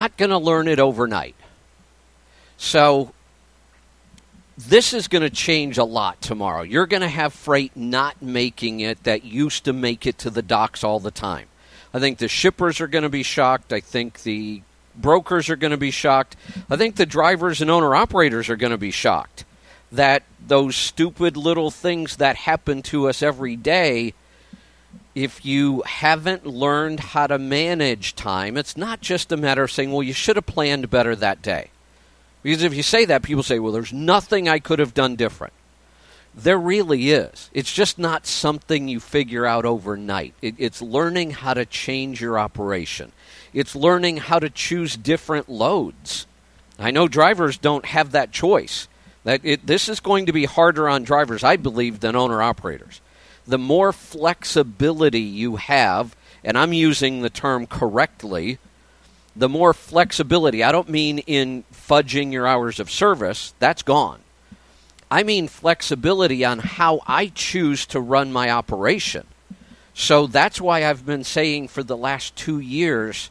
not going to learn it overnight. So this is going to change a lot tomorrow. You're going to have freight not making it that used to make it to the docks all the time. I think the shippers are going to be shocked. I think the brokers are going to be shocked. I think the drivers and owner operators are going to be shocked that those stupid little things that happen to us every day if you haven't learned how to manage time, it's not just a matter of saying, well, you should have planned better that day. Because if you say that, people say, well, there's nothing I could have done different. There really is. It's just not something you figure out overnight. It, it's learning how to change your operation, it's learning how to choose different loads. I know drivers don't have that choice. That it, this is going to be harder on drivers, I believe, than owner operators. The more flexibility you have, and I'm using the term correctly, the more flexibility. I don't mean in fudging your hours of service, that's gone. I mean flexibility on how I choose to run my operation. So that's why I've been saying for the last two years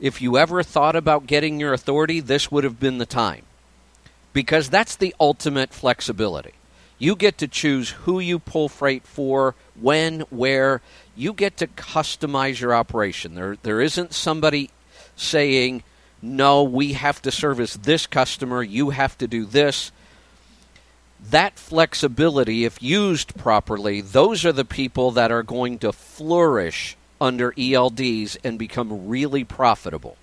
if you ever thought about getting your authority, this would have been the time. Because that's the ultimate flexibility. You get to choose who you pull freight for, when, where. You get to customize your operation. There, there isn't somebody saying, no, we have to service this customer, you have to do this. That flexibility, if used properly, those are the people that are going to flourish under ELDs and become really profitable.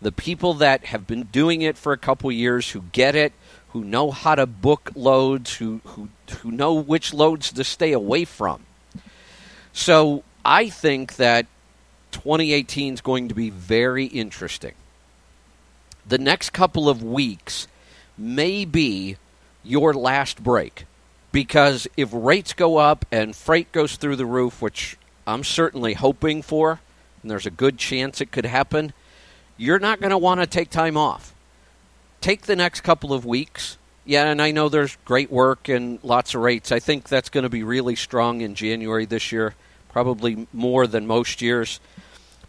The people that have been doing it for a couple years, who get it, who know how to book loads, who, who, who know which loads to stay away from. So I think that 2018 is going to be very interesting. The next couple of weeks may be your last break because if rates go up and freight goes through the roof, which I'm certainly hoping for, and there's a good chance it could happen, you're not going to want to take time off. Take the next couple of weeks. Yeah, and I know there's great work and lots of rates. I think that's going to be really strong in January this year, probably more than most years.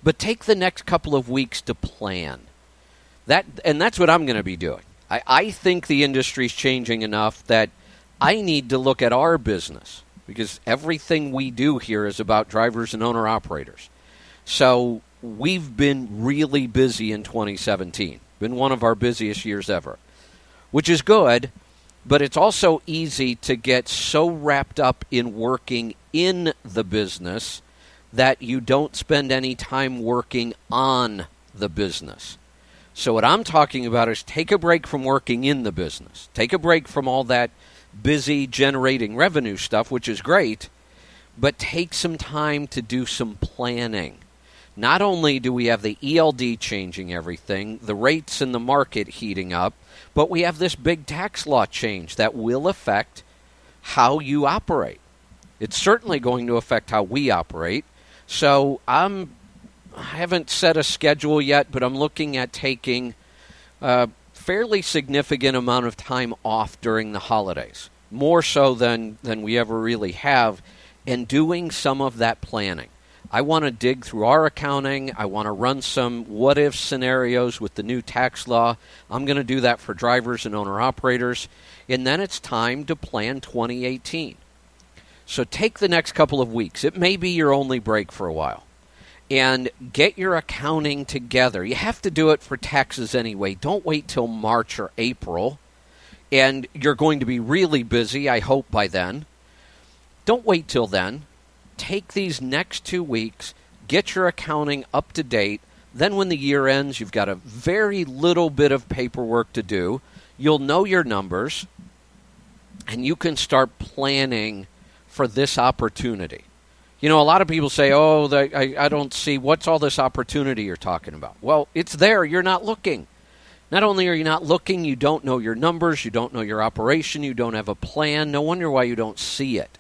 But take the next couple of weeks to plan. That and that's what I'm going to be doing. I, I think the industry's changing enough that I need to look at our business because everything we do here is about drivers and owner operators. So we've been really busy in 2017. Been one of our busiest years ever, which is good, but it's also easy to get so wrapped up in working in the business that you don't spend any time working on the business. So, what I'm talking about is take a break from working in the business, take a break from all that busy generating revenue stuff, which is great, but take some time to do some planning. Not only do we have the ELD changing everything, the rates in the market heating up, but we have this big tax law change that will affect how you operate. It's certainly going to affect how we operate. So I'm I haven't set a schedule yet, but I'm looking at taking a fairly significant amount of time off during the holidays, more so than than we ever really have, and doing some of that planning. I want to dig through our accounting. I want to run some what if scenarios with the new tax law. I'm going to do that for drivers and owner operators. And then it's time to plan 2018. So take the next couple of weeks. It may be your only break for a while. And get your accounting together. You have to do it for taxes anyway. Don't wait till March or April. And you're going to be really busy, I hope, by then. Don't wait till then. Take these next two weeks, get your accounting up to date. Then, when the year ends, you've got a very little bit of paperwork to do. You'll know your numbers, and you can start planning for this opportunity. You know, a lot of people say, oh, the, I, I don't see what's all this opportunity you're talking about. Well, it's there. You're not looking. Not only are you not looking, you don't know your numbers, you don't know your operation, you don't have a plan. No wonder why you don't see it.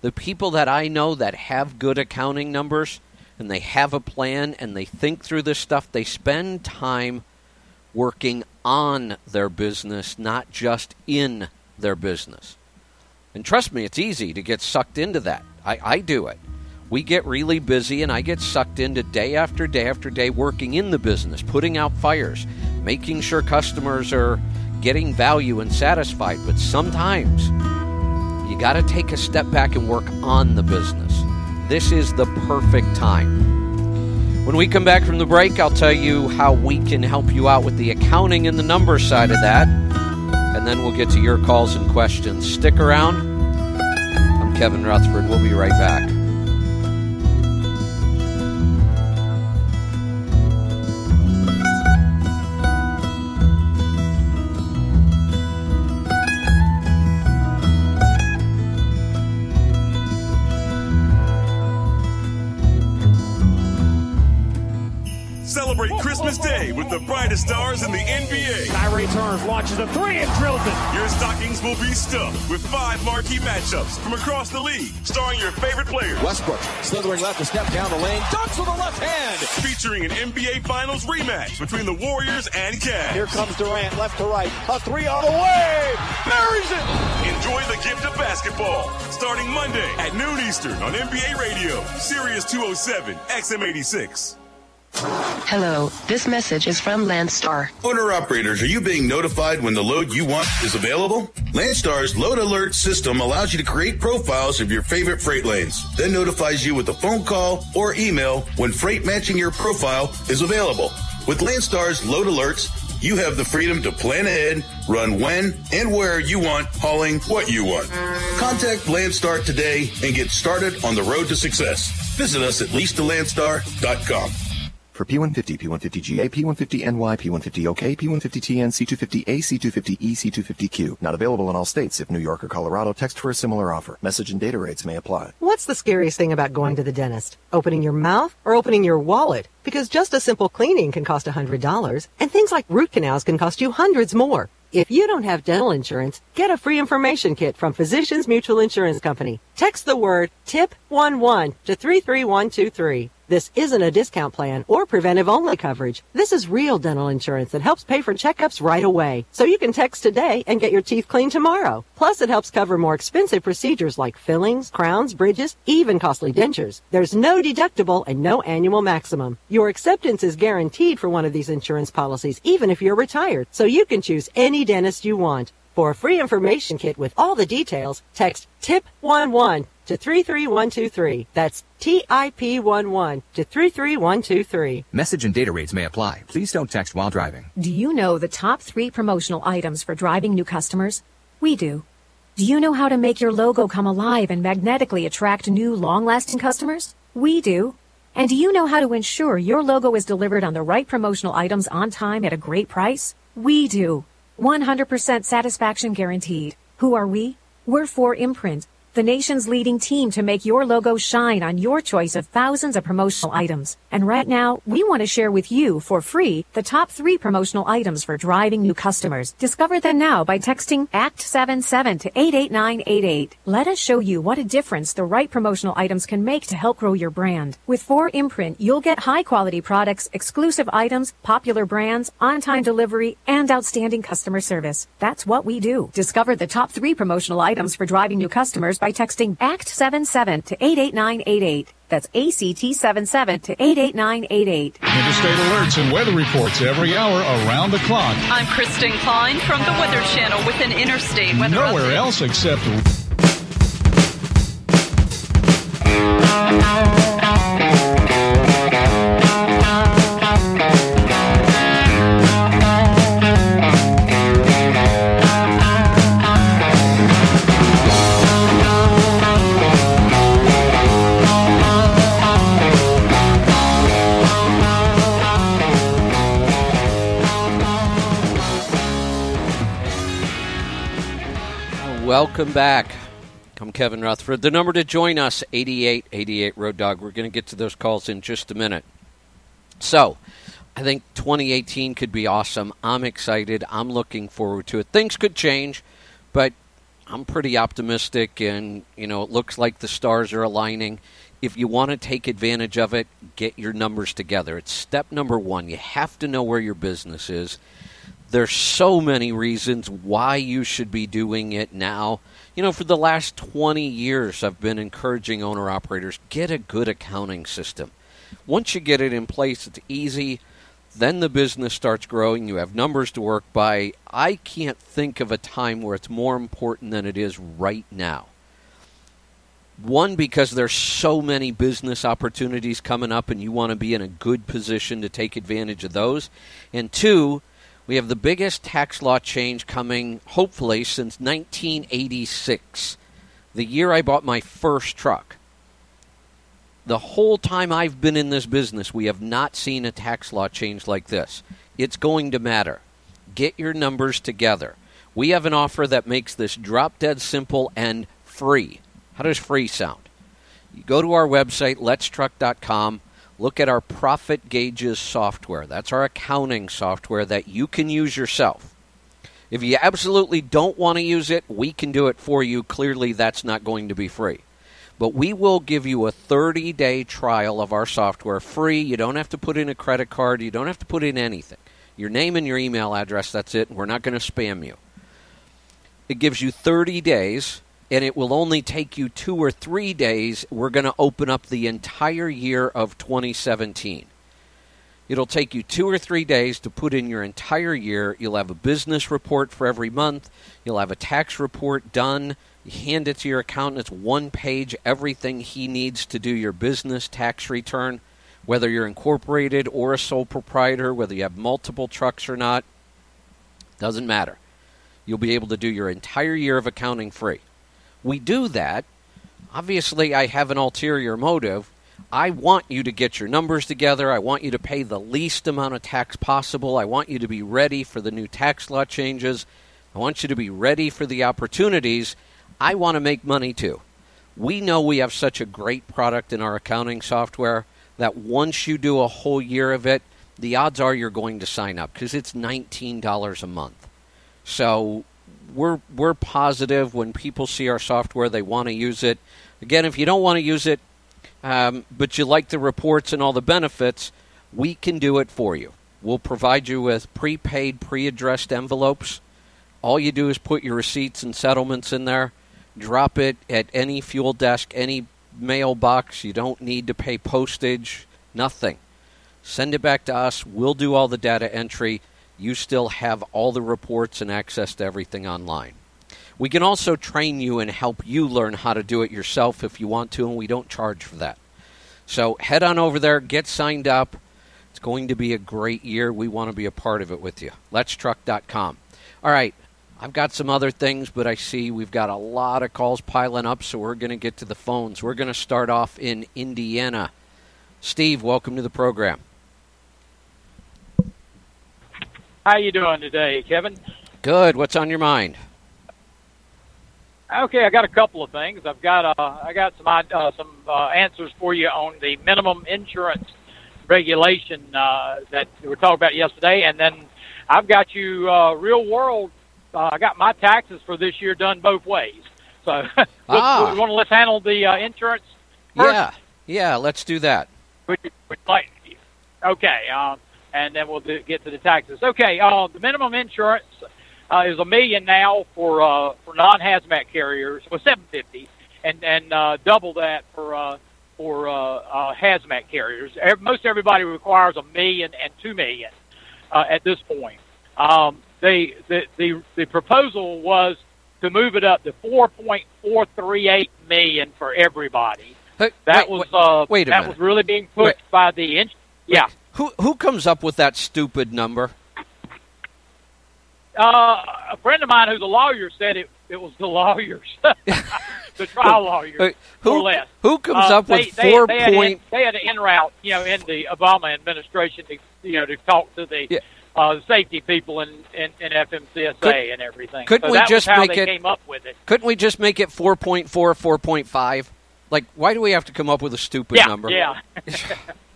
The people that I know that have good accounting numbers and they have a plan and they think through this stuff, they spend time working on their business, not just in their business. And trust me, it's easy to get sucked into that. I, I do it. we get really busy and I get sucked into day after day after day working in the business, putting out fires, making sure customers are getting value and satisfied. But sometimes you got to take a step back and work on the business. This is the perfect time. When we come back from the break, I'll tell you how we can help you out with the accounting and the number side of that. And then we'll get to your calls and questions. Stick around. I'm Kevin Rutherford. We'll be right back. With the brightest stars in the NBA. Kyrie turns, launches a three, and drills it. Your stockings will be stuffed with five marquee matchups from across the league, starring your favorite players. Westbrook slithering left to step down the lane, dunks with a left hand. Featuring an NBA Finals rematch between the Warriors and Cavs. Here comes Durant, left to right, a three on the way, buries it. Enjoy the gift of basketball, starting Monday at noon Eastern on NBA Radio, Sirius 207, XM86. Hello, this message is from Landstar. Owner operators, are you being notified when the load you want is available? Landstar's load alert system allows you to create profiles of your favorite freight lanes, then notifies you with a phone call or email when freight matching your profile is available. With Landstar's load alerts, you have the freedom to plan ahead, run when and where you want, hauling what you want. Contact Landstar today and get started on the road to success. Visit us at leasetolandstar.com for P150, P150GA, P150NY, P150OK, P150TN, C250A, C250E, C250Q. Not available in all states. If New York or Colorado, text for a similar offer. Message and data rates may apply. What's the scariest thing about going to the dentist? Opening your mouth or opening your wallet? Because just a simple cleaning can cost $100, and things like root canals can cost you hundreds more. If you don't have dental insurance, get a free information kit from Physicians Mutual Insurance Company. Text the word TIP11 to 33123. This isn't a discount plan or preventive only coverage. This is real dental insurance that helps pay for checkups right away. So you can text today and get your teeth cleaned tomorrow. Plus, it helps cover more expensive procedures like fillings, crowns, bridges, even costly dentures. There's no deductible and no annual maximum. Your acceptance is guaranteed for one of these insurance policies, even if you're retired. So you can choose any dentist you want. For a free information kit with all the details, text TIP11 to 33123. That's TIP11 to 33123. Message and data rates may apply. Please don't text while driving. Do you know the top three promotional items for driving new customers? We do. Do you know how to make your logo come alive and magnetically attract new long lasting customers? We do. And do you know how to ensure your logo is delivered on the right promotional items on time at a great price? We do. 100% satisfaction guaranteed. Who are we? We're 4imprint the nation's leading team to make your logo shine on your choice of thousands of promotional items. And right now, we want to share with you for free the top three promotional items for driving new customers. Discover them now by texting ACT77 to 88988. Let us show you what a difference the right promotional items can make to help grow your brand. With 4imprint, you'll get high quality products, exclusive items, popular brands, on time delivery, and outstanding customer service. That's what we do. Discover the top three promotional items for driving new customers by texting ACT77 to 88988. That's ACT77 to 88988. Interstate alerts and weather reports every hour around the clock. I'm Kristen Klein from the Weather Channel with an interstate weather Nowhere update. else except. Welcome back. I'm Kevin Rutherford. The number to join us, 8888 Road Dog. We're going to get to those calls in just a minute. So, I think 2018 could be awesome. I'm excited. I'm looking forward to it. Things could change, but I'm pretty optimistic, and, you know, it looks like the stars are aligning. If you want to take advantage of it, get your numbers together. It's step number one. You have to know where your business is there's so many reasons why you should be doing it now. You know, for the last 20 years, I've been encouraging owner operators get a good accounting system. Once you get it in place, it's easy. Then the business starts growing. You have numbers to work by. I can't think of a time where it's more important than it is right now. One, because there's so many business opportunities coming up, and you want to be in a good position to take advantage of those. And two, we have the biggest tax law change coming, hopefully, since 1986, the year I bought my first truck. The whole time I've been in this business, we have not seen a tax law change like this. It's going to matter. Get your numbers together. We have an offer that makes this drop dead simple and free. How does free sound? You go to our website, letstruck.com, look at our profit gauges software. That's our accounting software that you can use yourself. If you absolutely don't want to use it, we can do it for you. Clearly, that's not going to be free. But we will give you a 30 day trial of our software free. You don't have to put in a credit card, you don't have to put in anything. Your name and your email address, that's it. We're not going to spam you. It gives you 30 days and it will only take you two or three days. We're going to open up the entire year of 2017. It'll take you two or three days to put in your entire year. You'll have a business report for every month. You'll have a tax report done. You hand it to your accountant. It's one page, everything he needs to do your business tax return, whether you're incorporated or a sole proprietor, whether you have multiple trucks or not. Doesn't matter. You'll be able to do your entire year of accounting free we do that, obviously I have an ulterior motive. I want you to get your numbers together. I want you to pay the least amount of tax possible. I want you to be ready for the new tax law changes. I want you to be ready for the opportunities. I want to make money too. We know we have such a great product in our accounting software that once you do a whole year of it, the odds are you're going to sign up because it's $19 a month. So we're we're positive when people see our software, they want to use it. Again, if you don't want to use it, um, but you like the reports and all the benefits, we can do it for you. We'll provide you with prepaid, pre-addressed envelopes. All you do is put your receipts and settlements in there, drop it at any fuel desk, any mailbox. You don't need to pay postage, nothing. Send it back to us. We'll do all the data entry you still have all the reports and access to everything online. We can also train you and help you learn how to do it yourself if you want to, and we don't charge for that. So head on over there, get signed up. It's going to be a great year. We want to be a part of it with you. Let'sTruck.com. All right, I've got some other things, but I see we've got a lot of calls piling up, so we're going to get to the phones. We're going to start off in Indiana. Steve, welcome to the program. How you doing today, Kevin? Good. What's on your mind? Okay, I got a couple of things. I've got uh, I got some uh, some uh, answers for you on the minimum insurance regulation uh, that we were talking about yesterday, and then I've got you uh, real world. Uh, I got my taxes for this year done both ways. So, ah. we want to let's handle the uh, insurance. First. Yeah, yeah, let's do that. Would you, would like, okay. Um, and then we'll do, get to the taxes. Okay, uh, the minimum insurance uh, is a million now for uh, for non-hazmat carriers, well, seven fifty, and and uh, double that for uh, for uh, uh, hazmat carriers. Most everybody requires a million and two million uh, at this point. Um, they the, the the proposal was to move it up to four point four three eight million for everybody. That wait, was uh, wait a that minute. was really being pushed wait. by the ins- yeah. Who who comes up with that stupid number? Uh, a friend of mine who's a lawyer said it. It was the lawyers, the trial lawyers, who, less. Who comes uh, up they, with they, four they had point? In, they had an in route, you know, in the Obama administration to, you know, to talk to the. Yeah. Uh, safety people in, in, in FMCSA Could, and everything. Couldn't so we just make they it? Came up with it. Couldn't we just make it 4.4, 4.5? Like, why do we have to come up with a stupid yeah, number? Yeah.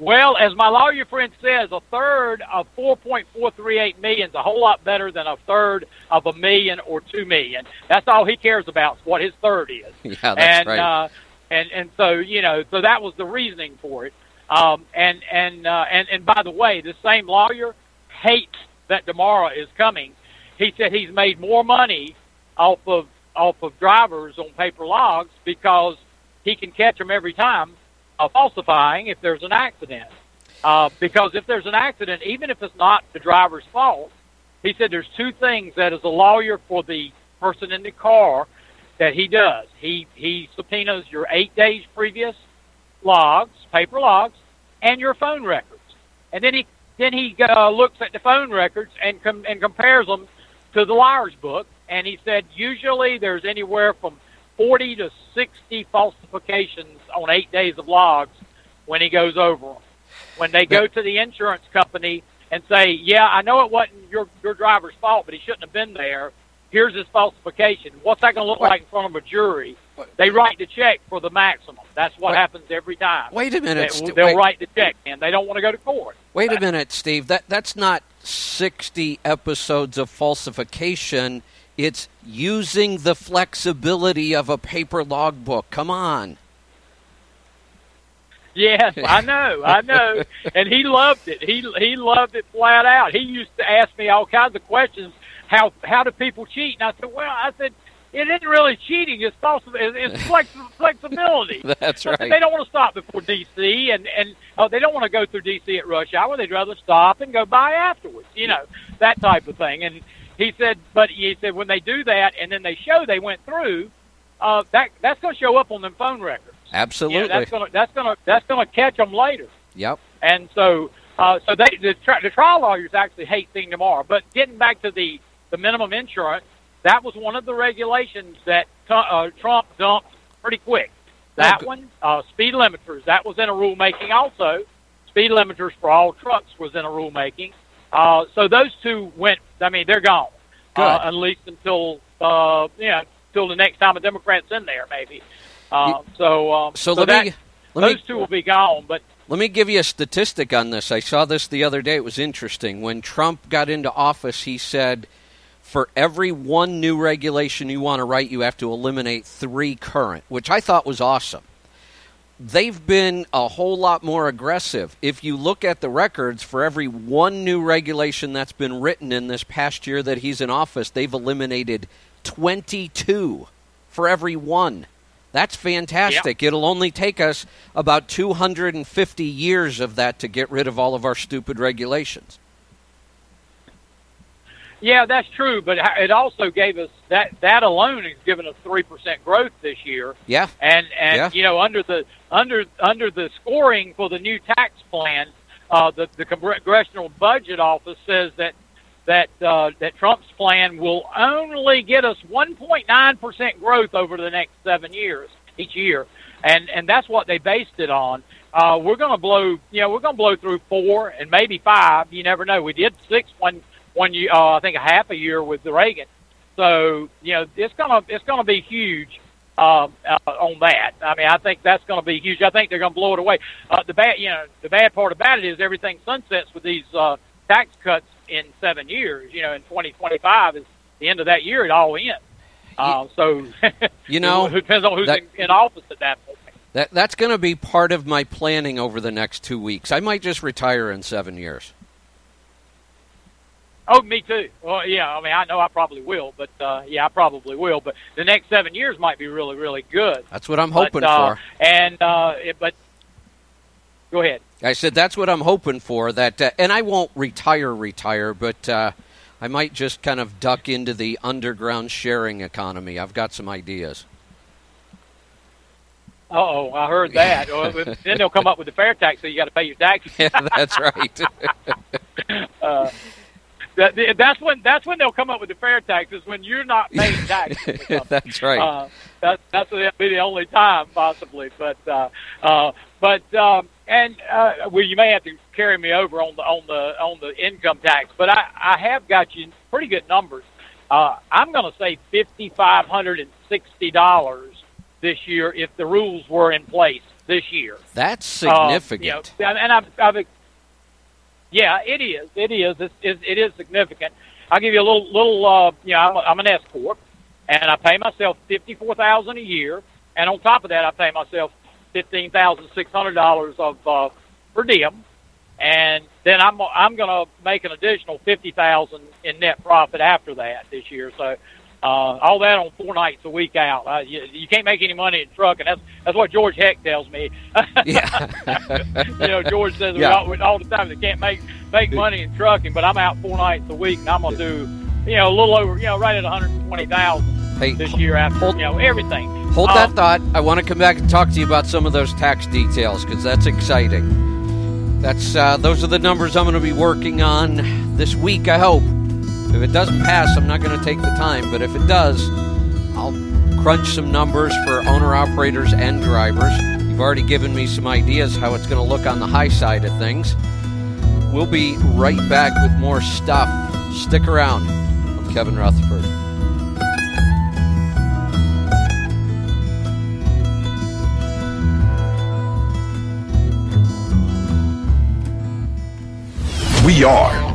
Well, as my lawyer friend says, a third of 4.438 million is a whole lot better than a third of a million or two million. That's all he cares about, is what his third is. Yeah, that's and, right. Uh, and and so you know, so that was the reasoning for it. Um, and and uh, and and by the way, the same lawyer hates that tomorrow is coming. He said he's made more money off of off of drivers on paper logs because he can catch them every time uh, falsifying if there's an accident. Uh, because if there's an accident, even if it's not the driver's fault, he said there's two things that as a lawyer for the person in the car that he does. He he subpoenas your eight days previous logs, paper logs, and your phone records, and then he then he uh, looks at the phone records and com- and compares them to the liar's book. And he said usually there's anywhere from 40 to 60 falsifications on eight days of logs when he goes over them. When they go to the insurance company and say, "Yeah, I know it wasn't your your driver's fault, but he shouldn't have been there," here's his falsification. What's that going to look like in front of a jury? They write the check for the maximum. That's what happens every time. Wait a minute. They, they'll wait. write the check, and they don't want to go to court. Wait a minute, Steve. That that's not 60 episodes of falsification. It's using the flexibility of a paper logbook. Come on. Yes, I know, I know, and he loved it. He he loved it flat out. He used to ask me all kinds of questions. How how do people cheat? And I said, well, I said it isn't really cheating. It's false. It's flex, flexibility. That's right. They don't want to stop before DC, and and oh, they don't want to go through DC at rush hour. They'd rather stop and go by afterwards. You know that type of thing. And he said, but he said when they do that, and then they show they went through, uh, that that's going to show up on them phone records. Absolutely. You know, that's going to that's going to that's going to catch them later. Yep. And so, uh, so they the, tri- the trial lawyers actually hate seeing tomorrow. But getting back to the the minimum insurance, that was one of the regulations that uh, Trump dumped pretty quick. That good. one, uh, speed limiters, that was in a rulemaking also. Speed limiters for all trucks was in a rulemaking. Uh, so those two went. I mean, they're gone. Uh, at least until uh, know, until the next time a Democrat's in there, maybe. Uh, so, um, So let that, me- let me- those two will be gone. But Let me give you a statistic on this. I saw this the other day. It was interesting. When Trump got into office, he said, for every one new regulation you want to write, you have to eliminate three current, which I thought was awesome. They've been a whole lot more aggressive. If you look at the records, for every one new regulation that's been written in this past year that he's in office, they've eliminated 22 for every one. That's fantastic. It'll only take us about 250 years of that to get rid of all of our stupid regulations. Yeah, that's true, but it also gave us that that alone has given us three percent growth this year. Yeah. And and Yeah. you know under the under under the scoring for the new tax plan, uh, the the Congressional Budget Office says that that uh, that Trump's plan will only get us 1.9 percent growth over the next seven years each year, and and that's what they based it on. Uh, we're going to blow, you know, we're going to blow through four and maybe five. You never know. We did six one one year, uh, I think a half a year with Reagan. So you know, it's gonna it's gonna be huge um, uh, on that. I mean, I think that's going to be huge. I think they're going to blow it away. Uh, the bad, you know, the bad part about it is everything sunsets with these uh, tax cuts in seven years. You know, in 2025 is the end of that year. It all ends. Uh, so You know, it depends on who's that- in, in office at that point. That that's going to be part of my planning over the next two weeks. I might just retire in seven years. Oh, me too. Well, yeah. I mean, I know I probably will, but uh, yeah, I probably will. But the next seven years might be really, really good. That's what I'm But, hoping uh, for. And uh, it, but go ahead. I said that's what I'm hoping for. That uh, and I won't retire, retire, but uh, I might just kind of duck into the underground sharing economy. I've got some ideas. Uh oh, I heard that. Then they'll come up with the fair tax, so you got to pay your taxes. Yeah, that's right. uh, that, that's when that's when they'll come up with the fair taxes when you're not paying taxes. that's right. Uh, that's that's the, be the only time possibly, but uh, uh, but um, and uh, well, you may have to carry me over on the on the on the income tax, but I I have got you pretty good numbers. Uh, I'm going to say fifty five hundred and sixty dollars this year if the rules were in place this year. That's Um, significant. you know, and and I've, I've yeah, it is. It is. It's, it, is significant. I'll give you a little, little. Uh, you know, I'm, I'm an S corp, and I pay myself fifty four thousand a year, and on top of that, I pay myself fifteen thousand six hundred dollars of uh, per diem, and then I'm I'm going to make an additional fifty thousand in net profit after that this year. So, Uh, all that on four nights a week out. Uh, you, you can't make any money in trucking. That's that's what George Heck tells me. Yeah. you know, George says Yeah. all, all the time they can't make make money in trucking, but I'm out four nights a week, and I'm gonna do, you know, a little over, you know, right at 120,000 Hey, this year after, you know, everything. Hold Um, that thought. I want to come back and talk to you about some of those tax details because that's exciting. That's uh, those are the numbers I'm going to be working on this week. I hope. If it doesn't pass, I'm not going to take the time. But if it does, I'll crunch some numbers for owner operators and drivers. You've already given me some ideas how it's going to look on the high side of things. We'll be right back with more stuff. Stick around. I'm Kevin Rutherford. We are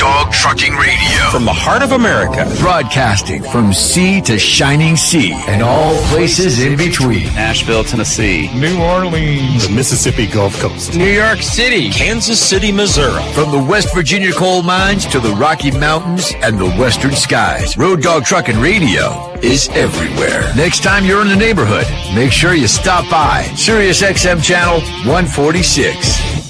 Dog Trucking Radio. From the heart of America. Broadcasting from sea to shining sea and all places in between. Nashville, Tennessee. New Orleans. The Mississippi Gulf Coast. New York City. Kansas City, Missouri. From the West Virginia coal mines to the Rocky Mountains and the western skies. Road Dog Trucking Radio is everywhere. Next time you're in the neighborhood, make sure you stop by Sirius XM Channel 146.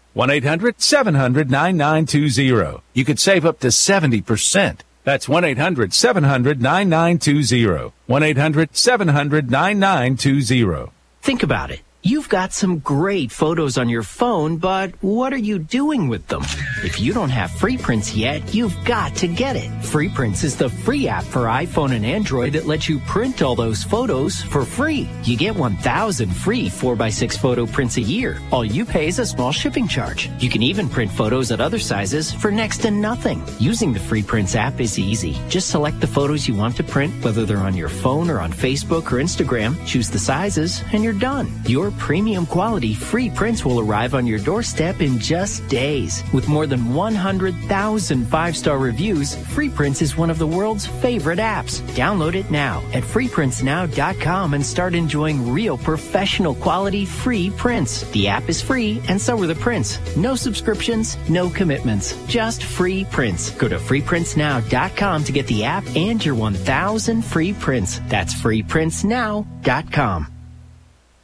1-800-700-9920. You could save up to 70%. That's 1-800-700-9920. 1-800-700-9920. Think about it. You've got some great photos on your phone, but what are you doing with them? If you don't have Free Prints yet, you've got to get it. Free Prints is the free app for iPhone and Android that lets you print all those photos for free. You get 1,000 free 4x6 photo prints a year. All you pay is a small shipping charge. You can even print photos at other sizes for next to nothing. Using the Free Prints app is easy. Just select the photos you want to print, whether they're on your phone or on Facebook or Instagram, choose the sizes, and you're done. Your premium quality free prints will arrive on your doorstep in just days. With more than 100,000 five-star reviews, Free Prints is one of the world's favorite apps. Download it now at freeprintsnow.com and start enjoying real professional quality free prints. The app is free and so are the prints. No subscriptions, no commitments, just free prints. Go to freeprintsnow.com to get the app and your 1,000 free prints. That's freeprintsnow.com.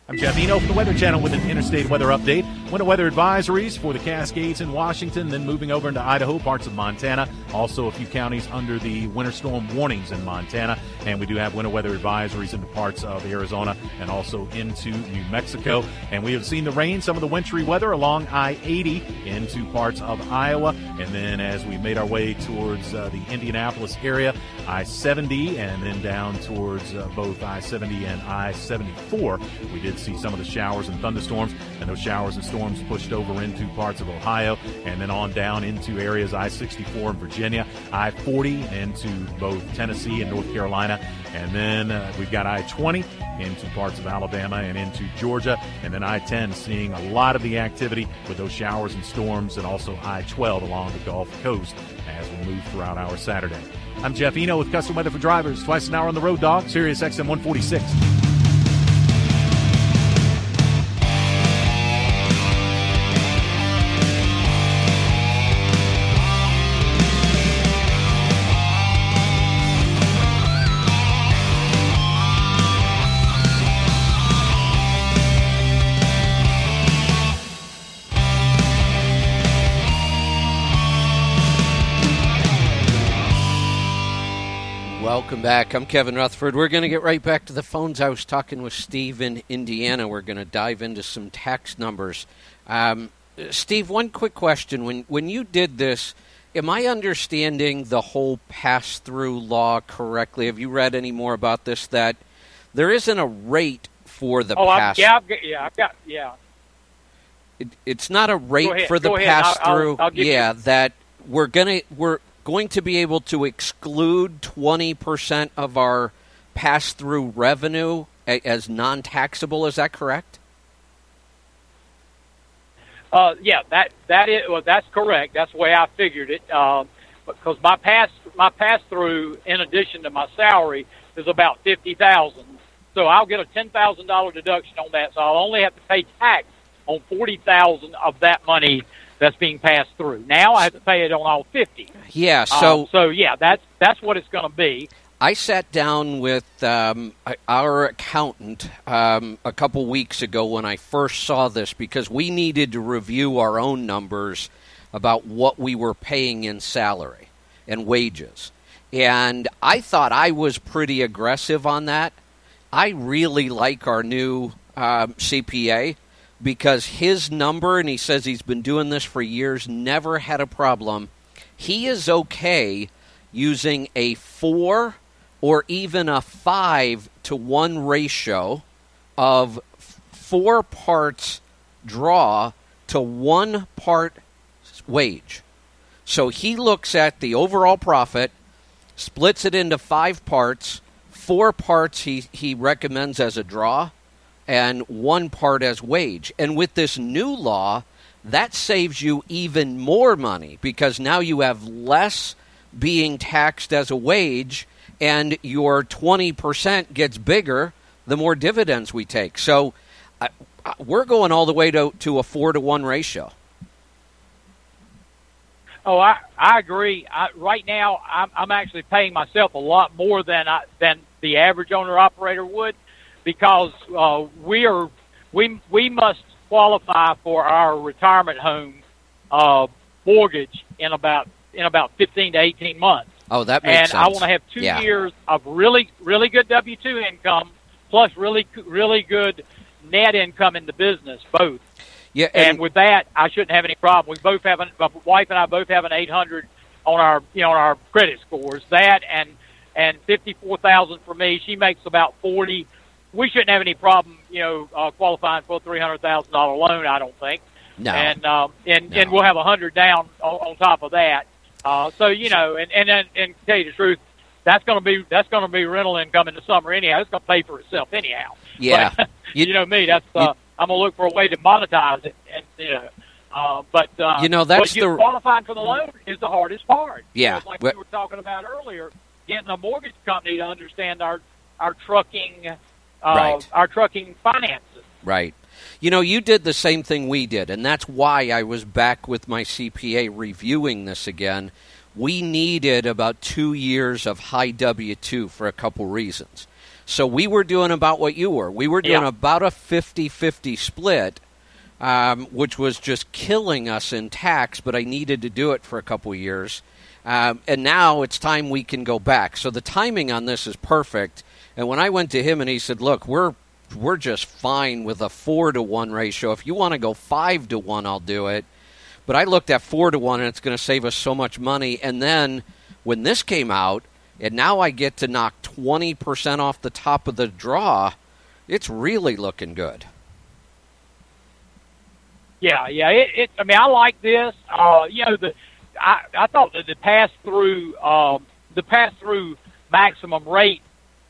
I'm Jeff Eno from the Weather Channel with an interstate weather update. Winter weather advisories for the Cascades in Washington, then moving over into Idaho, parts of Montana. Also, a few counties under the winter storm warnings in Montana. And we do have winter weather advisories into parts of Arizona and also into New Mexico. And we have seen the rain, some of the wintry weather along I 80 into parts of Iowa. And then as we made our way towards uh, the Indianapolis area, I 70, and then down towards uh, both I 70 and I 74, we did see some of the showers and thunderstorms, and those showers and storms pushed over into parts of Ohio, and then on down into areas I 64 in Virginia, I 40 into both Tennessee and North Carolina, and then uh, we've got I 20 into parts of Alabama and into Georgia, and then I 10 seeing a lot of the activity with those showers and storms, and also I 12 along the Gulf Coast as we move throughout our Saturday. I'm Jeff Eno with Custom Weather for Drivers, twice an hour on the road, dog, Sirius XM 146. Welcome back. I'm Kevin Rutherford. We're going to get right back to the phones. I was talking with Steve in Indiana. We're going to dive into some tax numbers. Um, Steve, one quick question: when when you did this, am I understanding the whole pass-through law correctly? Have you read any more about this? That there isn't a rate for the oh, pass. Yeah, I've got, yeah, I've got, yeah. It, it's not a rate ahead, for the pass through. I'll- I'll give yeah, you- that we're gonna we're going to be able to exclude twenty percent of our pass through revenue as non taxable. Is that correct? Uh, yeah, that that is well, that's correct. That's the way I figured it. Um, because my pass my pass through, in addition to my salary, is about fifty thousand. So I'll get a ten thousand dollar deduction on that. So I'll only have to pay tax on forty thousand of that money that's being passed through. Now I have to pay it on all fifty. Yeah. So Um, so yeah, that's that's what it's going to be. I sat down with um, our accountant um, a couple weeks ago when I first saw this because we needed to review our own numbers about what we were paying in salary and wages. And I thought I was pretty aggressive on that. I really like our new um, CPA because his number, and he says he's been doing this for years, never had a problem. He is okay using a four or even a five to one ratio of four parts draw to one part wage. So he looks at the overall profit, splits it into five parts. Four parts he, he recommends as a draw, and one part as wage. And with this new law, that saves you even more money because now you have less being taxed as a wage, and your 20% gets bigger the more dividends we take. So uh, uh, we're going all the way to, to a four to one ratio. Oh, I I agree. I, right now, I'm I'm actually paying myself a lot more than I than the average owner operator would, because uh, we are we we must qualify for our retirement home uh, mortgage in about in about 15 to 18 months. Oh, that makes and sense. I want to have two Yeah. years of really really good W two income plus really really good net income in the business both. Yeah, And, and, with that, I shouldn't have any problem. We both have an, my wife and I both have an 800 on our, you know, on our credit scores. That and and 54,000 for me. She makes about 40. We shouldn't have any problem, you know, uh, qualifying for a $300,000 loan. I don't think. No. And um, and and we'll have a hundred down on, on top of that. Uh, so you know, and and and, and to tell you the truth, that's going to be that's going to be rental income in the summer anyhow. It's going to pay for itself anyhow. Yeah. But, you, know me. That's uh, I'm gonna look for a way to monetize it, and you know. Uh, but uh, You know, that's the- qualifying for the loan is the hardest part. Yeah. Like we were talking about earlier, getting a mortgage company to understand our our trucking, uh, Right. our trucking finances. Right. You know, you did the same thing we did, and that's why I was back with my CPA reviewing this again. We needed about two years of high W 2 for a couple reasons. So we were doing about what you were. We were doing Yeah. about a 50 50 split, um, which was just killing us in tax, but I needed to do it for a couple years. Um, and now it's time we can go back. So the timing on this is perfect. And when I went to him and he said, "Look, we're we're just fine with a four to one ratio. If you want to go five to one, I'll do it." But I looked at four to one, and it's going to save us so much money. And then when this came out, and now I get to knock twenty percent off the top of the draw, it's really looking good. Yeah, yeah. It, it I mean, I like this. Uh, you know, the I I thought that the pass through um, the pass through maximum rate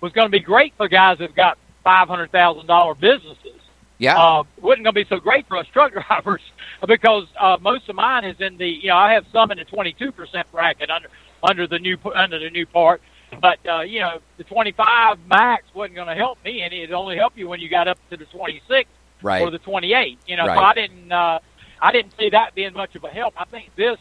was going to be great for guys that've got five hundred thousand dollar businesses. Yeah. Uh, wasn't going to be so great for us truck drivers because uh, most of mine is in the you know I have some in the twenty two percent bracket under under the new under the new part. But uh, you know the 25 max wasn't going to help me any. It only helped you when you got up to the 26 Right. or the 28. You know, so I didn't uh, I didn't see that being much of a help. I think this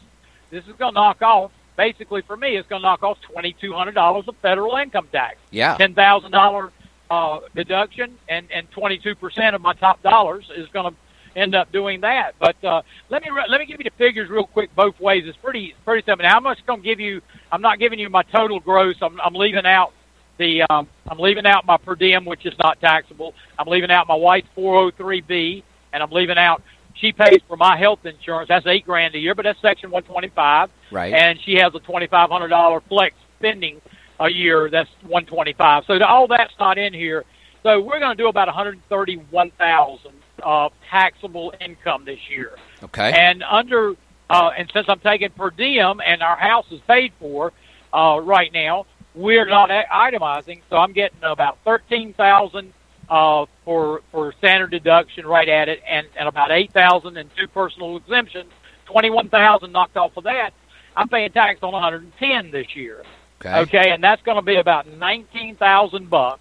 this is going to knock off basically for me. It's going to knock off twenty two hundred dollars of federal income tax. Yeah. ten thousand dollar uh, deduction and and twenty two percent of my top dollars is going to end up doing that. But uh, let me re- let me give you the figures real quick both ways. It's pretty pretty simple. Now, how much going to give you? I'm not giving you my total gross. I'm, I'm leaving out the um, I'm leaving out my per diem, which is not taxable. I'm leaving out my wife's 403b, and I'm leaving out she pays for my health insurance. That's eight grand a year, but that's Section 125. Right. And she has a $2,500 flex spending a year. That's 125. So all that's not in here. So we're going to do about 131,000 uh, taxable income this year. Okay. And under uh, and since I'm taking per diem and our house is paid for uh, right now, we're not itemizing, so I'm getting about thirteen thousand uh, for for standard deduction right at it, and, and about eight thousand and two personal exemptions, twenty one thousand knocked off of that. I'm paying tax on 110 this year. Okay. Okay, and that's going to be about nineteen thousand bucks.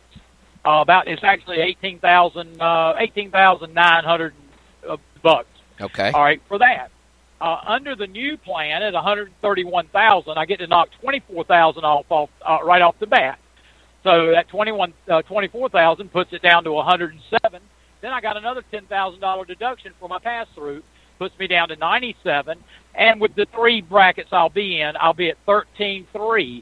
Uh, about it's actually eighteen thousand uh, eighteen thousand nine hundred uh, bucks. Okay. All right, for that. Uh, under the new plan at 131,000, I get to knock 24,000 off, off uh, right off the bat. So that 21, uh, 24,000 puts it down to 107. Then I got another $10,000 deduction for my pass through, puts me down to 97. And with the three brackets I'll be in, I'll be at 13.3.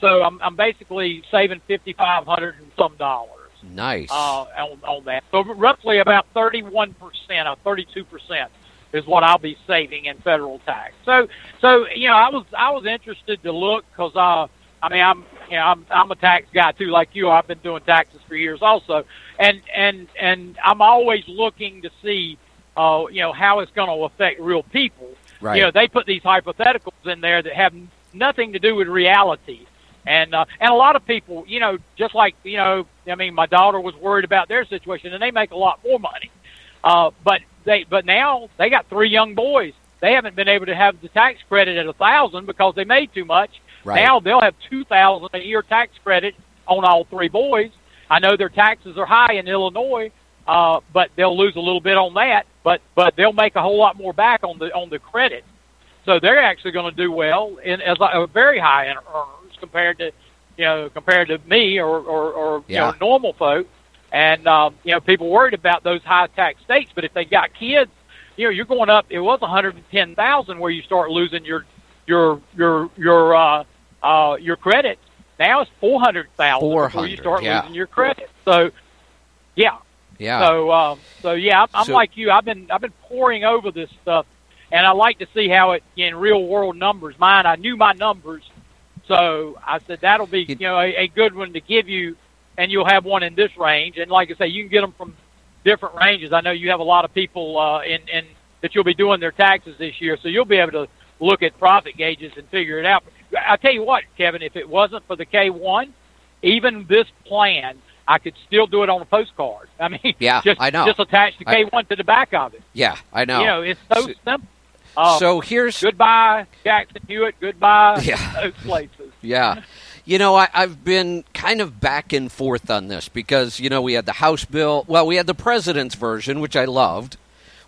So I'm, I'm basically saving 5,500 and some dollars Nice. uh, on, on that. So roughly about 31% or 32% is what I'll be saving in federal tax. So, so you know, I was I was interested to look because uh, I mean, I'm you know, I'm I'm a tax guy too, like you. I've been doing taxes for years also, and and and I'm always looking to see, uh, you know, how it's going to affect real people. Right. You know, they put these hypotheticals in there that have nothing to do with reality. And uh, and a lot of people, you know, just like you know, I mean, my daughter was worried about their situation, and they make a lot more money. Uh, but they but now they got three young boys. They haven't been able to have the tax credit at a thousand because they made too much. Right. Now they'll have two thousand a year tax credit on all three boys. I know their taxes are high in Illinois, uh, but they'll lose a little bit on that. But but they'll make a whole lot more back on the on the credit. So they're actually going to do well in as a very high earners compared to you know compared to me or or, or Yeah. you know normal folk. And um, you know people worried about those high tax states, but if they got kids, you know you're going up. It was 110,000 where you start losing your your your your uh, uh, your credit. Now it's 400,000 before you start yeah. losing your credit. So yeah, yeah. so, um, so yeah, I'm, I'm So- like you. I've been I've been pouring over this stuff, and I like to see how it in real world numbers. Mine, I knew my numbers, so I said that'll be you know a, a good one to give you, and you'll have one in this range. And like I say, you can get them from different ranges. I know you have a lot of people uh, in in that you'll be doing their taxes this year, so you'll be able to look at profit gauges and figure it out. I tell you what, Kevin, if it wasn't for the K one, even this plan. I could still do it on a postcard. I mean, Yeah, just, I know. Just attach the K1 to the back of it. yeah, I know. You know, it's so, So- simple. Uh, so here's goodbye, Jackson Hewitt. Goodbye, Yeah. those places. Yeah. You know, I, I've been kind of back and forth on this because, you know, we had the House bill. Well, we had the president's version, which I loved.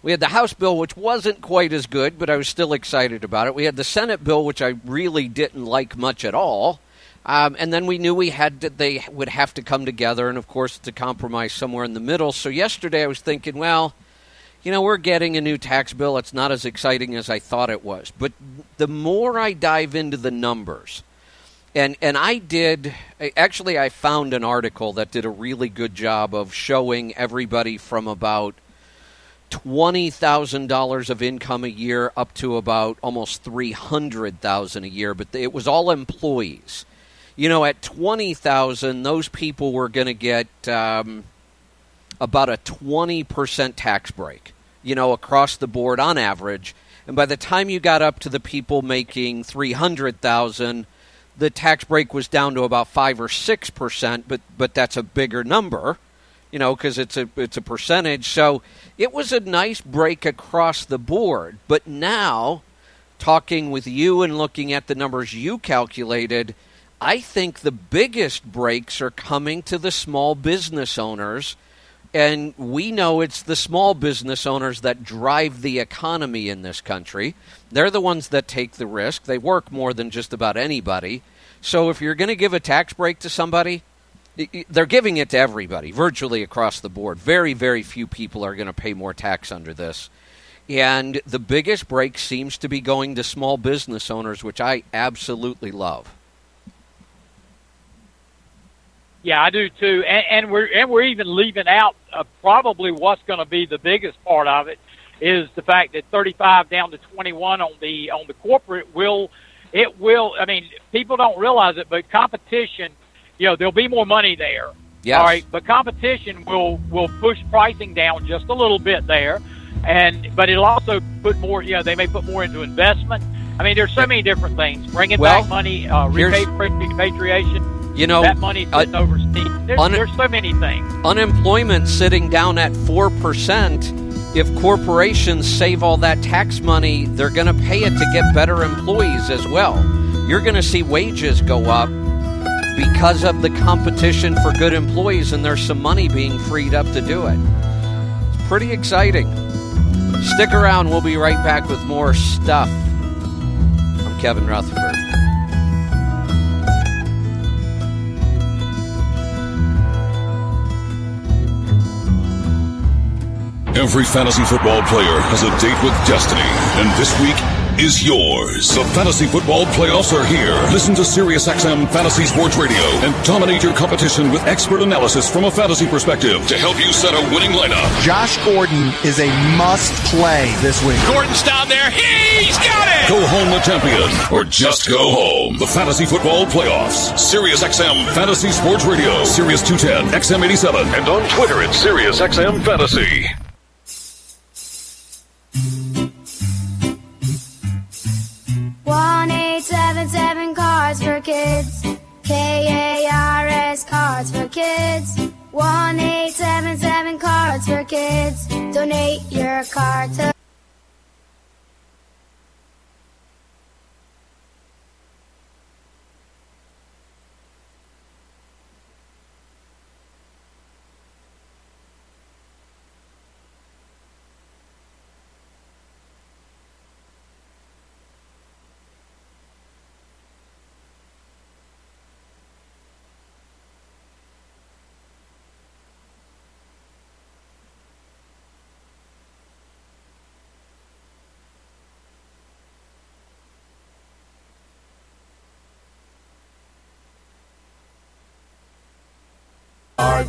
We had the House bill, which wasn't quite as good, but I was still excited about it. We had the Senate bill, which I really didn't like much at all. Um, and then we knew we had to, they would have to come together, and of course, to compromise somewhere in the middle. So yesterday, I was thinking, well, you know, we're getting a new tax bill. It's not as exciting as I thought it was. But the more I dive into the numbers, and and I did actually I found an article that did a really good job of showing everybody from about twenty thousand dollars of income a year up to about almost three hundred thousand a year, but it was all employees. You know, at twenty thousand, those people were going to get um, about a twenty percent tax break. You know, across the board on average. And by the time you got up to the people making three hundred thousand, the tax break was down to about five or six percent. But but that's a bigger number, you know, because it's a it's a percentage. So it was a nice break across the board. But now, talking with you and looking at the numbers you calculated, I think the biggest breaks are coming to the small business owners. And we know it's the small business owners that drive the economy in this country. They're the ones that take the risk. They work more than just about anybody. So if you're going to give a tax break to somebody, they're giving it to everybody, virtually across the board. Very, very few people are going to pay more tax under this. And the biggest break seems to be going to small business owners, which I absolutely love. Yeah, I do too, and, and we're and we're even leaving out uh, probably what's going to be the biggest part of it, is the fact that 35 down to 21 on the on the corporate will it will. I mean, people don't realize it, but competition, you know, there'll be more money there. Yes. All right, but competition will will push pricing down just a little bit there, and but it'll also put more. You know, they may put more into investment. I mean, there's so many different things. Bringing Well, back money, uh, repatriation. You know, that money uh, overseas. There's, un- there's so many things. Unemployment sitting down at 4%. If corporations save all that tax money, they're going to pay it to get better employees as well. You're going to see wages go up because of the competition for good employees, and there's some money being freed up to do it. It's pretty exciting. Stick around. We'll be right back with more stuff. I'm Kevin Rutherford. Every fantasy football player has a date with destiny, and this week is yours. The fantasy football playoffs are here. Listen to SiriusXM Fantasy Sports Radio and dominate your competition with expert analysis from a fantasy perspective to help you set a winning lineup. Josh Gordon is a must play this week. Gordon's down there. He's got it! Go home a champion, or just go home. The fantasy football playoffs. SiriusXM Fantasy Sports Radio. Sirius 210, XM87, and on Twitter at SiriusXM Fantasy. One eight seven seven cards for kids. K A R S cards for kids. One eight seven seven cards for kids. Donate your card to.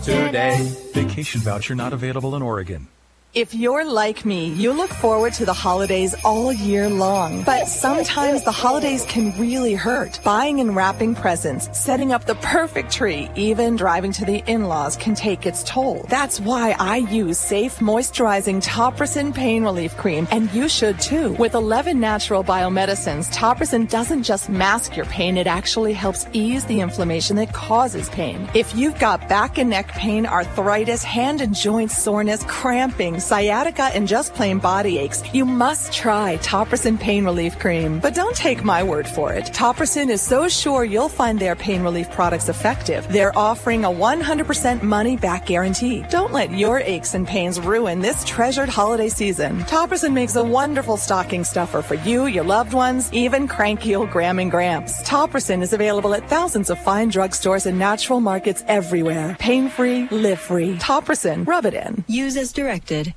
Today. Vacation voucher not available in Oregon. If you're like me, you look forward to the holidays all year long. But sometimes the holidays can really hurt. Buying and wrapping presents, setting up the perfect tree, even driving to the in-laws can take its toll. That's why I use safe moisturizing Topricin pain relief cream, and you should too. With 11 natural biomedicines, Topricin doesn't just mask your pain, it actually helps ease the inflammation that causes pain. If you've got back and neck pain, arthritis, hand and joint soreness, cramping, sciatica, and just plain body aches, you must try Topricin Pain Relief Cream. But don't take my word for it. Topricin is so sure you'll find their pain relief products effective. They're offering a 100% money back guarantee. Don't let your aches and pains ruin this treasured holiday season. Topricin makes a wonderful stocking stuffer for you, your loved ones, even cranky old Gram and Gramps. Topricin is available at thousands of fine drugstores and natural markets everywhere. Pain free, live free. Topricin, rub it in. Use as directed.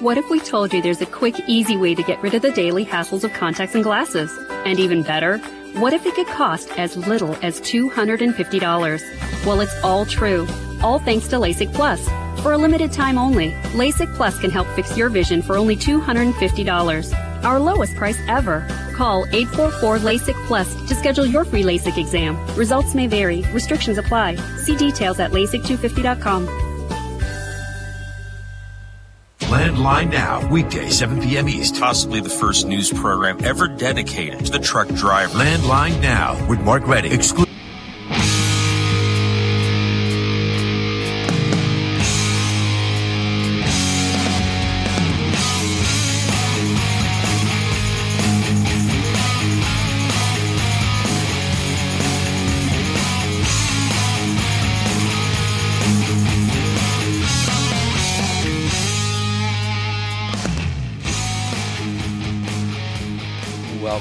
What if we told you there's a quick, easy way to get rid of the daily hassles of contacts and glasses? And even better, what if it could cost as little as $250? Well, it's all true. All thanks to LASIK Plus. For a limited time only, LASIK Plus can help fix your vision for only $250. Our lowest price ever. Call 844 LASIK Plus to schedule your free LASIK exam. Results may vary. Restrictions apply. See details at LASIK250.com. Landline Now, weekday, 7 p.m. East. Possibly the first news program ever dedicated to the truck driver. Landline Now with Mark Reddig. Exclu-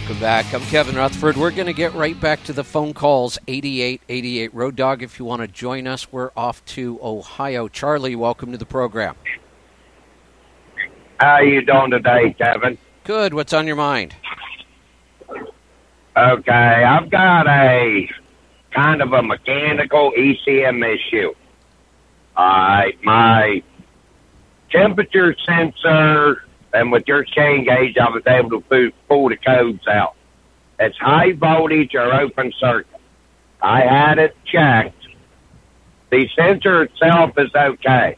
Welcome back. I'm Kevin Rutherford. We're going to get right back to the phone calls. 8888 Road Dog. If you want to join us, we're off to Ohio. Charlie, welcome to the program. How are you doing today, Kevin? Good. What's on your mind? Okay, I've got a kind of a mechanical ECM issue. My temperature sensor and with your ScanGauge, I was able to pull, the codes out. It's high voltage or open circuit. I had it checked. The sensor itself is okay.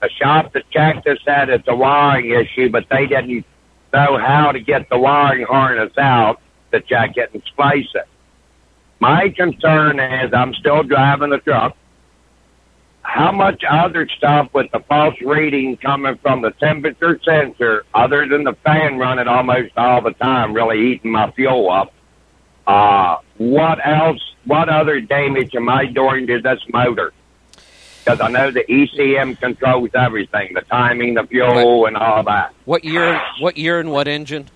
The shop that checked it said it's a wiring issue, but they didn't know how to get the wiring harness out to check it and splice it. My concern is I'm still driving the truck. How much other stuff with the false reading coming from the temperature sensor, other than the fan running almost all the time, really eating my fuel up? Uh, what else? What other damage am I doing to this motor? Because I know the ECM controls everything, the timing, the fuel, and all that. What year? What year and what engine?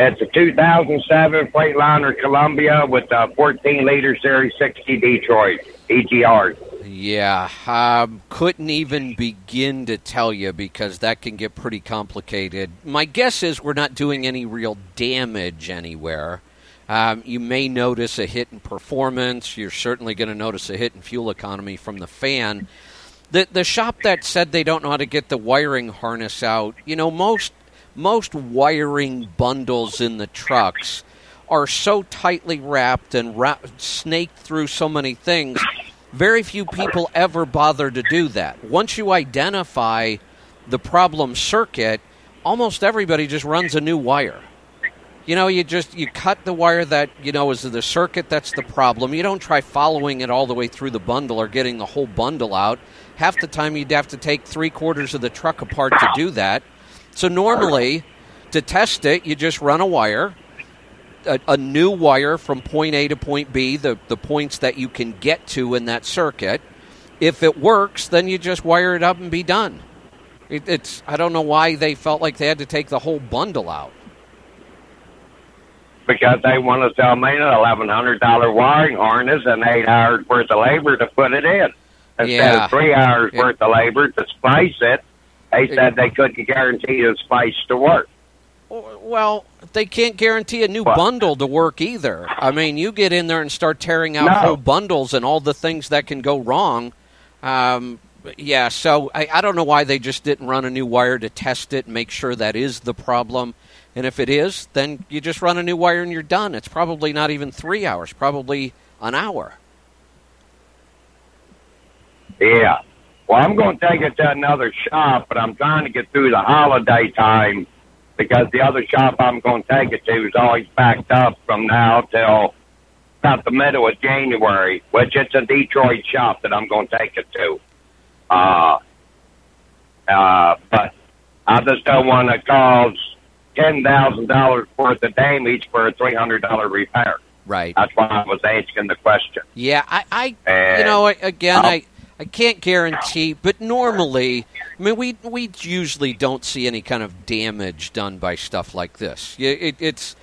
It's a 2007 Freightliner Columbia with a 14 liter Series 60 Detroit EGR. Yeah, um, couldn't even begin to tell you because that can get pretty complicated. My guess is we're not doing any real damage anywhere. Um, you may notice a hit in performance. You're certainly going to notice a hit in fuel economy from the fan. The the shop that said they don't know how to get the wiring harness out. You know, most most wiring bundles in the trucks are so tightly wrapped and snaked through so many things. Very few people ever bother to do that. Once you identify the problem circuit, almost everybody just runs a new wire. You know, you just you cut the wire that you know is the circuit that's the problem. You don't try following it all the way through the bundle or getting the whole bundle out. Half the time you'd have to take three quarters of the truck apart to do that. So normally, to test it, you just run a wire, a, a, new wire from point A to point B, the, the points that you can get to in that circuit. If it works, then you just wire it up and be done. It, it's I don't know why they felt like they had to take the whole bundle out. Because they want to sell me an eleven hundred dollar wiring harness and eight hours worth of labor to put it in instead Yeah. of three hours It- worth of labor to splice it. They said they couldn't guarantee the splice to work. Well, they can't guarantee a new bundle to work either. I mean, you get in there and start tearing out No. whole bundles and all the things that can go wrong. Um, yeah, so I, I don't know why they just didn't run a new wire to test it and make sure that is the problem. And if it is, then you just run a new wire and you're done. It's probably not even three hours, probably an hour. Yeah. Well, I'm going to take it to another shop, but I'm trying to get through the holiday time because the other shop I'm going to take it to is always backed up from now till about the middle of January, which it's a Detroit shop that I'm going to take it to. Uh, uh, but I just don't want to cause ten thousand dollars worth of damage for a three hundred dollar repair. Right. That's why I was asking the question. Yeah, I, I you know, again, Oh. I, I can't guarantee, but normally, I mean, we we usually don't see any kind of damage done by stuff like this. Yeah, It, it's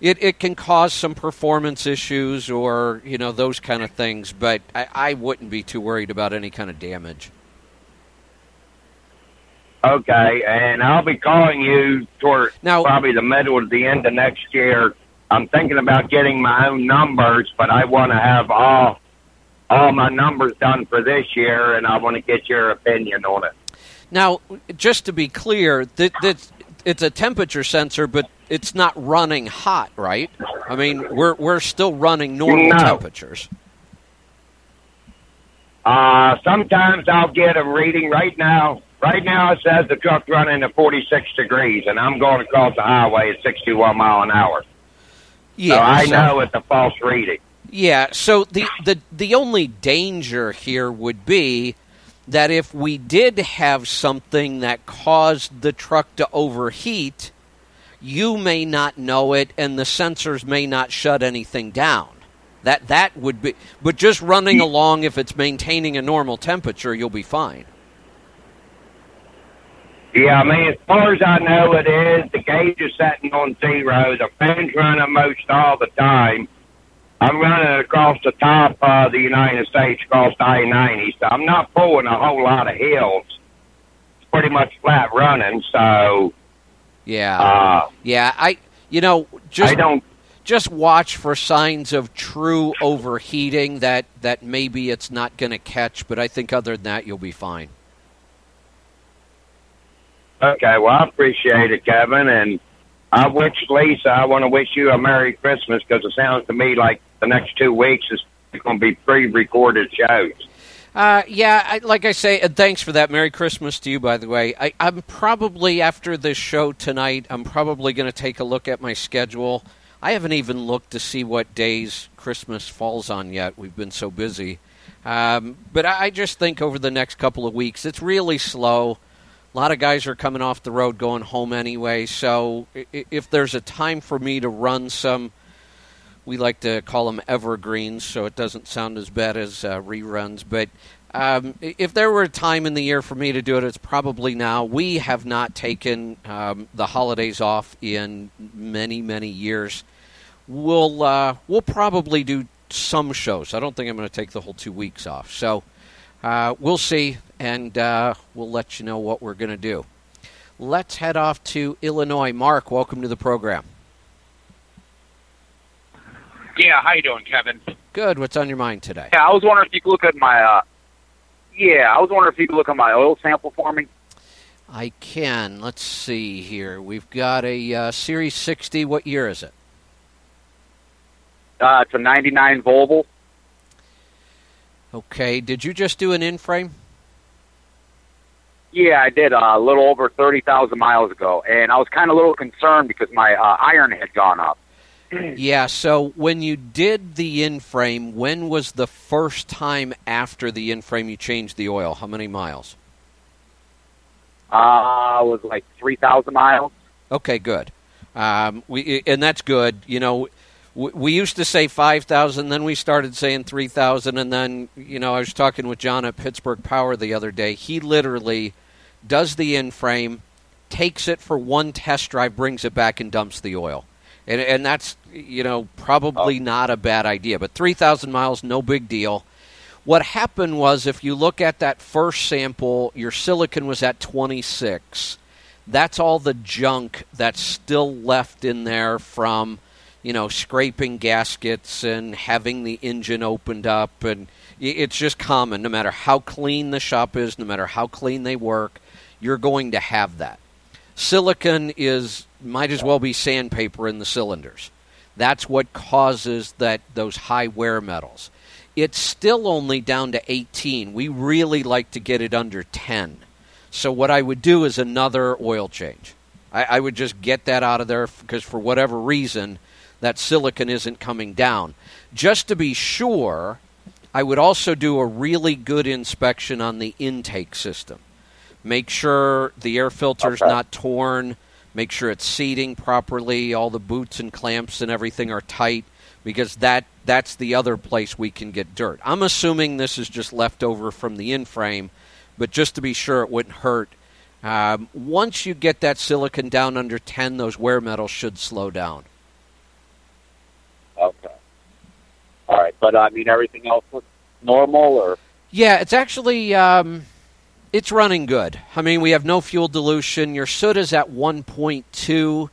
it, it can cause some performance issues or you know those kind of things, but I, I wouldn't be too worried about any kind of damage. Okay, and I'll be calling you toward Now- probably the middle of the end of next year. I'm thinking about getting my own numbers, but I want to have all all my numbers done for this year, and I want to get your opinion on it. Now, just to be clear, that that it's a temperature sensor, but it's not running hot, right? I mean, we're we're still running normal No. temperatures. Uh, sometimes I'll get a reading right now. Right now it says the truck's running at 46 degrees, and I'm going across the highway at 61 mile an hour. Yeah, so I so- know it's a false reading. Yeah, so the, the the only danger here would be that if we did have something that caused the truck to overheat, you may not know it and the sensors may not shut anything down. That that would be but just running along if it's maintaining a normal temperature, you'll be fine. Yeah, I mean, as far as I know, it is. The gauge is setting on zero. The fan's running most all the time. I'm running across the top of the United States, across the I-90, so I'm not pulling a whole lot of hills. It's pretty much flat running, so Yeah. Uh, yeah, I you know, just I don't- just watch for signs of true overheating that that maybe it's not going to catch, but I think other than that you'll be fine. Okay, well, I appreciate it, Kevin, and I wish Lisa, I want to wish you a Merry Christmas because it sounds to me like the next two weeks is going to be pre-recorded shows. Uh, yeah, I, like I say, and thanks for that. Merry Christmas to you, by the way. I, I'm probably after this show tonight. I'm probably going to take a look at my schedule. I haven't even looked to see what days Christmas falls on yet. We've been so busy, um, but I, I just think over the next couple of weeks, it's really slow. A lot of guys are coming off the road, going home anyway. So if there's a time for me to run some we like to call them evergreens, so it doesn't sound as bad as uh, reruns. But um, if there were a time in the year for me to do it, it's probably now. We have not taken um, the holidays off in many, many years. We'll uh, we'll probably do some shows. I don't think I'm going to take the whole two weeks off. So uh, we'll see, and uh, we'll let you know what we're going to do. Let's head off to Illinois. Mark, welcome to the program. Yeah, how you doing, Kevin? Good. What's on your mind today? Yeah, I was wondering if you could look at my. uh Yeah, I was wondering if you could look at my oil sample for me. I can. Let's see here. We've got a uh, Series 60. What year is it? Uh, it's a '99 Volvo. Okay. Did you just do an in frame? Yeah, I did uh, a little over thirty thousand miles ago, and I was kind of a little concerned because my uh, iron had gone up. Yeah. So when you did the in frame, when was the first time after the in frame you changed the oil? How many miles? Uh, it was like three thousand miles. Okay, good. Um, we and that's good. You know, we, we used to say five thousand, then we started saying three thousand, and then you know I was talking with John at Pittsburgh Power the other day. He literally does the in frame, takes it for one test drive, brings it back, and dumps the oil. And, and that's you know probably oh. not a bad idea. But three thousand miles, no big deal. What happened was, if you look at that first sample, your silicon was at 26. That's all the junk that's still left in there from, you know, scraping gaskets and having the engine opened up. And it's just common. No matter how clean the shop is, no matter how clean they work, you're going to have that. Silicon is might as well be sandpaper in the cylinders. That's what causes that those high wear metals. It's still only down to 18. We really like to get it under 10. So what I would do is another oil change. I, I would just get that out of there because for whatever reason that silicon isn't coming down. Just to be sure, I would also do a really good inspection on the intake system. Make sure the air filter's Okay. not torn. Make sure it's seating properly. All the boots and clamps and everything are tight because that that's the other place we can get dirt. I'm assuming this is just left over from the in frame, but just to be sure it wouldn't hurt. Um, once you get that silicon down under 10, those wear metals should slow down. Okay. All right, but I mean everything else looks normal, or Yeah, it's actually um, it's running good. I mean, we have no fuel dilution. Your soot is at 1.2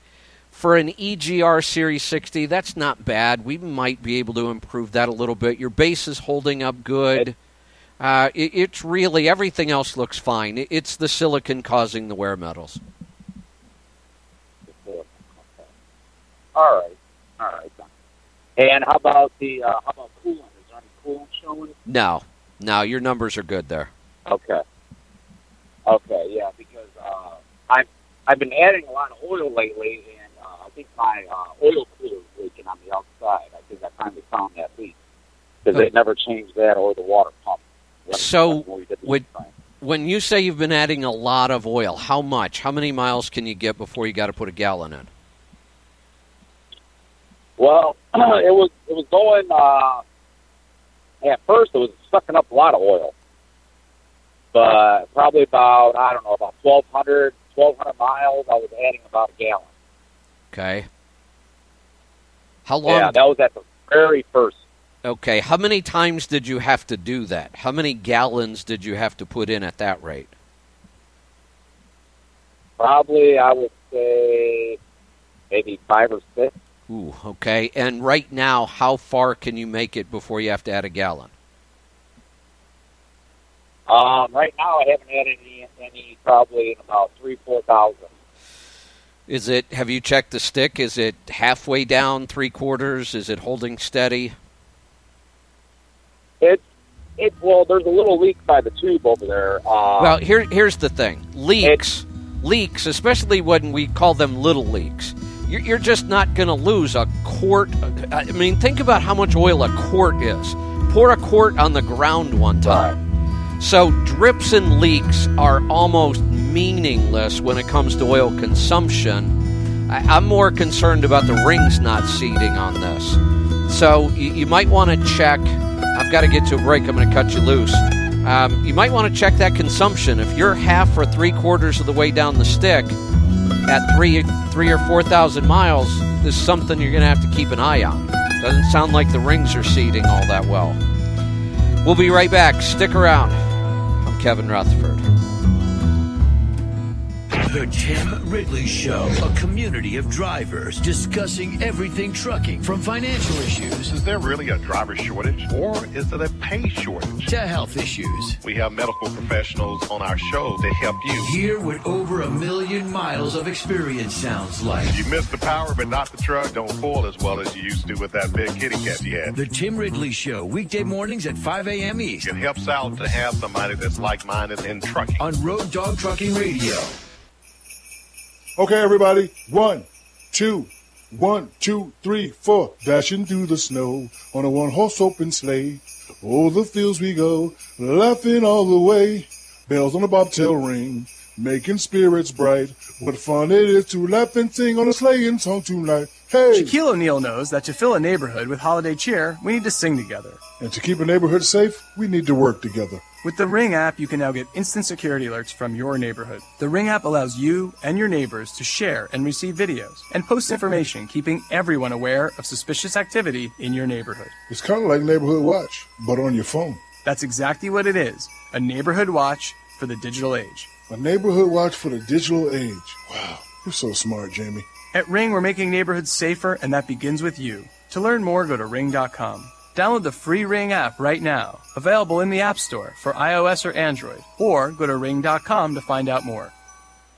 for an EGR Series 60. That's not bad. We might be able to improve that a little bit. Your base is holding up good. Uh, it, it's really everything else looks fine. It, it's the silicon causing the wear metals. all right, all right. And how about the uh, how about coolant? Is there any coolant showing? No, no, your numbers are good there. Okay. Okay, yeah, because uh, I've I've been adding a lot of oil lately, and uh, I think my uh, oil cooler is leaking on the outside. I think I finally found that leak because they never changed that or the water pump. So when we did the when, frame. when you say you've been adding a lot of oil, how much? How many miles can you get before you got to put a gallon in? Well, it was it was going. Uh, at first, it was sucking up a lot of oil, but probably about I don't know about 1,200, 1,200 miles. I was adding about a gallon. Okay. How long? Yeah, that was at the very first. Okay. How many times did you have to do that? How many gallons did you have to put in at that rate? Probably, I would say maybe five or six. Ooh, okay. And right now, how far can you make it before you have to add a gallon? Um, right now, I haven't had any any probably in about three four thousand. Is it? Have you checked the stick? Is it halfway down, three quarters? Is it holding steady? It it well, there's a little leak by the tube over there. Uh, well, here here's the thing: leaks, leaks, especially when we call them little leaks. You're, you're just not going to lose a quart. I mean, think about how much oil a quart is. Pour a quart on the ground one time. So drips and leaks are almost meaningless when it comes to oil consumption. I, I'm more concerned about the rings not seating on this. So you, you might want to check. I've got to get to a break. I'm going to cut you loose. Um, you might want to check that consumption. If you're half or three quarters of the way down the stick at three, three or four thousand miles, this is something you're going to have to keep an eye on. Doesn't sound like the rings are seating all that well. We'll be right back. Stick around. Kevin Rutherford. The Tim Ridley Show, a community of drivers discussing everything trucking from financial issues Is there really a driver shortage or is it a pay shortage? to health issues. We have medical professionals on our show to help you. Hear what over a million miles of experience sounds like. You missed the power but not the truck. Don't pull as well as you used to with that big kitty cat you had. The Tim Ridley Show, weekday mornings at 5 a.m. East. It helps out to have somebody that's like-minded in trucking. On Road Dog Trucking Radio. Okay, everybody. One, two, one, two, three, four. Dashing through the snow on a one horse open sleigh. Over the fields we go, laughing all the way. Bells on the bobtail ring, making spirits bright. What fun it is to laugh and sing on a sleighing song tonight. Hey! Shaquille O'Neal knows that to fill a neighborhood with holiday cheer, we need to sing together. And to keep a neighborhood safe, we need to work together. With the Ring app, you can now get instant security alerts from your neighborhood. The Ring app allows you and your neighbors to share and receive videos and post information, keeping everyone aware of suspicious activity in your neighborhood. It's kind of like Neighborhood Watch, but on your phone. That's exactly what it is a neighborhood watch for the digital age. A neighborhood watch for the digital age. Wow, you're so smart, Jamie. At Ring, we're making neighborhoods safer, and that begins with you. To learn more, go to ring.com. Download the free Ring app right now, available in the App Store for iOS or Android, or go to ring.com to find out more.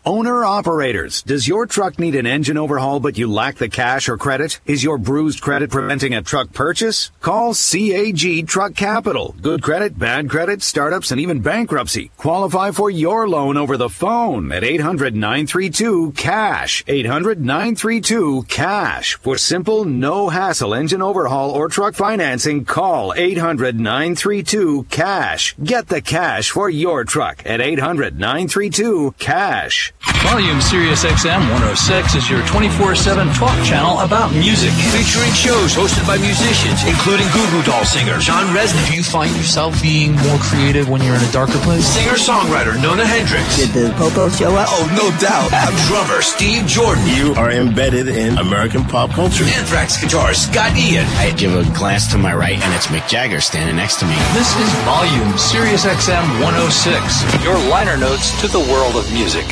Owner operators, does your truck need an engine overhaul but you lack the cash or credit? Is your bruised credit preventing a truck purchase? Call CAG Truck Capital. Good credit, bad credit, startups, and even bankruptcy. Qualify for your loan over the phone at 800 932 CASH. 800 932 CASH. For simple, no hassle engine overhaul or truck financing, call 800 932 CASH. Get the cash for your truck at 800 932 CASH. Volume Sirius XM 106 is your 24-7 talk channel about music. Featuring shows hosted by musicians, including Goo Goo Doll singer John Rzeznik. Do you find yourself being more creative when you're in a darker place? Singer-songwriter Nona Hendryx. Did the Popo show up? Oh, no doubt. And drummer Steve Jordan. You are embedded in American pop culture. Anthrax guitarist Scott Ian. I give a glance to my right and it's Mick Jagger standing next to me. This is Volume Sirius XM 106, your liner notes to the world of music.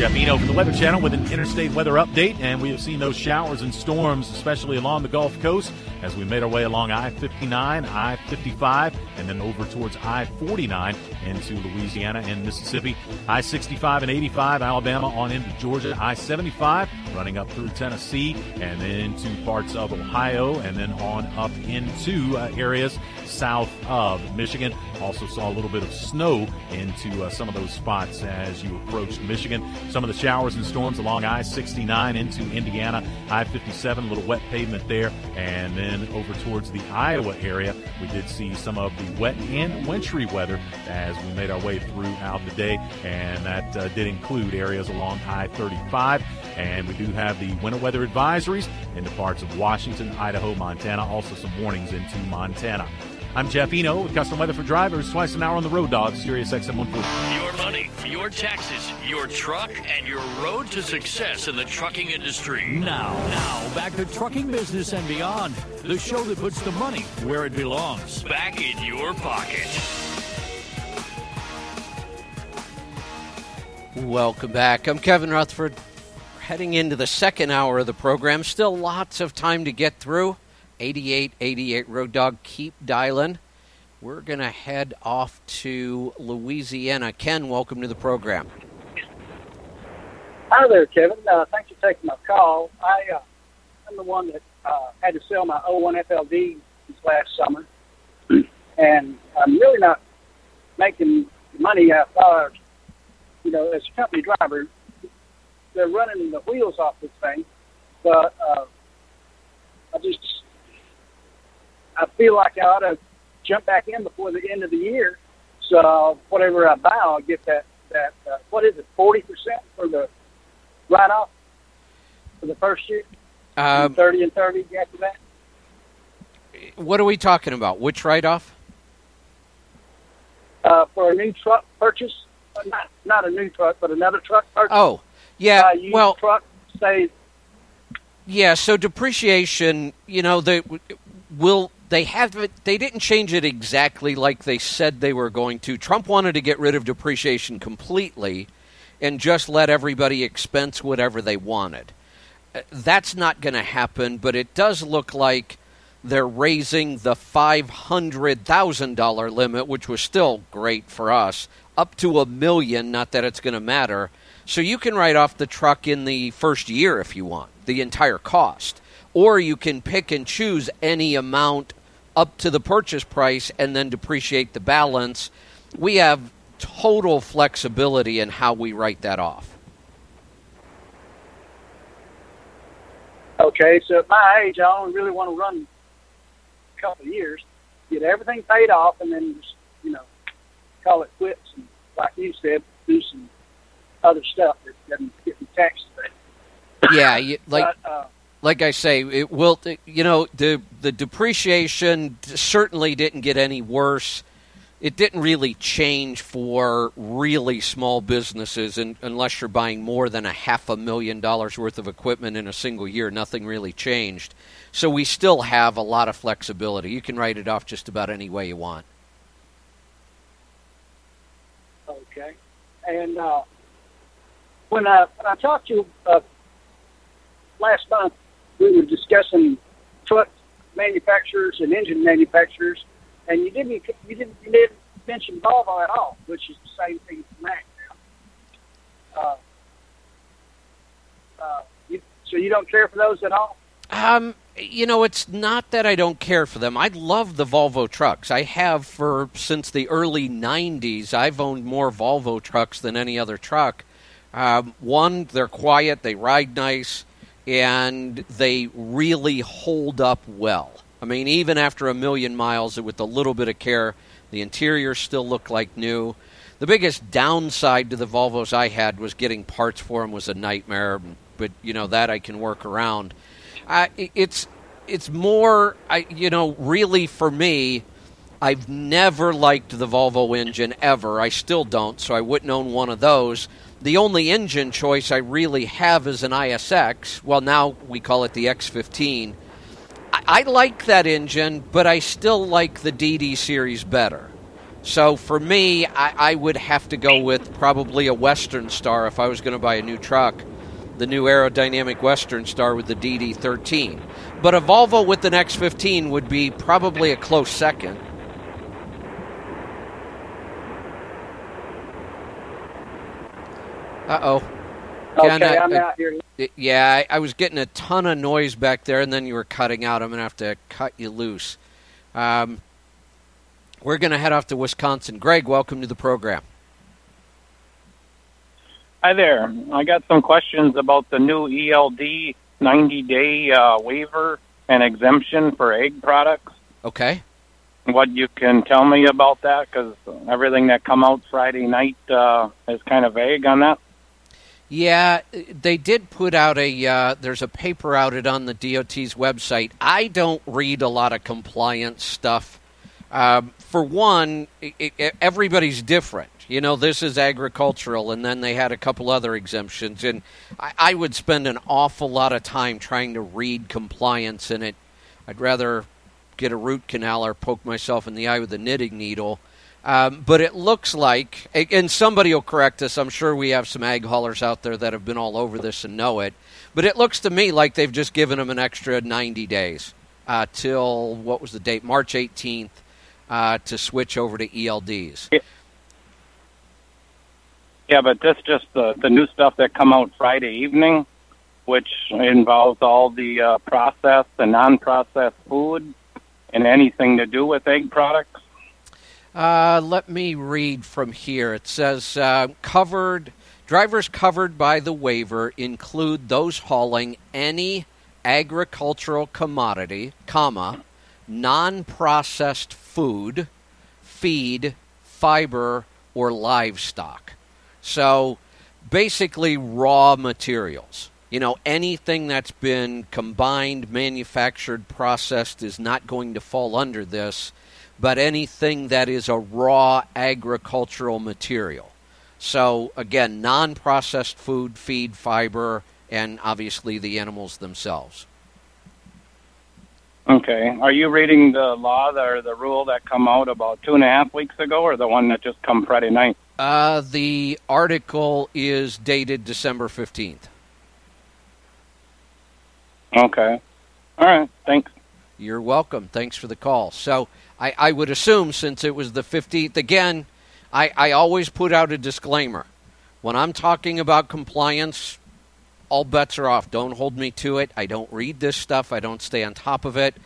Jeff Eno from the Weather Channel with an interstate weather update, and we have seen those showers and storms, especially along the Gulf Coast, as we made our way along I 59, I 55, and then over towards I 49 into Louisiana and Mississippi. I 65 and 85, Alabama on into Georgia. I 75 running up through Tennessee and then into parts of Ohio, and then on up into uh, areas south of Michigan. Also saw a little bit of snow into uh, some of those spots as you approached Michigan. Some of the showers and storms along I 69 into Indiana, I 57, a little wet pavement there, and then over towards the Iowa area, we did see some of the wet and wintry weather as we made our way throughout the day, and that uh, did include areas along I 35. And we do have the winter weather advisories into parts of Washington, Idaho, Montana, also some warnings into Montana. I'm Jeff Eno with Custom Weather for Drivers, twice an hour on the road, dog, Sirius XM 140. Your money, your taxes, your truck, and your road to success in the trucking industry. Now, now, back to trucking business and beyond. The show that puts the money where it belongs. Back in your pocket. Welcome back. I'm Kevin Rutherford. We're heading into the second hour of the program. Still lots of time to get through. 8888 Road Dog, keep dialing. We're going to head off to Louisiana. Ken, welcome to the program. Hi there, Kevin. Uh, thanks for taking my call. I, uh, I'm the one that uh, had to sell my 01 FLD this last summer, and I'm really not making money I thought. You know, as a company driver, they're running the wheels off this thing, but uh, I just I feel like I ought to jump back in before the end of the year. So whatever I buy, I'll get that that uh, what is it, forty percent for the write off for the first year, Um, thirty and thirty after that. what are we talking about? Which write off? Uh, for a new truck purchase, uh, not not a new truck, but another truck purchase. Oh, yeah. used well, truck say Yeah, so depreciation, you know, they will they have they didn't change it exactly like they said they were going to. Trump wanted to get rid of depreciation completely and just let everybody expense whatever they wanted. Uh, That's not going to happen, but it does look like they're raising the $500,000 limit, which was still great for us, up to a million, not that it's going to matter. So you can write off the truck in the first year if you want, the entire cost. Or you can pick and choose any amount up to the purchase price and then depreciate the balance. We have total flexibility in how we write that off. Okay, so at my age, I only really want to run a couple of years, get everything paid off, and then just you know call it quits. And like you said, do some other stuff that doesn't get me taxed. Yeah, you, like But, uh, like I say, it will. You know, the the depreciation certainly didn't get any worse. It didn't really change for really small businesses, and unless you're buying more than a half a million dollars worth of equipment in a single year, nothing really changed. So we still have a lot of flexibility. You can write it off just about any way you want. Okay. And uh, when I when I talked to you uh, last month, we were discussing truck manufacturers and engine manufacturers, and you didn't you didn't you didn't mention Volvo at all, which is the same thing as Mack now. Uh, uh, you, so you don't care for those at all? Um, you know, it's not that I don't care for them. I love the Volvo trucks. I have for since the early '90s. I've owned more Volvo trucks than any other truck. Um, one, they're quiet, they ride nice, and they really hold up well. I mean, even after a million miles, with a little bit of care, the interiors still look like new. The biggest downside to the Volvos I had was getting parts for them was a nightmare, but you know that I can work around. It- it's it's more, I you know, really for me. I've never liked the Volvo engine ever. I still don't, so I wouldn't own one of those. The only engine choice I really have is an ISX. Well, now we call it the X15. I, I like that engine, but I still like the DD series better. So for me, I, I would have to go with probably a Western Star if I was going to buy a new truck. The new aerodynamic Western Star with the DD13. But a Volvo with an X15 would be probably a close second. Uh oh. Okay, I'm out here. Yeah, I, I was getting a ton of noise back there, and then you were cutting out. I'm going to have to cut you loose. Um, we're going to head off to Wisconsin. Greg, welcome to the program. Hi there. I got some questions about the new ELD 90 day uh, waiver and exemption for egg products. Okay. What you can tell me about that? Because everything that come out Friday night uh, is kind of vague on that. Yeah, they did put out a. Uh, there's a paper out it on the DOT's website. I don't read a lot of compliance stuff. Um, for one, i i everybody's different. You know, this is agricultural, and then they had a couple other exemptions, and I, I would spend an awful lot of time trying to read compliance in it. I'd rather get a root canal or poke myself in the eye with a knitting needle. Um, but it looks like, and somebody will correct us. I'm sure we have some ag haulers out there that have been all over this and know it. But it looks to me like they've just given them an extra 90 days uh, till what was the date? March 18th. uh, to switch over to ELDs. Yeah, but this just the the new stuff that come out Friday evening, which involves all the uh, processed and non-processed food and anything to do with egg products. Uh, let me read from here. It says uh, covered drivers covered by the waiver include those hauling any agricultural commodity, comma, non-processed food, feed, fiber, or livestock. So basically raw materials. You know, anything that's been combined, manufactured, processed is not going to fall under this, but anything that is a raw agricultural material. So, again, non processed food, feed, fiber, and obviously the animals themselves. Okay. Are you reading the law or the rule that come out about two and a half weeks ago, or the one that just come Friday night? Uh, the article is dated December 15th. Okay. All right. Thanks. You're welcome. Thanks for the call. So I, I would assume since it was the 15th, again, I, I always put out a disclaimer. When I'm talking about compliance, all bets are off. Don't hold me to it. I don't read this stuff, I don't stay on top of it.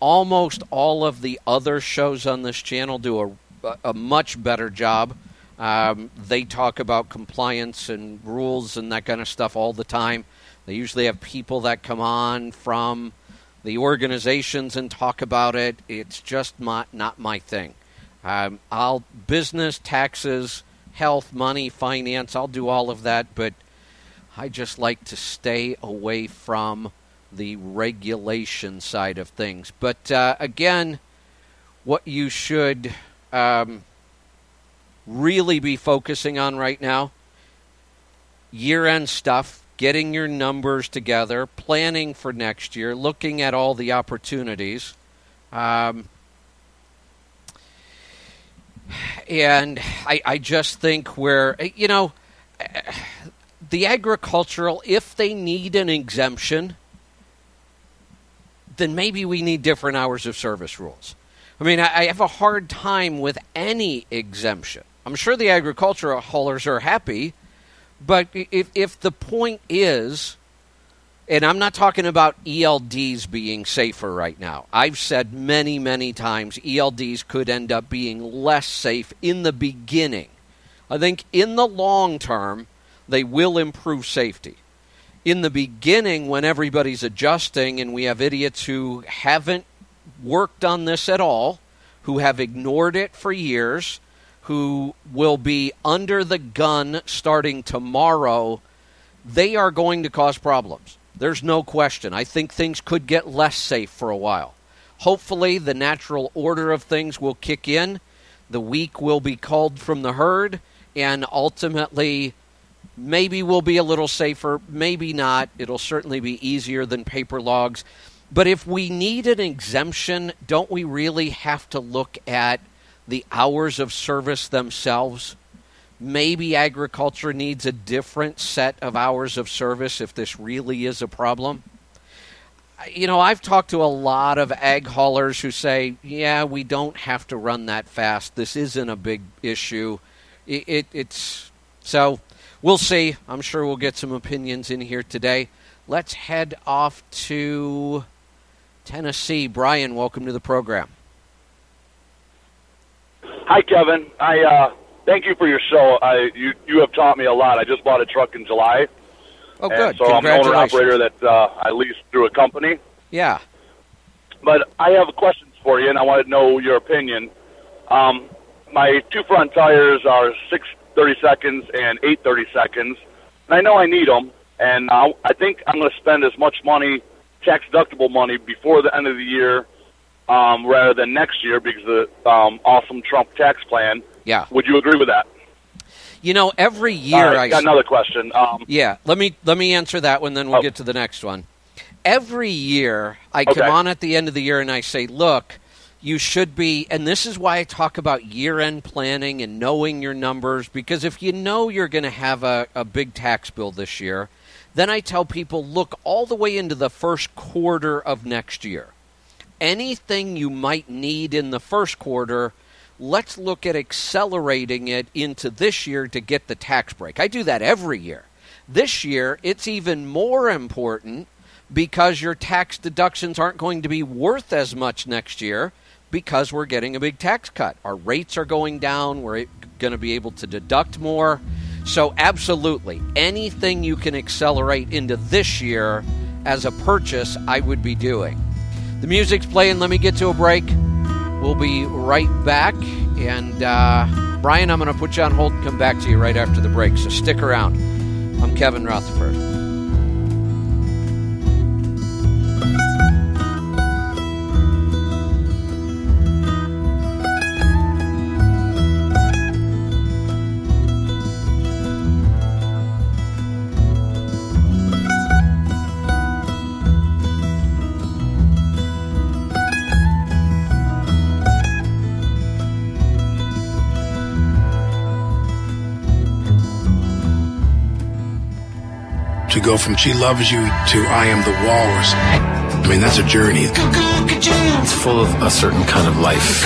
Almost all of the other shows on this channel do a, a much better job. Um, they talk about compliance and rules and that kind of stuff all the time. They usually have people that come on from the organizations and talk about it. It's just not, not my thing. Um, I'll business, taxes, health, money, finance. I'll do all of that, but I just like to stay away from the regulation side of things. But uh, again, what you should um, really be focusing on right now year end stuff, getting your numbers together, planning for next year, looking at all the opportunities. Um, and I, I just think where, you know, the agricultural, if they need an exemption, then maybe we need different hours of service rules. I mean, I, I have a hard time with any exemption. I'm sure the agricultural haulers are happy, but if, if the point is, and I'm not talking about ELDs being safer right now. I've said many, many times ELDs could end up being less safe in the beginning. I think in the long term, they will improve safety. In the beginning, when everybody's adjusting and we have idiots who haven't worked on this at all, who have ignored it for years, who will be under the gun starting tomorrow, they are going to cause problems. There's no question. I think things could get less safe for a while. Hopefully, the natural order of things will kick in. The weak will be called from the herd, and ultimately, maybe we'll be a little safer, maybe not. It'll certainly be easier than paper logs. But if we need an exemption, don't we really have to look at the hours of service themselves? Maybe agriculture needs a different set of hours of service if this really is a problem. You know, I've talked to a lot of ag haulers who say, yeah, we don't have to run that fast. This isn't a big issue. It, it, it's so we'll see. I'm sure we'll get some opinions in here today. Let's head off to Tennessee. Brian, welcome to the program. Hi, Kevin. I uh, thank you for your show. I you you have taught me a lot. I just bought a truck in July. Oh, good. So I'm an owner operator that uh, I lease through a company. Yeah. But I have questions for you, and I want to know your opinion. Um, my two front tires are six thirty seconds and eight thirty seconds, and I know I need them. And I, I think I'm going to spend as much money, tax deductible money, before the end of the year, um, rather than next year because of the um, awesome Trump tax plan. Yeah. Would you agree with that? You know, every year right, I got another question. Um, Yeah, let me let me answer that one, then we'll get to the next one. Every year, I Okay. come on at the end of the year and I say, "Look, you should be," and this is why I talk about year-end planning and knowing your numbers. Because if you know you're going to have a, a big tax bill this year, then I tell people, look all the way into the first quarter of next year. Anything you might need in the first quarter, let's look at accelerating it into this year to get the tax break. I do that every year. This year, it's even more important because your tax deductions aren't going to be worth as much next year because we're getting a big tax cut. Our rates are going down. We're going to be able to deduct more. So, absolutely, anything you can accelerate into this year as a purchase, I would be doing. The music's playing. Let me get to a break. We'll be right back. And, uh, Brian, I'm going to put you on hold and come back to you right after the break. So, stick around. I'm Kevin Rutherford. To go from She Loves You to I Am the Walrus. I mean, that's a journey. It's full of a certain kind of life.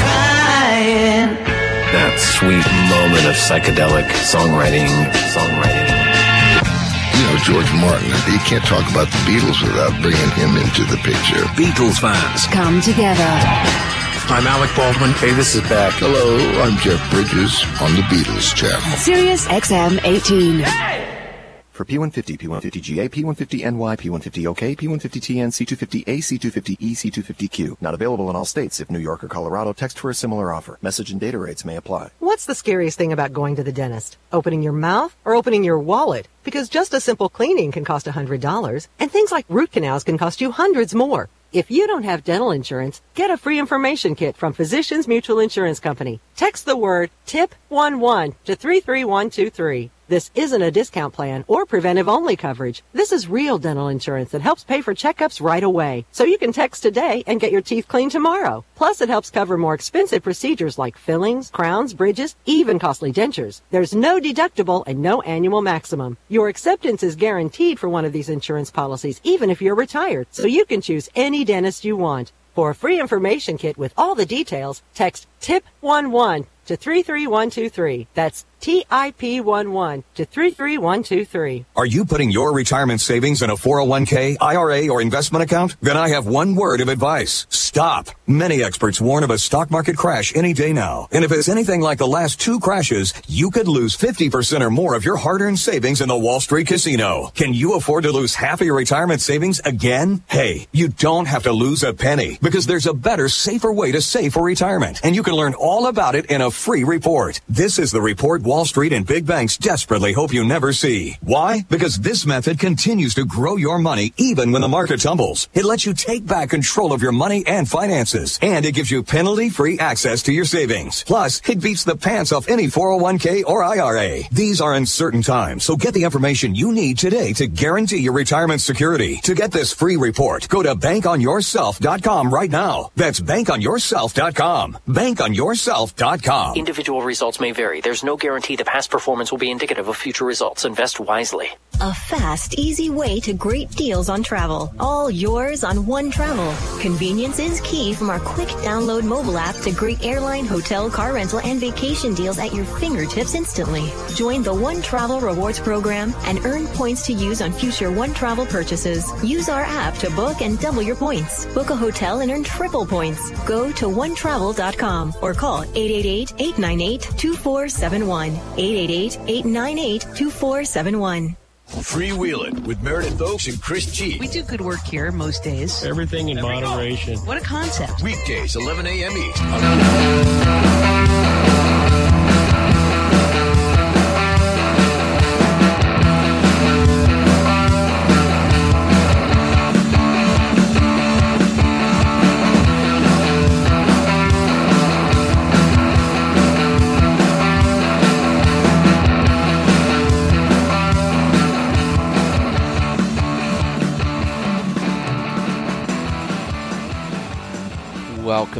That sweet moment of psychedelic songwriting, songwriting. You know, George Martin, you can't talk about the Beatles without bringing him into the picture. Beatles fans. Come together. I'm Alec Baldwin. Hey, this is back. Hello, I'm Jeff Bridges on the Beatles channel. Sirius XM 18. For P150, P150GA, P150NY, P150OK, P150TN, C250A, C250E, C250Q. Not available in all states. If New York or Colorado, text for a similar offer. Message and data rates may apply. What's the scariest thing about going to the dentist? Opening your mouth or opening your wallet? Because just a simple cleaning can cost $100, and things like root canals can cost you hundreds more. If you don't have dental insurance, get a free information kit from Physicians Mutual Insurance Company. Text the word TIP11 to 33123. This isn't a discount plan or preventive only coverage. This is real dental insurance that helps pay for checkups right away. So you can text today and get your teeth cleaned tomorrow. Plus, it helps cover more expensive procedures like fillings, crowns, bridges, even costly dentures. There's no deductible and no annual maximum. Your acceptance is guaranteed for one of these insurance policies, even if you're retired. So you can choose any dentist you want. For a free information kit with all the details, text TIP11 to 33123. That's TIP11 to 33123. Are you putting your retirement savings in a 401k, IRA, or investment account? Then I have one word of advice. Stop. Many experts warn of a stock market crash any day now. And if it's anything like the last two crashes, you could lose 50% or more of your hard-earned savings in the Wall Street casino. Can you afford to lose half of your retirement savings again? Hey, you don't have to lose a penny because there's a better, safer way to save for retirement. And you can learn all about it in a free report. This is the report Wall Street and big banks desperately hope you never see. Why? Because this method continues to grow your money even when the market tumbles. It lets you take back control of your money and finances, and it gives you penalty-free access to your savings. Plus, it beats the pants off any 401k or IRA. These are uncertain times, so get the information you need today to guarantee your retirement security. To get this free report, go to bankonyourself.com right now. That's bankonyourself.com. Bankonyourself.com. Individual results may vary. There's no guarantee that past performance will be indicative of future results. Invest wisely. A fast, easy way to great deals on travel. All yours on One Travel. Convenience is key from our quick download mobile app to great airline, hotel, car rental, and vacation deals at your fingertips instantly. Join the One Travel Rewards program and earn points to use on future One Travel purchases. Use our app to book and double your points. Book a hotel and earn triple points. Go to onetravel.com or call 888-898-2471. 888-898-2471. Freewheel it with Meredith Ochs and Chris G. We do good work here most days. Everything in moderation. What a concept. Weekdays, 11 a.m. East.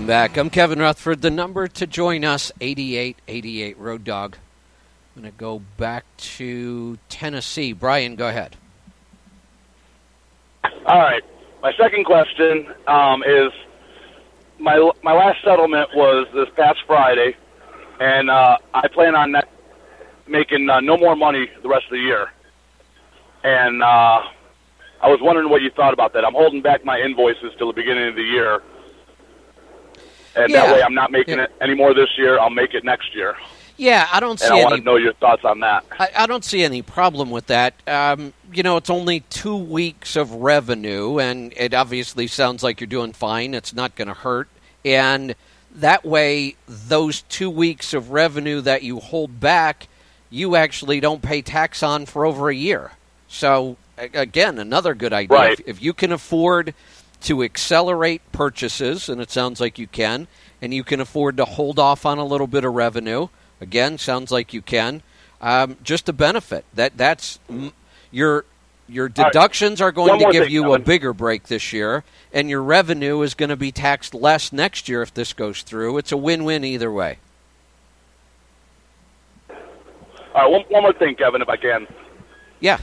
Welcome back. I'm Kevin Rutherford. The number to join us, 8888 Road Dog. I'm going to go back to Tennessee. Brian, go ahead. All right. My second question um, is my my last settlement was this past Friday, and uh, I plan on making uh, no more money the rest of the year. And uh, I was wondering what you thought about that. I'm holding back my invoices till the beginning of the year, and Yeah. that way I'm not making it anymore this year. I'll make it next year. Yeah, I don't see And I want to know your thoughts on that. I, I don't see any problem with that. Um, you know, it's only two weeks of revenue, and it obviously sounds like you're doing fine. It's not going to hurt. And that way, those two weeks of revenue that you hold back, you actually don't pay tax on for over a year. So, again, another good idea. Right. If, if you can afford to accelerate purchases, and it sounds like you can, and you can afford to hold off on a little bit of revenue, again, sounds like you can. Um, just a benefit that that's your your right. deductions are going to give thing, you a bigger break this year, and your revenue is going to be taxed less next year if this goes through. It's a win-win either way. All right, one, one more thing, Kevin, if I can. Yeah.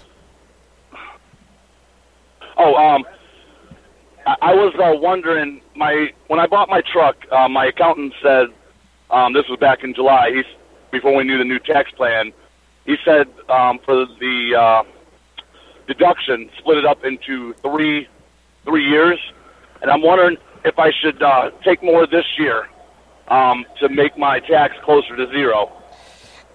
Oh, um, I, was uh, wondering. My when I bought my truck, uh, my accountant said um, this was back in July. He's before we knew the new tax plan. He said um, for the uh, deduction, split it up into three three years, and I'm wondering if I should uh, take more this year um, to make my tax closer to zero.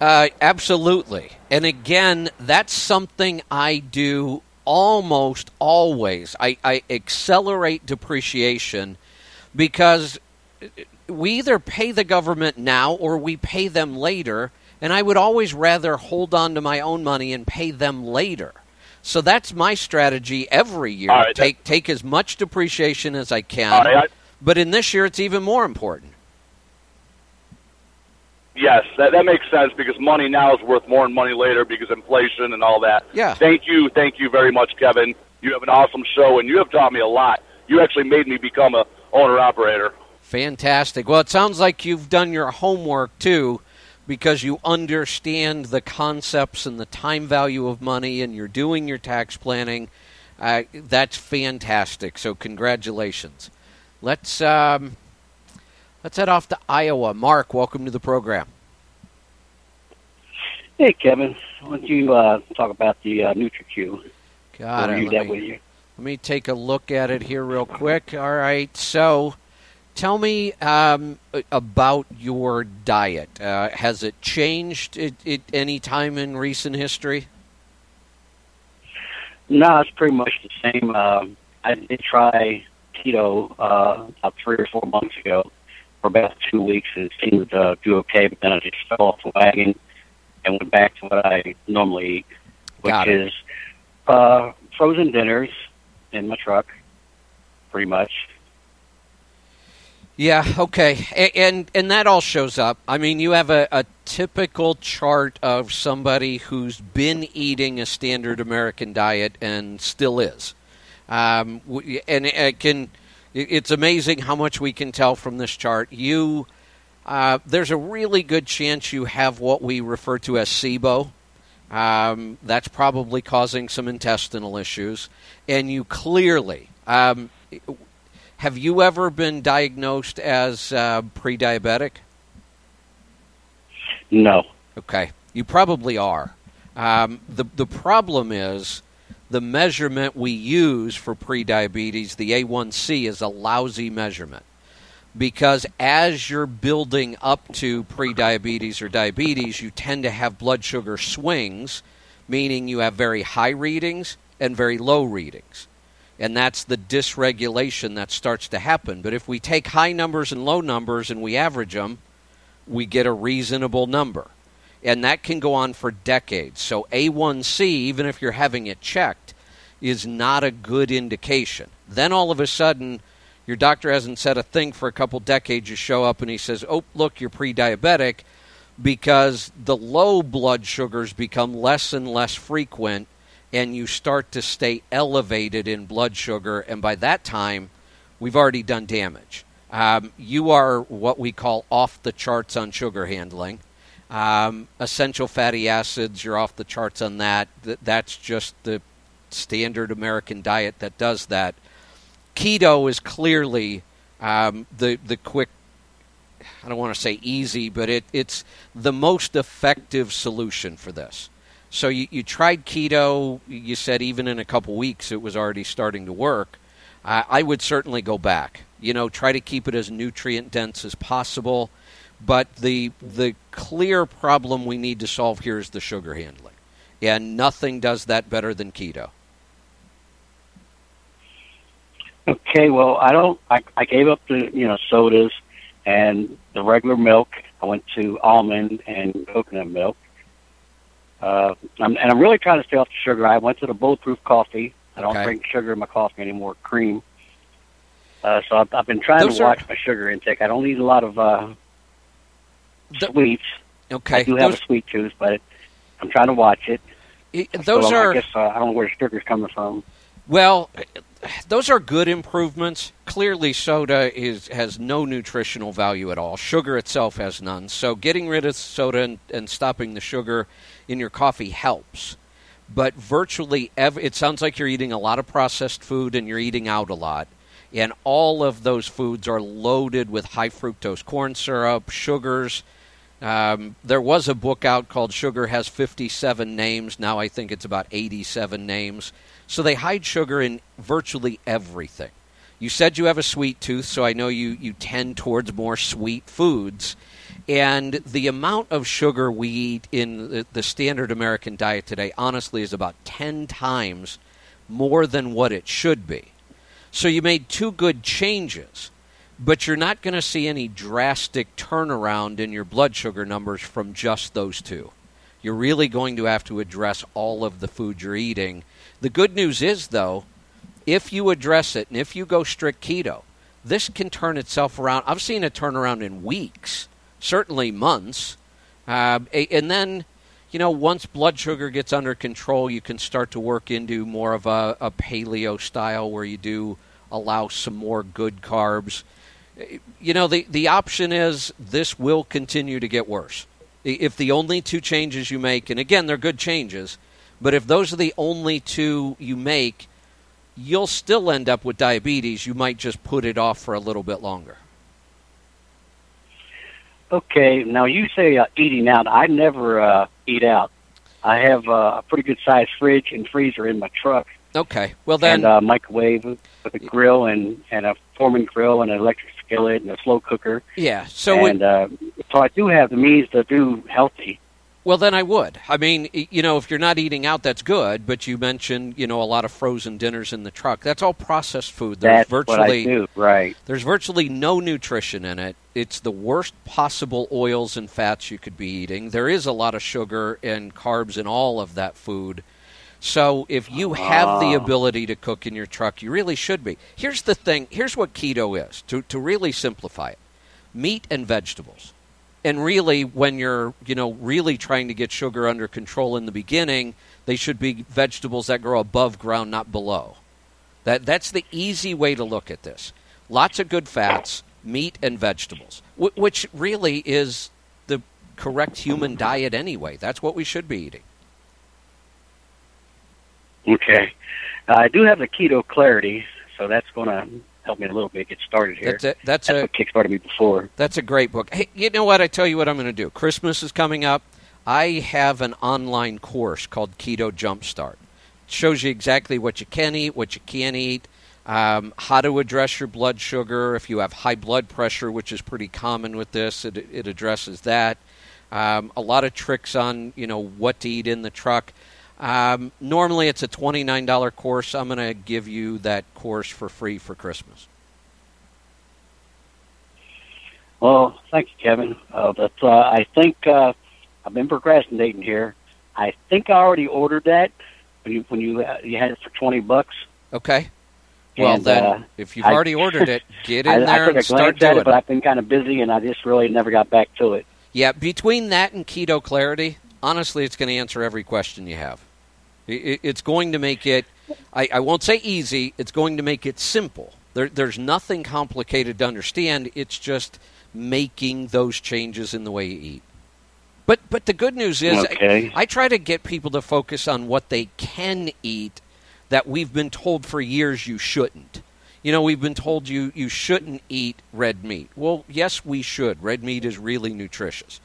Uh, absolutely. And again, that's something I do almost always. I, I accelerate depreciation because we either pay the government now or we pay them later. And I would always rather hold on to my own money and pay them later. So that's my strategy every year. Right, take take as much depreciation as I can. Right, I- but in this year, it's even more important. Yes, that, that makes sense because money now is worth more than money later because inflation and all that. Yeah. Thank you, thank you very much, Kevin. You have an awesome show, and you have taught me a lot. You actually made me become a owner operator. Fantastic. Well, it sounds like you've done your homework too, because you understand the concepts and the time value of money, and you're doing your tax planning. Uh, that's fantastic. So, congratulations. Let's um, let's head off to Iowa. Mark, welcome to the program. Hey, Kevin. Why don't you uh, talk about the uh, NutriQ? Got it. Let that me- you. Let me take a look at it here real quick. All right. So, tell me um, about your diet. Uh, has it changed at, at any time in recent history? No, it's pretty much the same. Um, I did try keto uh, about three or four months ago for about two weeks, and it seemed to do okay. But then I just fell off the wagon and went back to what I normally eat, which Got it. is uh, frozen dinners in my truck, pretty much. Yeah. Okay. A- And and that all shows up. I mean, you have a, a typical chart of somebody who's been eating a standard American diet and still is. Um, and it can. It- It's amazing how much we can tell from this chart. You, uh, there's a really good chance you have what we refer to as SIBO. Um, that's probably causing some intestinal issues, and you clearly. Um, have you ever been diagnosed as uh, pre-diabetic? No. Okay, you probably are. Um, the the problem is the measurement we use for prediabetes, the A1C, is a lousy measurement because as you're building up to prediabetes or diabetes, you tend to have blood sugar swings, meaning you have very high readings and very low readings. And that's the dysregulation that starts to happen. But if we take high numbers and low numbers and we average them, we get a reasonable number. And that can go on for decades. So A1C, even if you're having it checked, is not a good indication. Then all of a sudden, your doctor hasn't said a thing for a couple decades. You show up and he says, Oh, look, you're pre diabetic because the low blood sugars become less and less frequent and you start to stay elevated in blood sugar. And by that time, we've already done damage. Um, you are what we call off the charts on sugar handling. Um, essential fatty acids, you're off the charts on that. Th- That's just the standard American diet that does that. Keto is clearly um, the the quick. I don't want to say easy, but it, it's the most effective solution for this. So you, you tried keto. You said even in a couple weeks it was already starting to work. I, I would certainly go back. You know, try to keep it as nutrient dense as possible. But the the clear problem we need to solve here is the sugar handling, and nothing does that better than keto. Okay, well, I don't. I, I gave up the you know sodas and the regular milk. I went to almond and coconut milk. Uh, I'm, and I'm really trying to stay off the sugar. I went to the bulletproof coffee. I don't Okay. drink sugar in my coffee anymore. Cream. Uh, so I've, I've been trying Those to are- watch my sugar intake. I don't eat a lot of uh, sweets. Okay, I do have those- a sweet tooth, but I'm trying to watch it. I- So those I are guess uh, I don't know where the sugar's coming from. Well, those are good improvements. Clearly, soda is has no nutritional value at all. Sugar itself has none. So, getting rid of soda and, and stopping the sugar in your coffee helps. But virtually, ev- it sounds like you're eating a lot of processed food and you're eating out a lot. And all of those foods are loaded with high fructose corn syrup, sugars. Um, there was a book out called Sugar Has 57 Names. Now I think it's about 87 names. So they hide sugar in virtually everything. You said you have a sweet tooth, so I know you, you tend towards more sweet foods. And the amount of sugar we eat in the, the standard American diet today, honestly, is about 10 times more than what it should be. So you made two good changes, but you're not going to see any drastic turnaround in your blood sugar numbers from just those two. You're really going to have to address all of the food you're eating. The good news is, though, if you address it and if you go strict keto, this can turn itself around. I've seen it turn around in weeks, certainly months. Um, a- and then, you know, once blood sugar gets under control, you can start to work into more of a, a paleo style where you do allow some more good carbs. You know, the, the option is this will continue to get worse. If the only two changes you make, and again, they're good changes, but if those are the only two you make, you'll still end up with diabetes. You might just put it off for a little bit longer. Okay, now you say uh, eating out. I never uh, eat out. I have uh, a pretty good sized fridge and freezer in my truck, Okay. Well, then. and uh, microwave with a grill and and a Foreman grill and an electric skillet and a slow cooker. yeah. So, and it, uh, so I do have the means to do healthy. Well, then I would. I mean, you know, if you're not eating out, that's good. But you mentioned, you know, a lot of frozen dinners in the truck. That's all processed food. There's That's virtually what I do. Right. There's virtually no nutrition in it. It's the worst possible oils and fats you could be eating. There is a lot of sugar and carbs in all of that food. So if you have the Ah. ability to cook in your truck, you really should be. Here's the thing. Here's what keto is. To to really simplify it. Meat and vegetables. And really when you're, you know, really trying to get sugar under control in the beginning, they should be vegetables that grow above ground, not below. That that's the easy way to look at this. Lots of good fats, meat and vegetables, wh- which really is the correct human diet anyway. That's what we should be eating. Okay. Uh, I do have the keto clarity, so that's going to help me a little bit get started here. That's a, that's a what kickstarted me before. That's a great book. Hey, you know what? I tell you what I'm going to do. Christmas is coming up. I have an online course called Keto Jumpstart. It shows you exactly what you can eat, what you can't eat, um, how to address your blood sugar. If you have high blood pressure, which is pretty common with this, it, it addresses that. Um, a lot of tricks on you know what to eat in the truck. Um, normally, it's a twenty nine dollar course. I'm going to give you that course for free for Christmas. Well, thank you, Kevin. Uh, but uh, I think uh, I've been procrastinating here. I think I already ordered that when you when you uh, you had it for twenty bucks. Okay. Well, And, then, uh, if you've I- already ordered it, get in I, there I and start doing it, but I've been kind of busy, and I just really never got back to it. Yeah, between that and keto clarity, honestly, it's going to answer every question you have. It's going to make it, I, I won't say easy, it's going to make it simple. There, there's nothing complicated to understand. It's just making those changes in the way you eat. But, but the good news is, Okay. I, I try to get people to focus on what they can eat that we've been told for years you shouldn't. you know, we've been told you, you shouldn't eat red meat. Well, yes, we should. Red meat is really nutritious.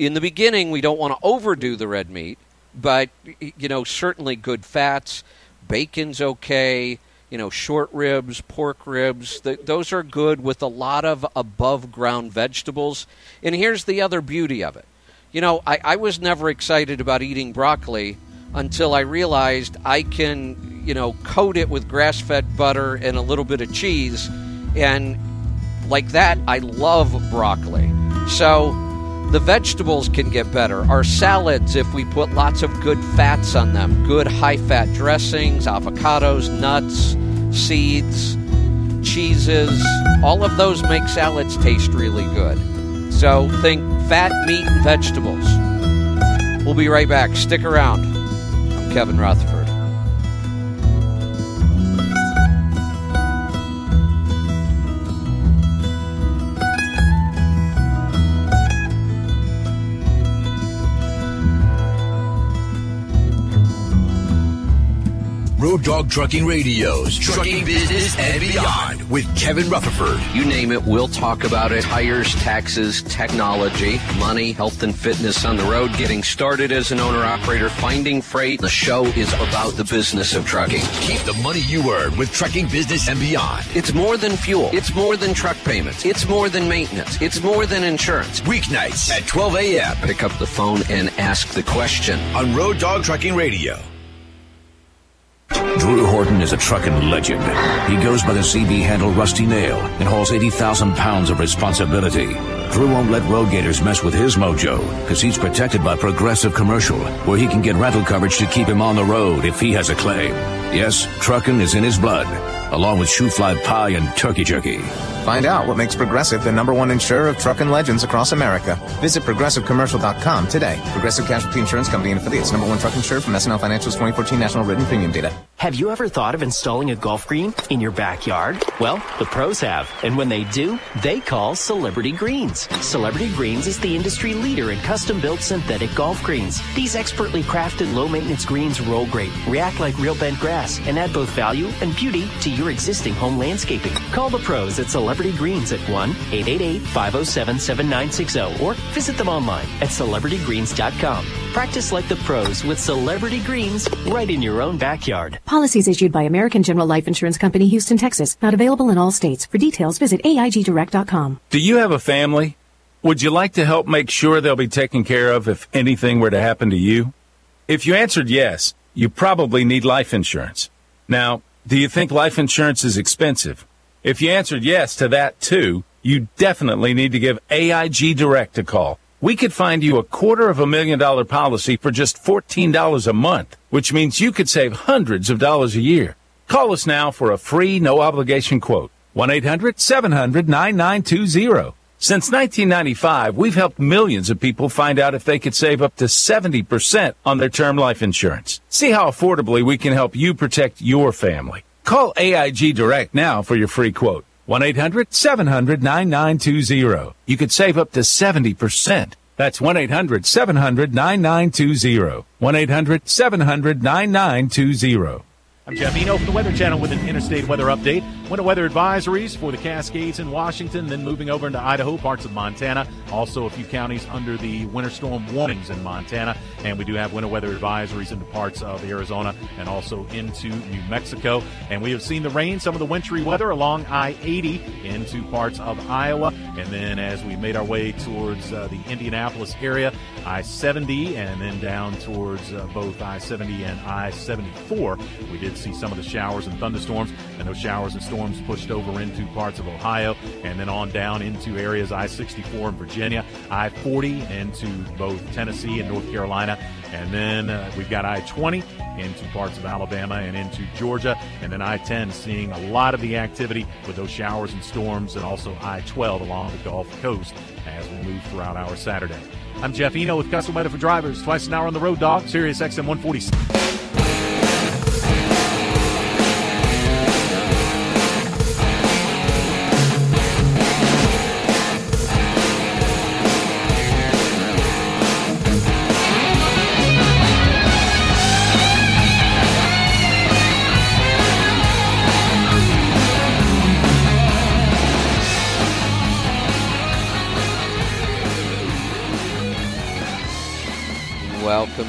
In the beginning, we don't want to overdo the red meat, but, you know, certainly good fats. Bacon's okay. You know, short ribs, pork ribs, th- those are good with a lot of above ground vegetables. And here's the other beauty of it. You know, I, I was never excited about eating broccoli until I realized I can, you know, coat it with grass fed butter and a little bit of cheese. And like that, I love broccoli. So the vegetables can get better. Our salads, if we put lots of good fats on them, good high fat dressings, avocados, nuts, seeds, cheeses, all of those make salads taste really good. So think fat, meat, and vegetables. We'll be right back. Stick around. I'm Kevin Rutherford. Road Dog Trucking Radio's Trucking Business and Beyond with Kevin Rutherford. You name it, we'll talk about it. Tires, taxes, technology, money, health and fitness on the road, getting started as an owner operator, finding freight. The show is about the business of trucking. Keep the money you earn with Trucking Business and Beyond. It's more than fuel. It's more than truck payments. It's more than maintenance. It's more than insurance. Weeknights at 12 a.m. Pick up the phone and ask the question on Road Dog Trucking Radio. Drew Horton is a trucking legend. He goes by the CB handle Rusty Nail and hauls 80,000 pounds of responsibility. Drew won't let road gators mess with his mojo because he's protected by Progressive Commercial, where he can get rental coverage to keep him on the road if he has a claim. Yes, trucking is in his blood, along with shoe fly pie and turkey jerky. Find out what makes Progressive the number one insurer of trucking legends across America. Visit progressivecommercial.com today. Progressive Casualty Insurance Company and affiliates, number one truck insurer from SNL Financial's 2014 National Written Premium Data. Have you ever thought of installing a golf green in your backyard? Well, the pros have, and when they do, they call Celebrity Greens. Celebrity Greens is the industry leader in custom-built synthetic golf greens. These expertly crafted low-maintenance greens roll great, react like real bent grass, and add both value and beauty to your existing home landscaping. Call the pros at Celebrity Greens at 1-888-507-7960 or visit them online at celebritygreens.com. Practice like the pros with Celebrity Greens right in your own backyard. Policies issued by American General Life Insurance Company, Houston, Texas. Not available in all states. For details, visit AIGDirect.com. Do you have a family? Would you like to help make sure they'll be taken care of if anything were to happen to you? If you answered yes, you probably need life insurance. Now, do you think life insurance is expensive? If you answered yes to that too, you definitely need to give AIG Direct a call. We could find you a quarter of a million dollar policy for just $14 a month, which means you could save hundreds of dollars a year. Call us now for a free, no obligation quote. 1-800-700-9920. Since 1995, we've helped millions of people find out if they could save up to 70% on their term life insurance. See how affordably we can help you protect your family. Call AIG Direct now for your free quote. 1-800-700-9920. You could save up to 70%. That's 1-800-700-9920. 1-800-700-9920. I'm Jeff Eno from the Weather Channel with an interstate weather update. Winter weather advisories for the Cascades in Washington, then moving over into Idaho, parts of Montana. Also, a few counties under the winter storm warnings in Montana. And we do have winter weather advisories into parts of Arizona and also into New Mexico. And we have seen the rain, some of the wintry weather along I 80 into parts of Iowa. And then as we made our way towards uh, the Indianapolis area, I 70, and then down towards uh, both I 70 and I 74, we did see some of the showers and thunderstorms, and those showers and storms pushed over into parts of Ohio, and then on down into areas I 64 in Virginia, I 40 into both Tennessee and North Carolina, and then uh, we've got I 20 into parts of Alabama and into Georgia, and then I 10 seeing a lot of the activity with those showers and storms, and also I 12 along the Gulf Coast as we move throughout our Saturday. I'm Jeff Eno with Custom Weather for Drivers, twice an hour on the road, dog, Sirius XM 146.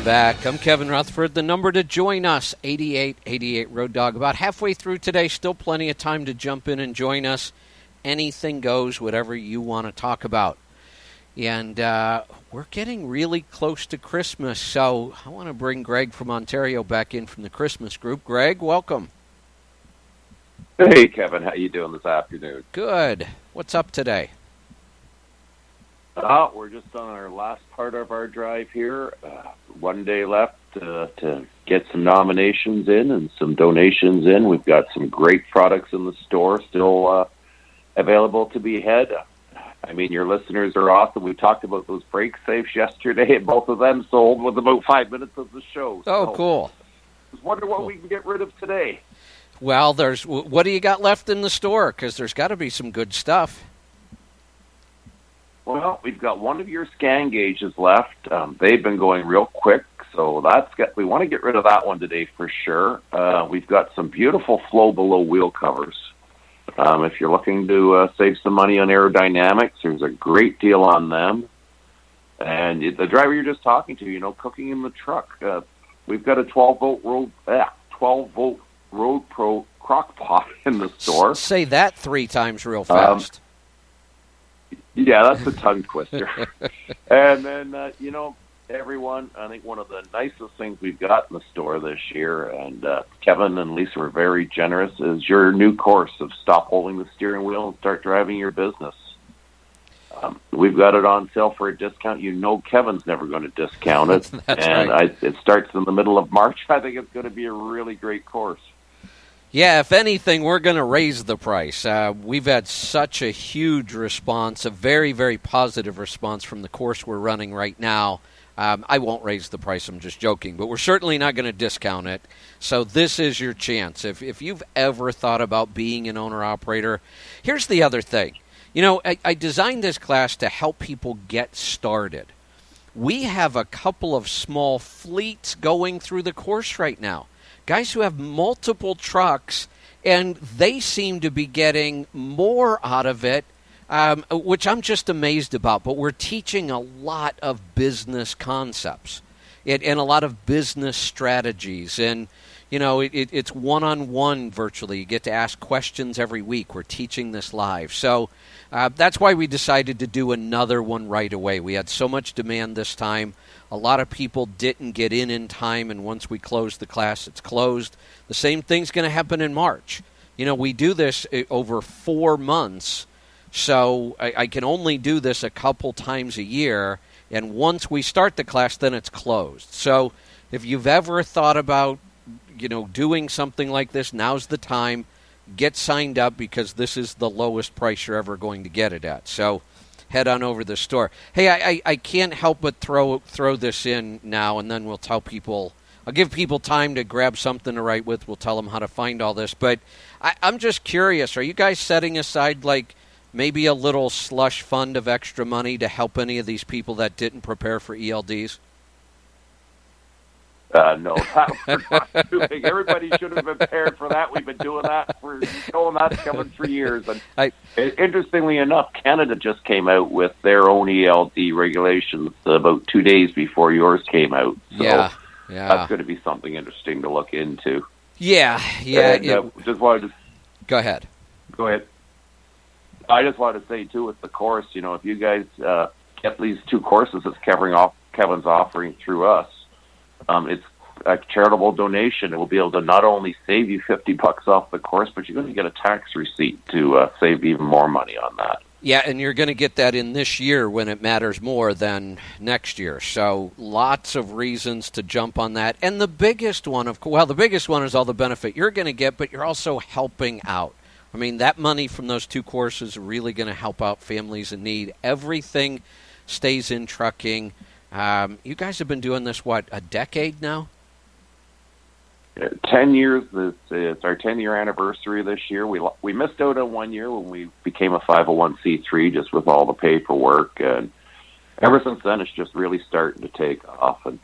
Welcome back. I'm Kevin Rutherford. The number to join us, 8888 Road Dog. About halfway through today, still plenty of time to jump in and join us. Anything goes, whatever you want to talk about. And uh, we're getting really close to Christmas, so I want to bring Greg from Ontario back in from the Christmas group. Greg, welcome. Hey, Kevin, how you doing this afternoon? Good. What's up today? Uh, we're just on our last part of our drive here. Uh, one day left uh, to get some nominations in and some donations in. We've got some great products in the store still uh, available to be had. I mean, your listeners are awesome. We talked about those brake safes yesterday, and both of them sold with about five minutes of the show. Oh, So, cool. Just wonder what we can get rid of today. Well, there's what do you got left in the store? Because there's got to be some good stuff. Well, we've got one of your ScanGauges left. Um, they've been going real quick, so that's got. We want to get rid of that one today for sure. Uh, we've got some beautiful FlowBelow wheel covers. Um, if you're looking to uh, save some money on aerodynamics, there's a great deal on them. And the driver you're just talking to, you know, cooking in the truck, uh, we've got a 12 volt road, eh, 12 volt RoadPro crock pot in the store. Say that three times real Um, fast. Yeah, that's a tongue twister. and then, uh, you know, everyone, I think one of the nicest things we've got in the store this year, and uh, Kevin and Lisa were very generous, is your new course of stop holding the steering wheel and start driving your business. Um, we've got it on sale for a discount. You know Kevin's never going to discount it. And right. I, it starts in the middle of March. I think it's going to be a really great course. Yeah, if anything, we're going to raise the price. Uh, we've had such a huge response, a very, very positive response from the course we're running right now. Um, I won't raise the price, I'm just joking, but we're certainly not going to discount it. So, this is your chance. If, if you've ever thought about being an owner operator, here's the other thing. You know, I, I designed this class to help people get started. We have a couple of small fleets going through the course right now guys who have multiple trucks, and they seem to be getting more out of it, um, which I'm just amazed about. But we're teaching a lot of business concepts and, and a lot of business strategies. And, you know, it, it, it's one on one virtually. You get to ask questions every week. We're teaching this live. So uh, that's why we decided to do another one right away. We had so much demand this time. A lot of people didn't get in in time, and once we close the class, it's closed. The same thing's going to happen in March. You know, we do this uh, over four months, so I, I can only do this a couple times a year. And once we start the class, then it's closed. So if you've ever thought about, you know, doing something like this, now's the time. Get signed up because this is the lowest price you're ever going to get it at. So head on over to the store. Hey, I, I, I can't help but throw throw this in now, and then we'll tell people. I'll give people time to grab something to write with. We'll tell them how to find all this. But I, I'm just curious: Are you guys setting aside like maybe a little slush fund of extra money to help any of these people that didn't prepare for ELDs? Uh, no, that we're not doing. Everybody should have been prepared for that. We've been doing that for showing that coming for years. And I, interestingly enough, Canada just came out with their own ELD regulations about two days before yours came out. So Yeah, yeah. that's going to be something interesting to look into. Yeah, yeah. And, it- uh, just wanted to go ahead. Go ahead. I just wanted to say too with the course, you know, if you guys uh, get these two courses that's covering off Kevin's offering through us, um, it's a charitable donation. It will be able to not only save you fifty bucks off the course, but you're going to get a tax receipt to uh, save even more money on that. Yeah, and you're going to get that in this year when it matters more than next year. So lots of reasons to jump on that. And the biggest one, of well, the biggest one is all the benefit you're going to get, but you're also helping out. I mean, that money from those two courses really going to help out families in need. Everything stays in trucking. Um, you guys have been doing this what a decade now? Uh, Ten years. This it's our ten year anniversary this year. We we missed out on one year when we became a five hundred one c three, just with all the paperwork, and ever since then, it's just really starting to take off. And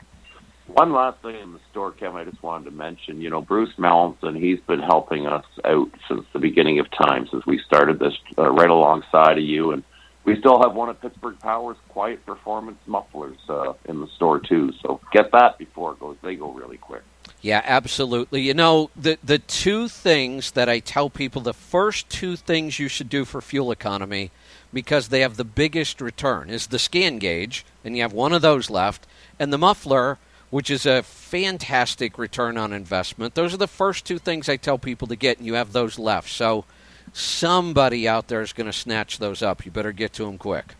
one last thing in the store, Kevin, I just wanted to mention. You know, Bruce Mallinson, he's been helping us out since the beginning of time, since we started this uh, right alongside of you, and we still have one of Pittsburgh Power's quiet performance mufflers uh, in the store too. So get that before it goes. They go really quick. Yeah, absolutely. You know, the the two things that I tell people, the first two things you should do for fuel economy because they have the biggest return is the ScanGauge, and you have one of those left, and the muffler, which is a fantastic return on investment. Those are the first two things I tell people to get, and you have those left. So somebody out there is going to snatch those up. You better get to them quick.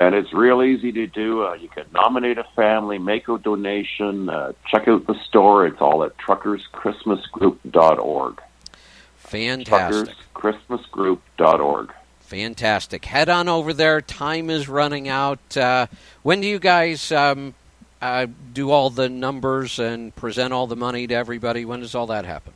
And it's real easy to do. Uh, you can nominate a family, make a donation, uh, check out the store. It's all at truckerschristmasgroup.org. Fantastic. Truckerschristmasgroup.org. Fantastic. Head on over there. Time is running out. Uh, when do you guys um, uh, do all the numbers and present all the money to everybody? When does all that happen?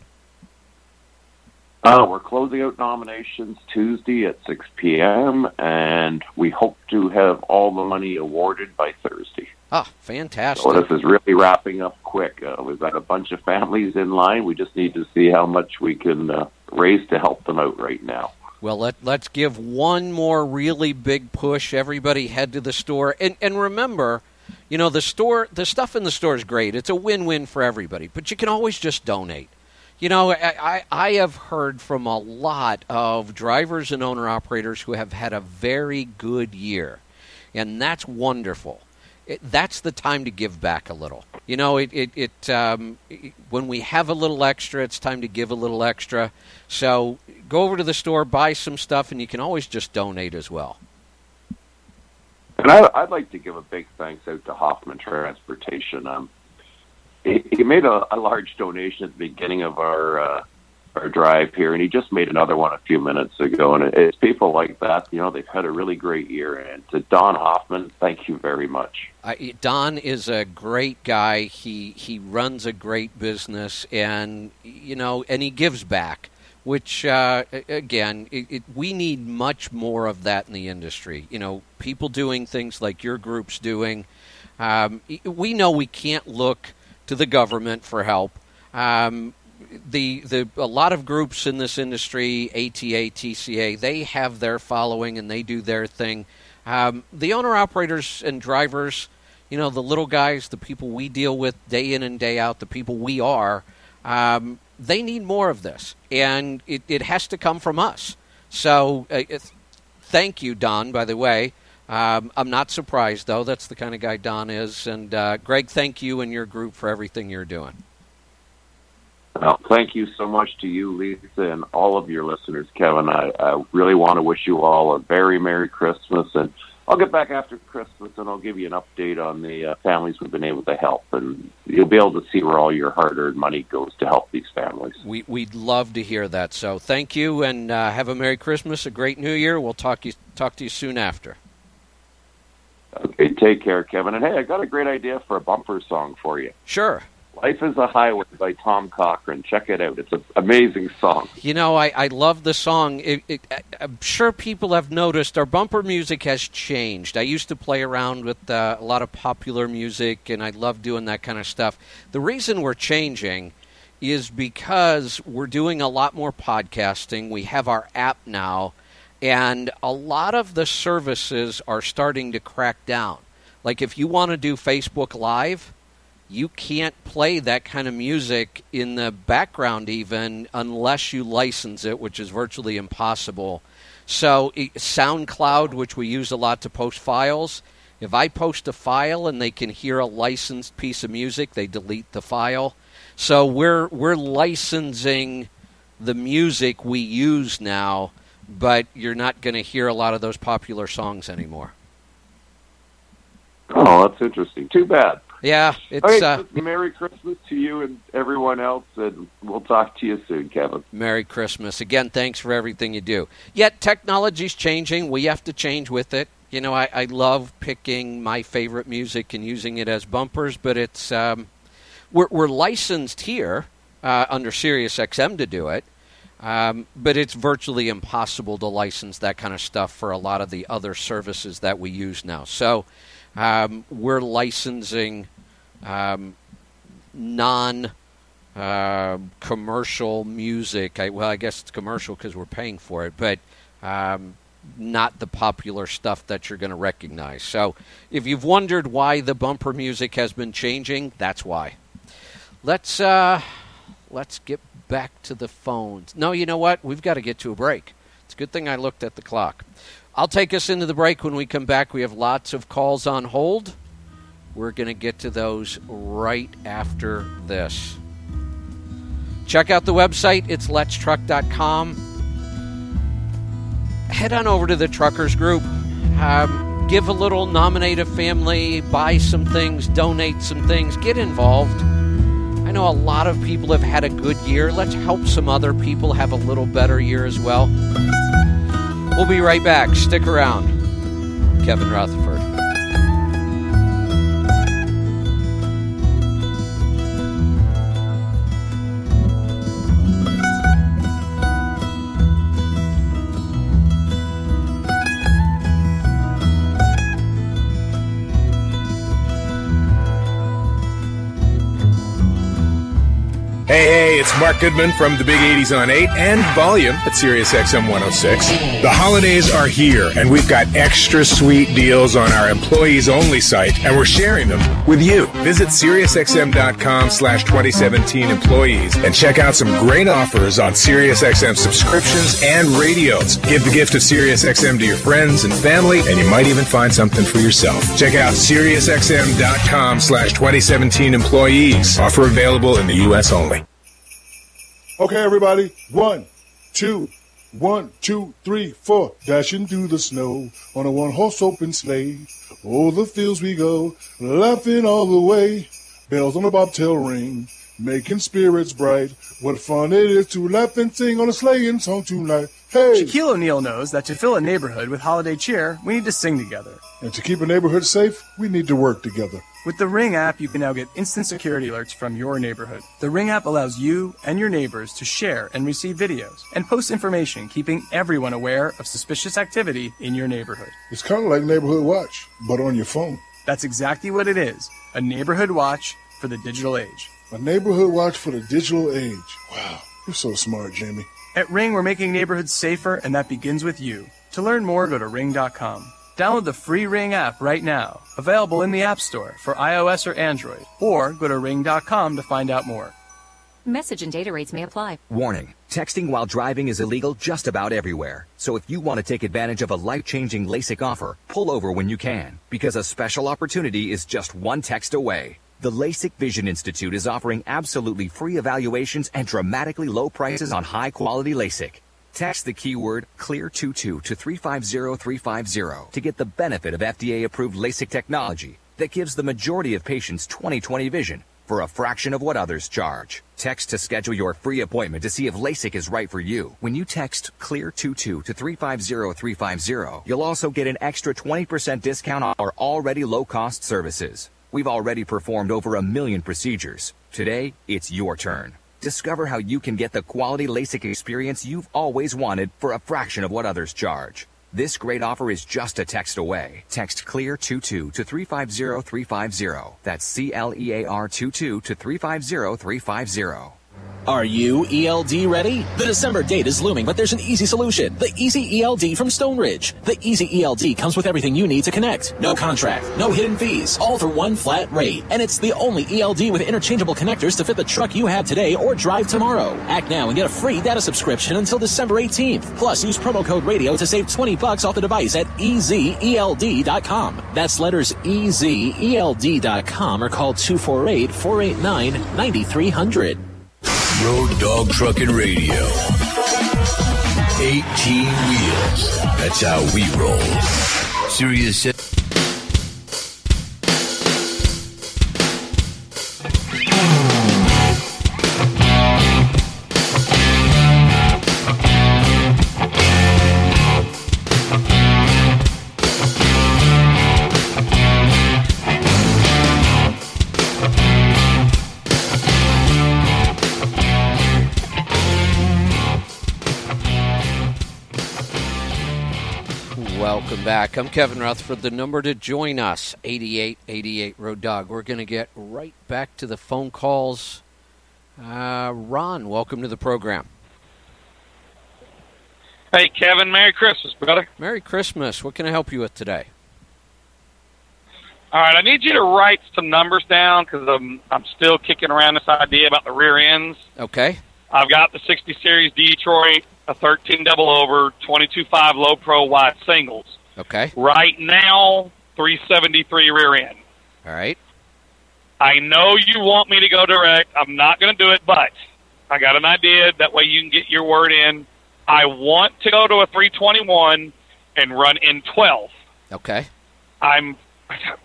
Uh, we're closing out nominations Tuesday at 6 p.m., and we hope to have all the money awarded by Thursday. Ah, fantastic. So this is really wrapping up quick. Uh, we've got a bunch of families in line. We just need to see how much we can uh, raise to help them out right now. Well, let, let's give one more really big push. Everybody head to the store. And, and remember, you know, the store, the stuff in the store is great. It's a win win for everybody, but you can always just donate. You know, I, I have heard from a lot of drivers and owner operators who have had a very good year, and that's wonderful. It, that's the time to give back a little. You know, it, it, it, um, it, when we have a little extra, it's time to give a little extra. So go over to the store, buy some stuff, and you can always just donate as well. And I, I'd like to give a big thanks out to Hoffman Transportation. Um, he, he made a, a large donation at the beginning of our uh, our drive here, and he just made another one a few minutes ago. And it's people like that, you know, they've had a really great year. And to Don Hoffman, thank you very much. Uh, Don is a great guy. He he runs a great business, and you know, and he gives back. Which uh, again, it, it, we need much more of that in the industry. You know, people doing things like your group's doing. Um, we know we can't look to the government for help. Um, the the a lot of groups in this industry, ATA, TCA, they have their following and they do their thing. Um, the owner operators and drivers, you know, the little guys, the people we deal with day in and day out, the people we are, um, they need more of this, and it, it has to come from us. So, uh, thank you, Don. By the way. Um, I'm not surprised, though. That's the kind of guy Don is. And uh, Greg, thank you and your group for everything you're doing. Well, thank you so much to you, Lisa, and all of your listeners, Kevin. I, I really want to wish you all a very Merry Christmas, and I'll get back after Christmas and I'll give you an update on the uh, families we've been able to help, and you'll be able to see where all your hard-earned money goes to help these families. We, we'd love to hear that. So thank you, and uh, have a Merry Christmas, a great New Year. We'll talk you talk to you soon after. Okay, take care, Kevin. And hey, I got a great idea for a bumper song for you. Sure. Life is a Highway by Tom Cochrane. Check it out. It's an amazing song. You know, I, I love the song. It, it, I'm sure people have noticed our bumper music has changed. I used to play around with uh, a lot of popular music, and I love doing that kind of stuff. The reason we're changing is because we're doing a lot more podcasting. We have our app now and a lot of the services are starting to crack down. Like if you want to do Facebook Live, you can't play that kind of music in the background even unless you license it, which is virtually impossible. So, SoundCloud, which we use a lot to post files, if I post a file and they can hear a licensed piece of music, they delete the file. So, we're we're licensing the music we use now but you're not going to hear a lot of those popular songs anymore. Oh, that's interesting. Too bad. Yeah, it's uh, Merry Christmas to you and everyone else, and we'll talk to you soon, Kevin. Merry Christmas again. Thanks for everything you do. Yet technology's changing. We have to change with it. You know, I, I love picking my favorite music and using it as bumpers, but it's um, we're, we're licensed here uh, under Sirius XM to do it. Um, but it's virtually impossible to license that kind of stuff for a lot of the other services that we use now. So um, we're licensing um, non uh, commercial music. I, well, I guess it's commercial because we're paying for it, but um, not the popular stuff that you're going to recognize. So if you've wondered why the bumper music has been changing, that's why. Let's uh, let's get back to the phones. No, you know what? We've got to get to a break. It's a good thing I looked at the clock. I'll take us into the break when we come back. We have lots of calls on hold. We're going to get to those right after this. Check out the website. It's letstruck.com. Head on over to the truckers group. Um, give a little, nominate a family, buy some things, donate some things, get involved. I know a lot of people have had a good year. Let's help some other people have a little better year as well. We'll be right back. Stick around. Kevin Rutherford. Hey, hey, it's Mark Goodman from the Big 80s on 8 and Volume at Sirius XM 106. The holidays are here, and we've got extra sweet deals on our employees only site, and we're sharing them with you. Visit SiriusXM.com slash 2017 employees and check out some great offers on SiriusXM subscriptions and radios. Give the gift of SiriusXM to your friends and family, and you might even find something for yourself. Check out SiriusXM.com slash 2017 employees. Offer available in the U.S. only. Okay, everybody. One, two, one, two, three, four. Dashing through the snow on a one horse open sleigh. Over the fields we go, laughing all the way. Bells on the bobtail ring, making spirits bright. What fun it is to laugh and sing on a sleighing song tonight. Hey! Shaquille O'Neal knows that to fill a neighborhood with holiday cheer, we need to sing together. And to keep a neighborhood safe, we need to work together. With the Ring app, you can now get instant security alerts from your neighborhood. The Ring app allows you and your neighbors to share and receive videos and post information, keeping everyone aware of suspicious activity in your neighborhood. It's kind of like Neighborhood Watch, but on your phone. That's exactly what it is a neighborhood watch for the digital age. A neighborhood watch for the digital age. Wow, you're so smart, Jamie. At Ring, we're making neighborhoods safer, and that begins with you. To learn more, go to ring.com. Download the free Ring app right now, available in the App Store for iOS or Android, or go to ring.com to find out more. Message and data rates may apply. Warning texting while driving is illegal just about everywhere. So if you want to take advantage of a life changing LASIK offer, pull over when you can, because a special opportunity is just one text away. The LASIK Vision Institute is offering absolutely free evaluations and dramatically low prices on high quality LASIK. Text the keyword CLEAR22 to 350350 to get the benefit of FDA approved LASIK technology that gives the majority of patients 20/20 vision for a fraction of what others charge. Text to schedule your free appointment to see if LASIK is right for you. When you text CLEAR22 to 350350, you'll also get an extra 20% discount on our already low cost services. We've already performed over a million procedures. Today, it's your turn. Discover how you can get the quality LASIK experience you've always wanted for a fraction of what others charge. This great offer is just a text away. Text CLEAR22 to 350350. That's C L E A R 22 to 350350. Are you ELD ready? The December date is looming, but there's an easy solution. The Easy ELD from Stoneridge. The Easy ELD comes with everything you need to connect. No contract, no hidden fees, all for one flat rate. And it's the only ELD with interchangeable connectors to fit the truck you have today or drive tomorrow. Act now and get a free data subscription until December 18th. Plus, use promo code radio to save 20 bucks off the device at ezeld.com. That's letters ezeld.com or call 248 489 9300. Road Dog Trucking Radio. 18 wheels. That's how we roll. Sirius. Back. I'm Kevin Rutherford. The number to join us, 8888 Road Dog. We're going to get right back to the phone calls. Uh, Ron, welcome to the program. Hey, Kevin, Merry Christmas, brother. Merry Christmas. What can I help you with today? All right, I need you to write some numbers down because I'm I'm still kicking around this idea about the rear ends. Okay. I've got the 60 series Detroit, a 13 double over, 22.5 low pro wide singles. Okay. Right now, 373 rear end. All right. I know you want me to go direct. I'm not going to do it, but I got an idea. That way you can get your word in. I want to go to a 321 and run in 12. Okay. I'm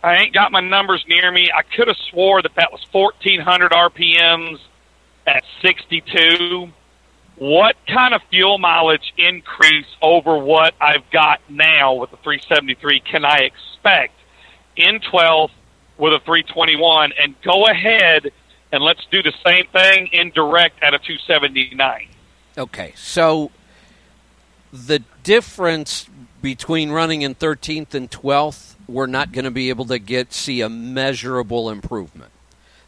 I ain't got my numbers near me. I could have swore that that was 1400 RPMs at 62. What kind of fuel mileage increase over what I've got now with the 373 can I expect in 12 with a 321 and go ahead and let's do the same thing in direct at a 279. Okay. So the difference between running in 13th and 12th, we're not going to be able to get see a measurable improvement.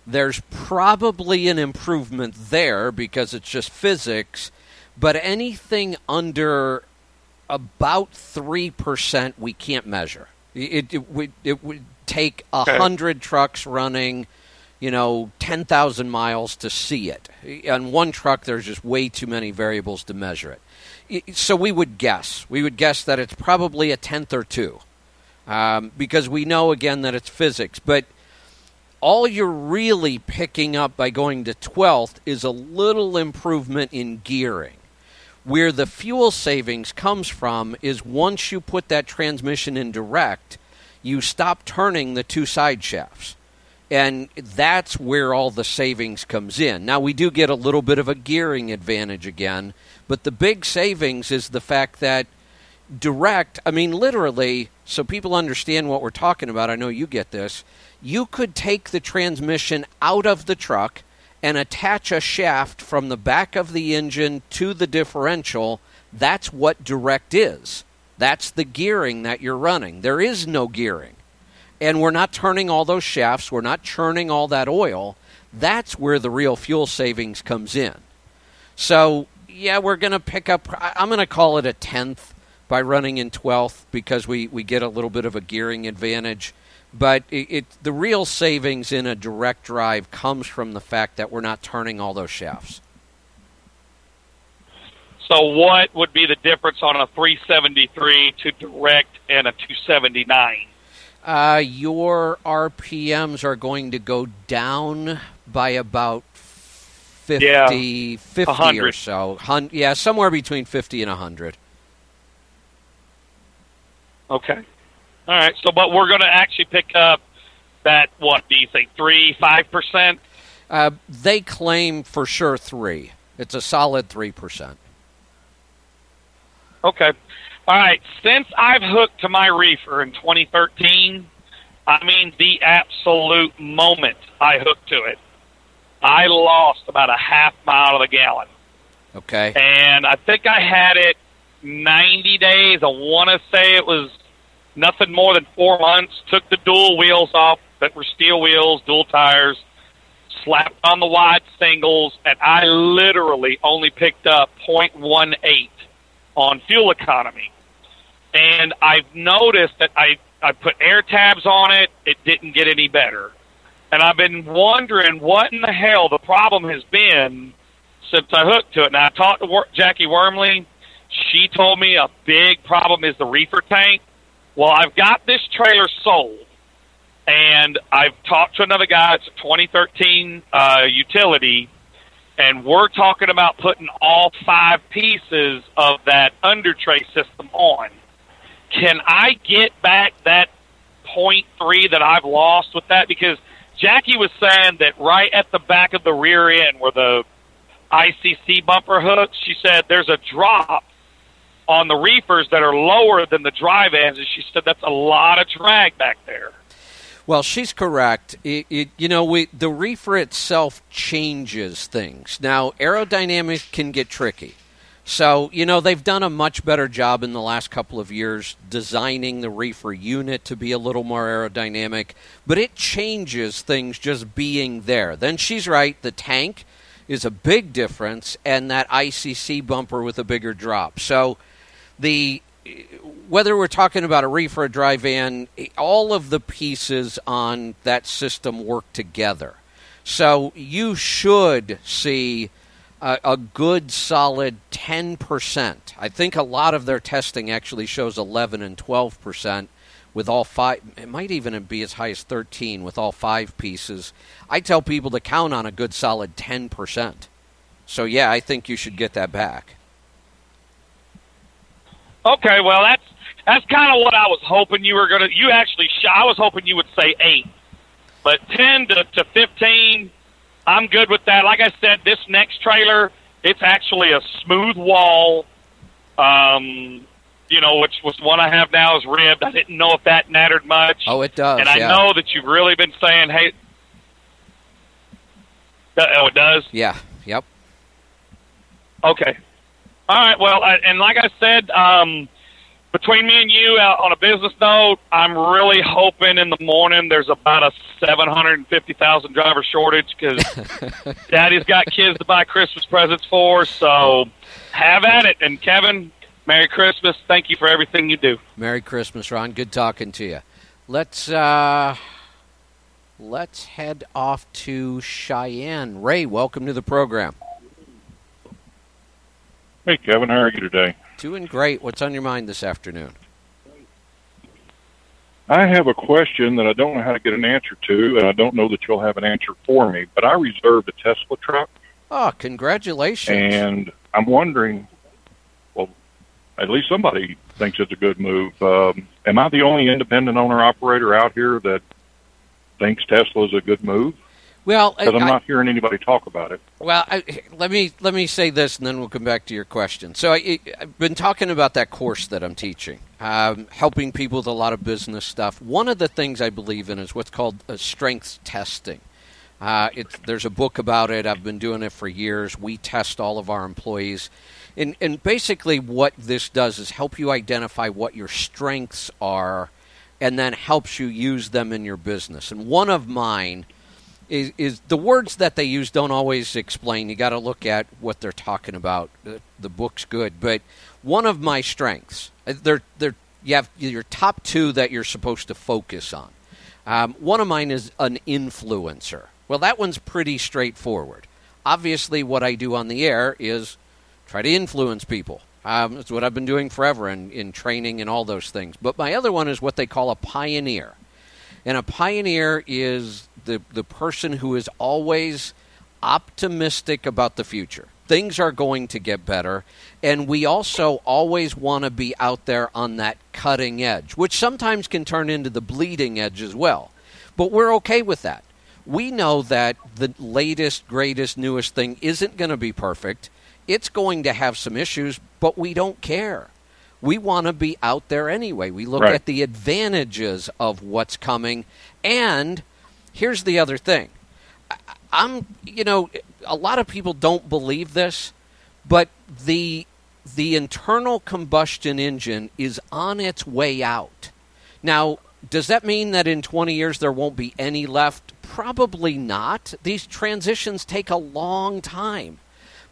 There's probably an improvement there because it's just physics, but anything under about 3% we can't measure. It, it, would, it would take a Okay. hundred trucks running, you know, 10,000 miles to see it. On one truck, there's just way too many variables to measure it. So we would guess. We would guess that it's probably a tenth or two um, because we know, again, that it's physics. But all you're really picking up by going to 12th is a little improvement in gearing. Where the fuel savings comes from is once you put that transmission in direct, you stop turning the two side shafts. And that's where all the savings comes in. Now we do get a little bit of a gearing advantage again, but the big savings is the fact that direct, I mean literally, so people understand what we're talking about, I know you get this. You could take the transmission out of the truck and attach a shaft from the back of the engine to the differential. That's what direct is. That's the gearing that you're running. There is no gearing. And we're not turning all those shafts, we're not churning all that oil. That's where the real fuel savings comes in. So, yeah, we're going to pick up, I'm going to call it a tenth by running in 12th because we, we get a little bit of a gearing advantage. But it, it, the real savings in a direct drive comes from the fact that we're not turning all those shafts. So what would be the difference on a 373 to direct and a 279? Uh, your RPMs are going to go down by about 50, Yeah, 50 or so. Hun- yeah, somewhere between 50 and 100. Okay. All right. So, but we're going to actually pick up that. What do you think? Three, five percent? Uh, they claim for sure three. It's a solid 3%. Okay. All right. Since I've hooked to my reefer in 2013, I mean the absolute moment I hooked to it, I lost about a half mile of the gallon. Okay. and I think I had it 90 days. I want to say it was nothing more than four months. Took the dual wheels off that were steel wheels, dual tires, slapped on the wide singles, and I literally only picked up 0.18 on fuel economy. And I've noticed that I, I put air tabs on it, it didn't get any better. And I've been wondering what in the hell the problem has been since I hooked to it. Now I talked to Jackie Wormley. She told me a big problem is the reefer tank. Well, I've got this trailer sold, and I've talked to another guy. It's a 2013 uh, utility, and we're talking about putting all five pieces of that under tray system on. Can I get back that point three that I've lost with that? Because Jackie was saying that right at the back of the rear end where the ICC bumper hooks, she said there's a drop on the reefers that are lower than the drive ends, and she said that's a lot of drag back there. Well, she's correct. It, it, you know, we, the reefer itself changes things. Now, aerodynamics can get tricky. So, you know, they've done a much better job in the last couple of years designing the reefer unit to be a little more aerodynamic, but it changes things just being there. Then she's right, the tank is a big difference, and that ICC bumper with a bigger drop. So, the whether we're talking about a reef or a dry van, all of the pieces on that system work together. So you should see a, a good solid 10%. I think a lot of their testing actually shows 11 and 12% with all five. It might even be as high as 13 with all five pieces. I tell people to count on a good solid 10%. So, yeah, I think you should get that back. Okay, well that's that's kind of what I was hoping you were gonna. You actually, sh- I was hoping you would say eight, but ten to, to fifteen, I'm good with that. Like I said, this next trailer, it's actually a smooth wall. Um, you know, which was one I have now is ribbed. I didn't know if that mattered much. Oh, it does. And I yeah. know that you've really been saying, hey. Uh, Oh, it does. Yeah. Yep. Okay. All right. Well, I, and like I said, um, between me and you, uh, on a business note, I'm really hoping in the morning there's about a 750,000 driver shortage because Daddy's got kids to buy Christmas presents for. So have at it. And Kevin, Merry Christmas. Thank you for everything you do. Merry Christmas, Ron. Good talking to you. Let's uh, let's head off to Cheyenne. Ray, welcome to the program. Hey, Kevin, how are you today? Doing great. What's on your mind this afternoon? I have a question that I don't know how to get an answer to, and I don't know that you'll have an answer for me. But I reserved a Tesla truck, Oh, congratulations. and I'm wondering, well, at least somebody thinks it's a good move. Um, am I the only independent owner operator out here that thinks Tesla is a good move? Well, Because I'm I- not hearing anybody talk about it. Well, I, let me let me say this, and then we'll come back to your question. So I, I've been talking about that course that I'm teaching, um, helping people with a lot of business stuff. One of the things I believe in is what's called uh, strengths testing. Uh, it's, there's a book about it. I've been doing it for years. We test all of our employees, and and basically what this does is help you identify what your strengths are, and then helps you use them in your business. And one of mine is, is the words that they use don't always explain. You got to look at what they're talking about. The, book's good, but one of my strengths, uh, they're, they're, you have your top two that you're supposed to focus on. Um, one of mine is an influencer. Well, that one's pretty straightforward. Obviously, what I do on the air is try to influence people. Um, it's what I've been doing forever in, in training and all those things. But my other one is what they call a pioneer. And a pioneer is the, the person who is always optimistic about the future. Things are going to get better. And we also always want to be out there on that cutting edge, which sometimes can turn into the bleeding edge as well. But we're okay with that. We know that the latest, greatest, newest thing isn't going to be perfect. It's going to have some issues, but we don't care. We want to be out there anyway. We look Right. at the advantages of what's coming. And here's the other thing I'm, you know, a lot of people don't believe this, but the the internal combustion engine is on its way out. Now, does that mean that in 20 years there won't be any left? Probably not. These transitions take a long time.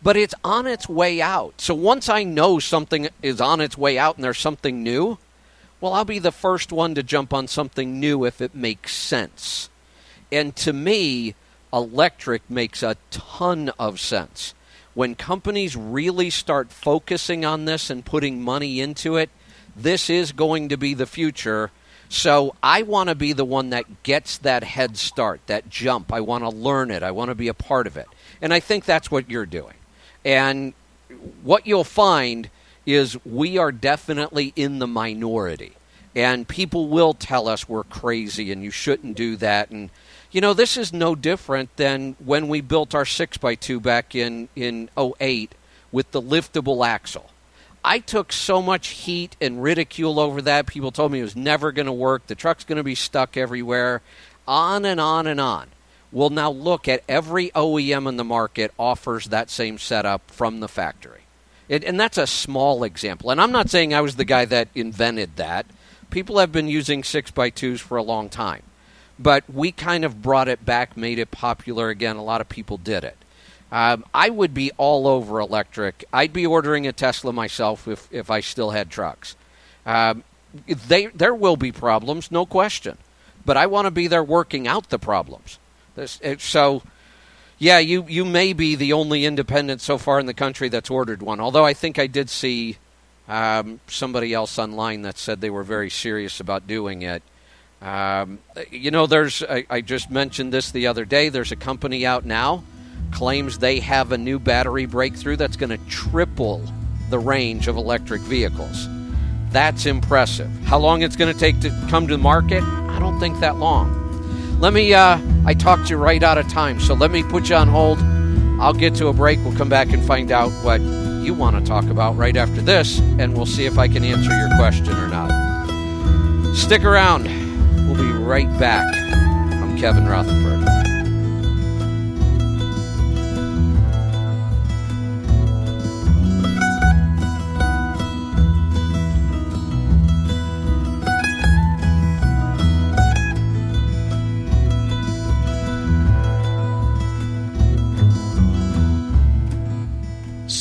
But it's on its way out. So once I know something is on its way out and there's something new, well, I'll be the first one to jump on something new if it makes sense. And to me, electric makes a ton of sense. When companies really start focusing on this and putting money into it, this is going to be the future. So I want to be the one that gets that head start, that jump. I want to learn it. I want to be a part of it. And I think that's what you're doing. And what you'll find is we are definitely in the minority. And people will tell us we're crazy and you shouldn't do that. And, you know, this is no different than when we built our 6x2 back in, in 08 with the liftable axle. I took so much heat and ridicule over that. People told me it was never going to work. The truck's going to be stuck everywhere. On and on and on. Well, now look at every OEM in the market offers that same setup from the factory. It, and that's a small example. And I'm not saying I was the guy that invented that. People have been using 6x2s for a long time. But we kind of brought it back, made it popular again. A lot of people did it. Um, I would be all over electric. I'd be ordering a Tesla myself if, if I still had trucks. Um, they, there will be problems, no question. But I want to be there working out the problems. So, yeah, you, you may be the only independent so far in the country that's ordered one. Although I think I did see um, somebody else online that said they were very serious about doing it. Um, you know, there's I, I just mentioned this the other day. There's a company out now claims they have a new battery breakthrough that's going to triple the range of electric vehicles. That's impressive. How long it's going to take to come to market? I don't think that long. Let me, uh, I talked you right out of time, so let me put you on hold. I'll get to a break. We'll come back and find out what you want to talk about right after this, and we'll see if I can answer your question or not. Stick around. We'll be right back. I'm Kevin Rutherford.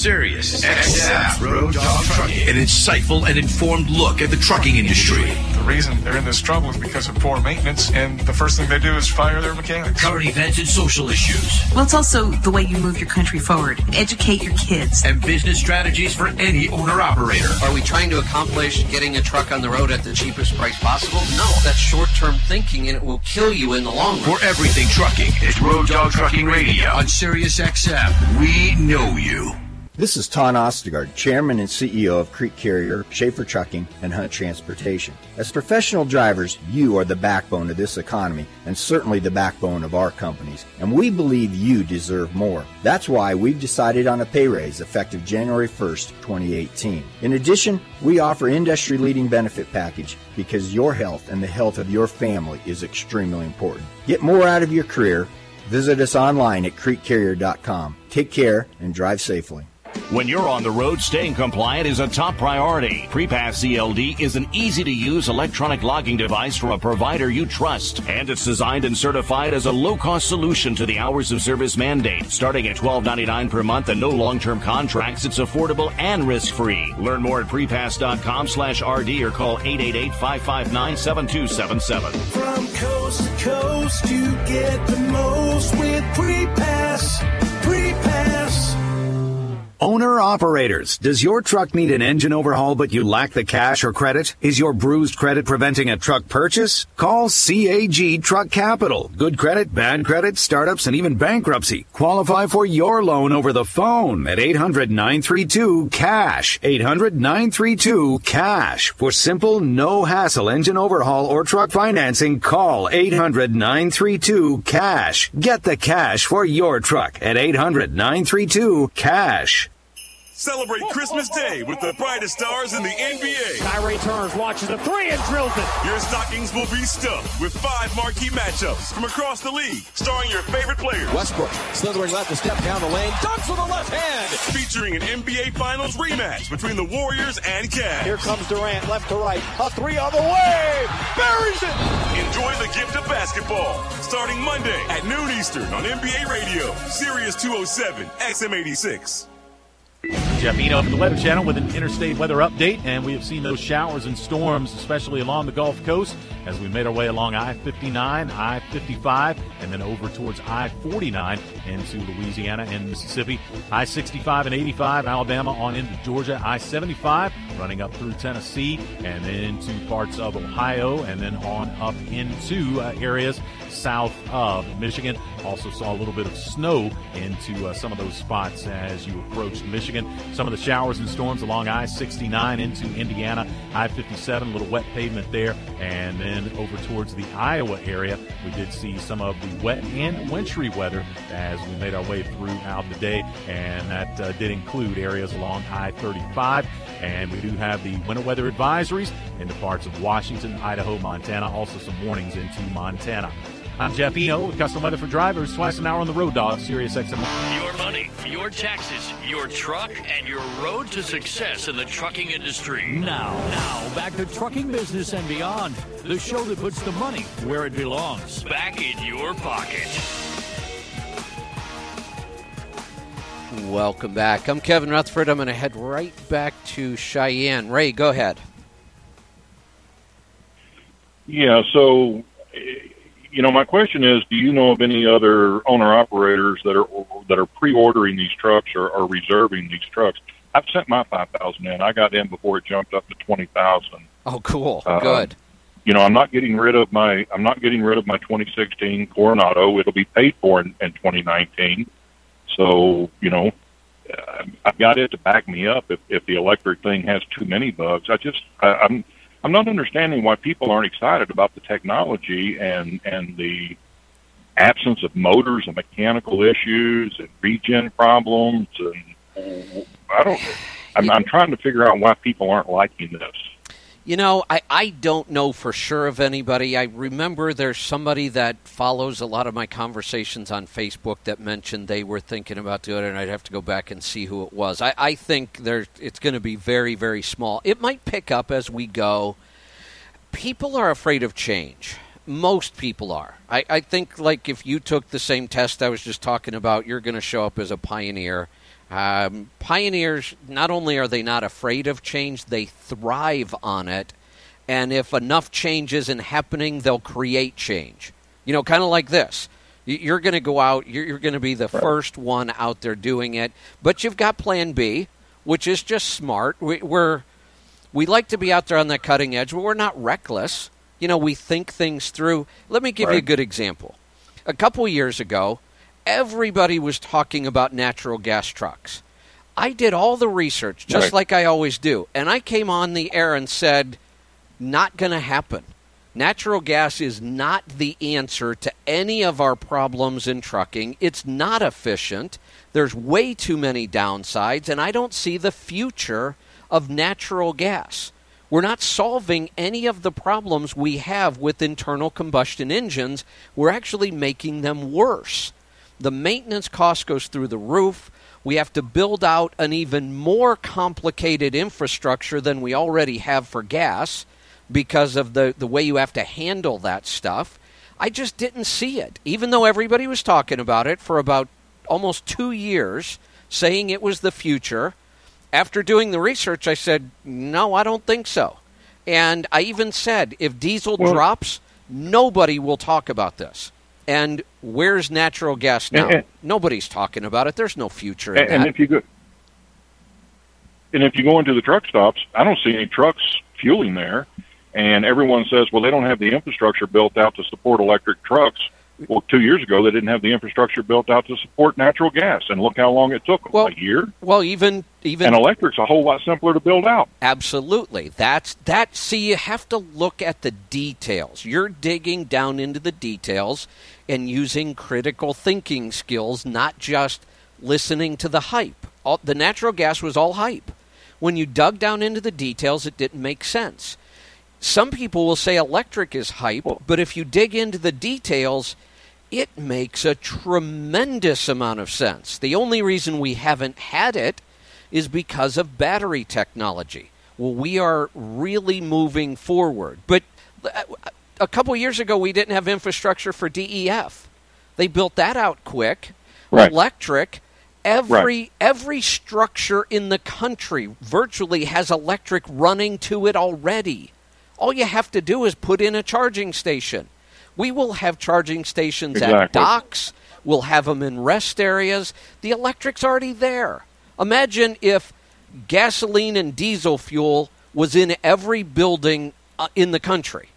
Sirius XM Road Dog Trucking. An insightful and informed look at the trucking industry. The reason they're in this trouble is because of poor maintenance, and the first thing they do is fire their mechanics. Current events and social issues. Well, it's also the way you move your country forward. Educate your kids. And business strategies for any owner operator. Are we trying to accomplish getting a truck on the road at the cheapest price possible? No, that's short term thinking and it will kill you in the long run. For everything trucking, it's Road Dog Trucking Radio on Sirius XM. We know you. This is Tonn Ostergard, Chairman and CEO of Crete Carrier, Shaffer Trucking, and Hunt Transportation. As professional drivers, you are the backbone of this economy and certainly the backbone of our companies, and we believe you deserve more. That's why we've decided on a pay raise effective January 1st, 2018. In addition, we offer industry-leading benefit package because your health and the health of your family is extremely important. Get more out of your career. Visit us online at cretecarrier.com. Take care and drive safely. When you're on the road, staying compliant is a top priority. PrePass ELD is an easy to use electronic logging device from a provider you trust. And it's designed and certified as a low cost solution to the hours of service mandate. Starting at $12.99 per month and no long term contracts, it's affordable and risk free. Learn more at prepass.com slash RD or call 888 559 7277. From coast to coast, you get the most Owner operators, does your truck need an engine overhaul but you lack the cash or credit? Is your bruised credit preventing a truck purchase? Call CAG Truck Capital. Good credit, bad credit, startups, and even bankruptcy. Qualify for your loan over the phone at 800-932-CASH. 800-932-CASH. For simple, no hassle engine overhaul or truck financing, call 800-932-CASH. Get the cash for your truck at 800-932-CASH. Celebrate Christmas Day with the brightest stars in the NBA. Kyrie turns, launches a three, and drills it. Your stockings will be stuffed with five marquee matchups from across the league, starring your favorite players. Westbrook slithering left to step down the lane, dunks with a left hand. Featuring an NBA Finals rematch between the Warriors and Cavs. Here comes Durant, left to right, a three on the way, buries it. Enjoy the gift of basketball starting Monday at noon Eastern on NBA Radio, Sirius 207, XM86. Jeff Eno from the Weather Channel with an interstate weather update, and we have seen those showers and storms, especially along the Gulf Coast, as we made our way along I 59, I 55, and then over towards I 49 into Louisiana and Mississippi. I 65 and 85, Alabama on into Georgia. I 75 running up through Tennessee and then into parts of Ohio, and then on up into uh, areas south of Michigan. Also saw a little bit of snow into uh, some of those spots as you approached Michigan. Some of the showers and storms along I 69 into Indiana, I 57, a little wet pavement there, and then over towards the Iowa area, we did see some of the wet and wintry weather as we made our way throughout the day, and that uh, did include areas along I 35. And we do have the winter weather advisories into parts of Washington, Idaho, Montana, also some warnings into Montana. I'm Jeff Eno with Custom Weather for Drivers, twice an hour on the road, dog, Sirius XM. Your money, your taxes, your truck, and your road to success in the trucking industry. Now, now, back to trucking business and beyond. The show that puts the money where it belongs. Back in your pocket. Welcome back. I'm Kevin Rutherford. I'm going to head right back to Cheyenne. Ray, go ahead. Yeah, so you know, my question is, do you know of any other owner operators that are that are pre-ordering these trucks or, or reserving these trucks? I've sent my five thousand in. I got in before it jumped up to twenty thousand. Oh, cool. Uh, Good. You know, I'm not getting rid of my I'm not getting rid of my 2016 Coronado. It'll be paid for in, in 2019. So you know, uh, I've got it to back me up if if the electric thing has too many bugs. I just I, I'm I'm not understanding why people aren't excited about the technology and and the absence of motors and mechanical issues and regen problems and I don't. I'm, I'm trying to figure out why people aren't liking this. You know, I, I don't know for sure of anybody. I remember there's somebody that follows a lot of my conversations on Facebook that mentioned they were thinking about doing it, and I'd have to go back and see who it was. I, I think there it's going to be very, very small. It might pick up as we go. People are afraid of change. Most people are. I, I think, like, if you took the same test I was just talking about, you're going to show up as a pioneer. Um, pioneers, not only are they not afraid of change, they thrive on it. And if enough change isn't happening, they'll create change. You know, kind of like this. You're going to go out, you're, you're going to be the first one out there doing it, but you've got plan B, which is just smart. We, we're, we like to be out there on that cutting edge, but we're not reckless. You know, we think things through. Let me give right. you a good example. A couple years ago, everybody was talking about natural gas trucks. I did all the research, just right. like I always do, and I came on the air and said, not going to happen. Natural gas is not the answer to any of our problems in trucking. It's not efficient. There's way too many downsides, and I don't see the future of natural gas. We're not solving any of the problems we have with internal combustion engines. We're actually making them worse the maintenance cost goes through the roof. We have to build out an even more complicated infrastructure than we already have for gas because of the, the way you have to handle that stuff. I just didn't see it, even though everybody was talking about it for about almost two years, saying it was the future. After doing the research, I said, no, I don't think so. And I even said, if diesel well, drops, nobody will talk about this. And where's natural gas now? And, Nobody's talking about it. There's no future in and, that. And if you go, and if you go into the truck stops, I don't see any trucks fueling there. And everyone says, well, they don't have the infrastructure built out to support electric trucks. Well, two years ago, they didn't have the infrastructure built out to support natural gas, and look how long it took them—a well, year. Well, even even and electric's a whole lot simpler to build out. Absolutely, that's that. See, you have to look at the details. You're digging down into the details and using critical thinking skills, not just listening to the hype. All, the natural gas was all hype. When you dug down into the details, it didn't make sense. Some people will say electric is hype, but if you dig into the details, it makes a tremendous amount of sense. The only reason we haven't had it is because of battery technology. Well, we are really moving forward. But uh, a couple years ago, we didn't have infrastructure for DEF. They built that out quick. Right. Electric. Every right. every structure in the country virtually has electric running to it already. All you have to do is put in a charging station. We will have charging stations exactly. at docks. We'll have them in rest areas. The electric's already there. Imagine if gasoline and diesel fuel was in every building uh, in the country.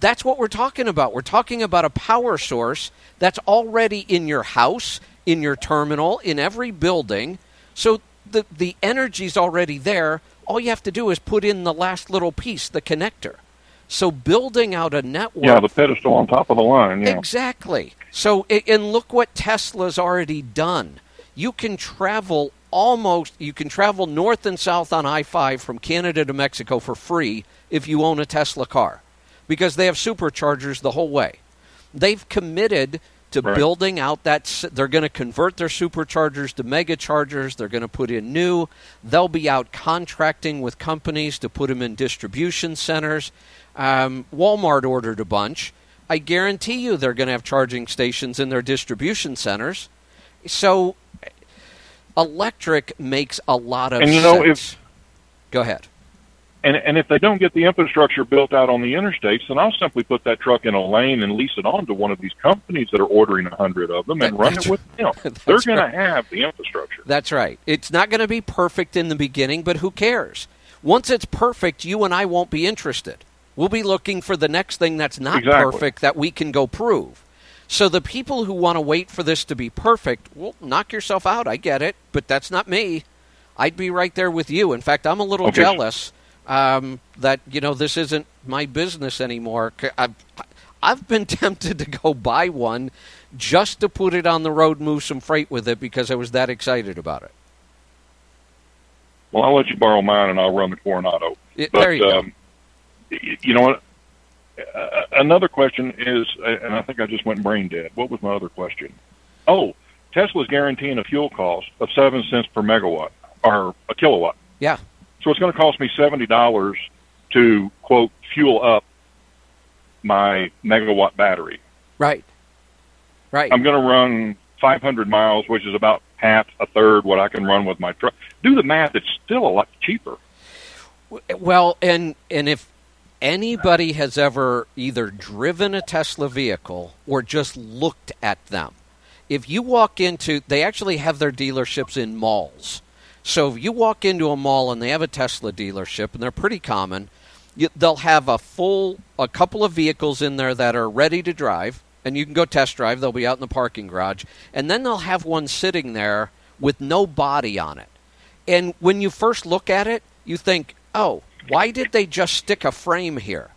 That's what we're talking about. We're talking about a power source that's already in your house, in your terminal, in every building. So the the energy's already there. All you have to do is put in the last little piece, the connector. So building out a network. Yeah, the pedestal on top of the line. Yeah. Exactly. So and look what Tesla's already done. You can travel almost. You can travel north and south on I five from Canada to Mexico for free if you own a Tesla car, because they have superchargers the whole way. They've committed to right. building out that they're going to convert their superchargers to mega chargers they're going to put in new they'll be out contracting with companies to put them in distribution centers um, Walmart ordered a bunch. I guarantee you they're going to have charging stations in their distribution centers. So Electric makes a lot of And you know, sense. Go ahead. And and if they don't get the infrastructure built out on the interstates, then I'll simply put that truck in a lane and lease it on to one of these companies that are ordering a hundred of them and That- run it with them. They're going right. to have the infrastructure. That's right. It's not going to be perfect in the beginning, but who cares? Once it's perfect, you and I won't be interested. We'll be looking for the next thing that's not Exactly. perfect that we can go prove. So the people who want to wait for this to be perfect, well, knock yourself out. I get it, but that's not me. I'd be right there with you. In fact, I'm a little Okay. jealous um, that you know this isn't my business anymore. I've, I've been tempted to go buy one just to put it on the road, move some freight with it because I was that excited about it. Well, I'll let you borrow mine and I'll run the Coronado. Yeah, but, there you go. um, y- You know what? Uh, another question is, and I think I just went brain dead. What was my other question? Oh, Tesla's guaranteeing a fuel cost of seven cents per megawatt or a kilowatt. Yeah. So it's going to cost me seventy dollars to quote fuel up my megawatt battery. Right. Right. I'm going to run 500 miles, which is about half a third what I can run with my truck. Do the math; it's still a lot cheaper. Well, and and if anybody has ever either driven a Tesla vehicle or just looked at them, if you walk into, they actually have their dealerships in malls. So if you walk into a mall and they have a Tesla dealership, and they're pretty common, you, they'll have a full, a couple of vehicles in there that are ready to drive, and you can go test drive. They'll be out in the parking garage, and then they'll have one sitting there with no body on it. And when you first look at it, you think, oh, why did they just stick a frame here?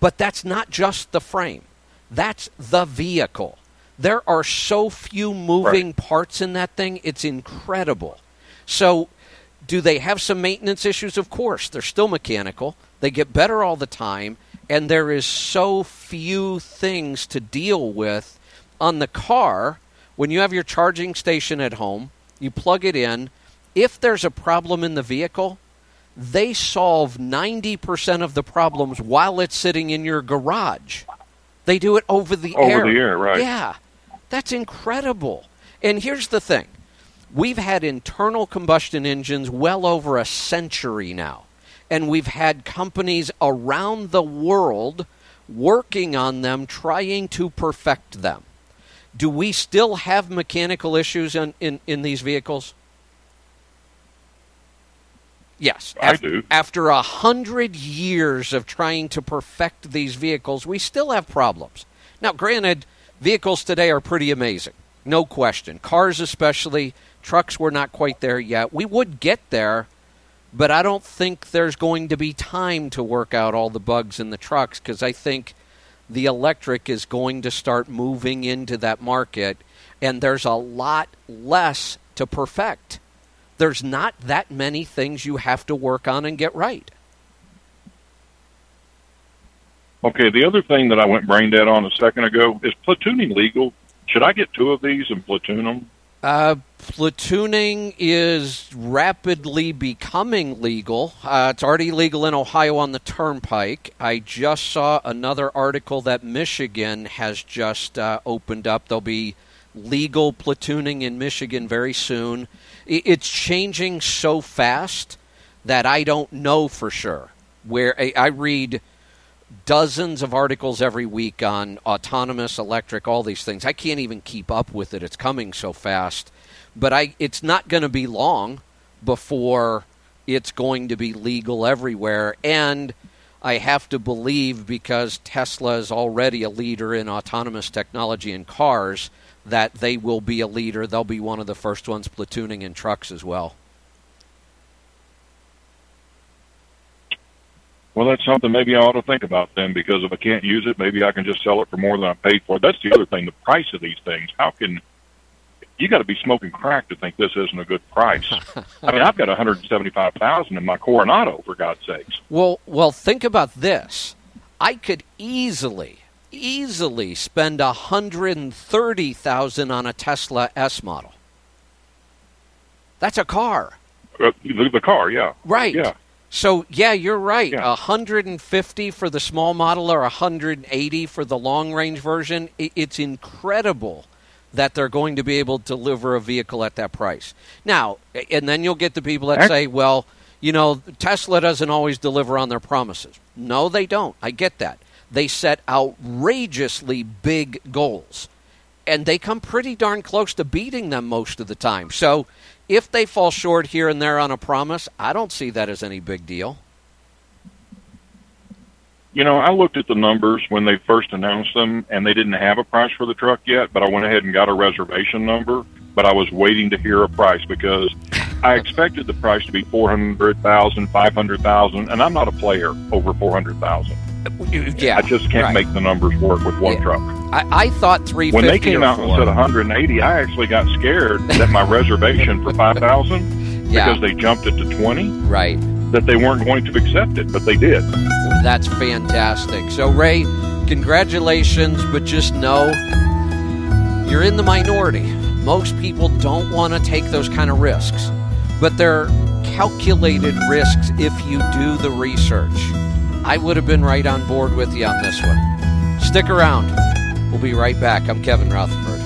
But that's not just the frame, that's the vehicle. There are so few moving parts in that thing, it's incredible. So, do they have some maintenance issues? Of course. They're still mechanical, they get better all the time, and there is so few things to deal with on the car. When you have your charging station at home, you plug it in. If there's a problem in the vehicle, they solve 90% of the problems while it's sitting in your garage. They do it over the Over air. Over the air, right. Yeah. That's incredible. And here's the thing we've had internal combustion engines well over a century now. And we've had companies around the world working on them, trying to perfect them. Do we still have mechanical issues in, in, in these vehicles? Yes, I Af- do. After a hundred years of trying to perfect these vehicles, we still have problems. Now, granted, vehicles today are pretty amazing, no question. Cars, especially, trucks, we're not quite there yet. We would get there, but I don't think there's going to be time to work out all the bugs in the trucks because I think the electric is going to start moving into that market, and there's a lot less to perfect. There's not that many things you have to work on and get right. Okay, the other thing that I went brain dead on a second ago is platooning legal. Should I get two of these and platoon them? Uh, platooning is rapidly becoming legal. Uh, it's already legal in Ohio on the turnpike. I just saw another article that Michigan has just uh, opened up. There'll be legal platooning in Michigan very soon. It's changing so fast that I don't know for sure. Where I I read dozens of articles every week on autonomous electric all these things. I can't even keep up with it. It's coming so fast. But i it's not going to be long before it's going to be legal everywhere. And i have to believe because tesla is already a leader in autonomous technology in cars that they will be a leader. They'll be one of the first ones platooning in trucks as well Well, that's something maybe I ought to think about then, because if I can't use it, maybe I can just sell it for more than I paid for. it. That's the other thing, the price of these things. How can you got to be smoking crack to think this isn't a good price? I mean, I've got 175,000 in my Coronado, for God's sakes. Well, well, think about this. I could easily, easily spend a hundred and thirty thousand on a Tesla S model. That's a car, Uh, the, the car, yeah, right? yeah. So yeah, you're right. A hundred and fifty for the small model, or a hundred and eighty for the long range version. It's incredible that they're going to be able to deliver a vehicle at that price. Now, and then you'll get the people that say, well, you know, Tesla doesn't always deliver on their promises. No, they don't. I get that. They set outrageously big goals, and they come pretty darn close to beating them most of the time. So if they fall short here and there on a promise, I don't see that as any big deal. You know, I looked at the numbers when they first announced them, and they didn't have a price for the truck yet. But I went ahead and got a reservation number. But I was waiting to hear a price because I expected the price to be four hundred thousand, five hundred thousand, and I'm not a player over four hundred thousand. Yeah, I just can't right. make the numbers work with one Yeah. truck. I, I thought three When they came out and said 180, I actually got scared that my reservation for 5,000 Yeah. because they jumped it to 20. Right. That they weren't going to accept it, but they did. That's fantastic. So, Ray, congratulations, but just know you're in the minority. Most people don't want to take those kind of risks, but they're calculated risks if you do the research. I would have been right on board with you on this one. Stick around. We'll be right back. I'm Kevin Rutherford.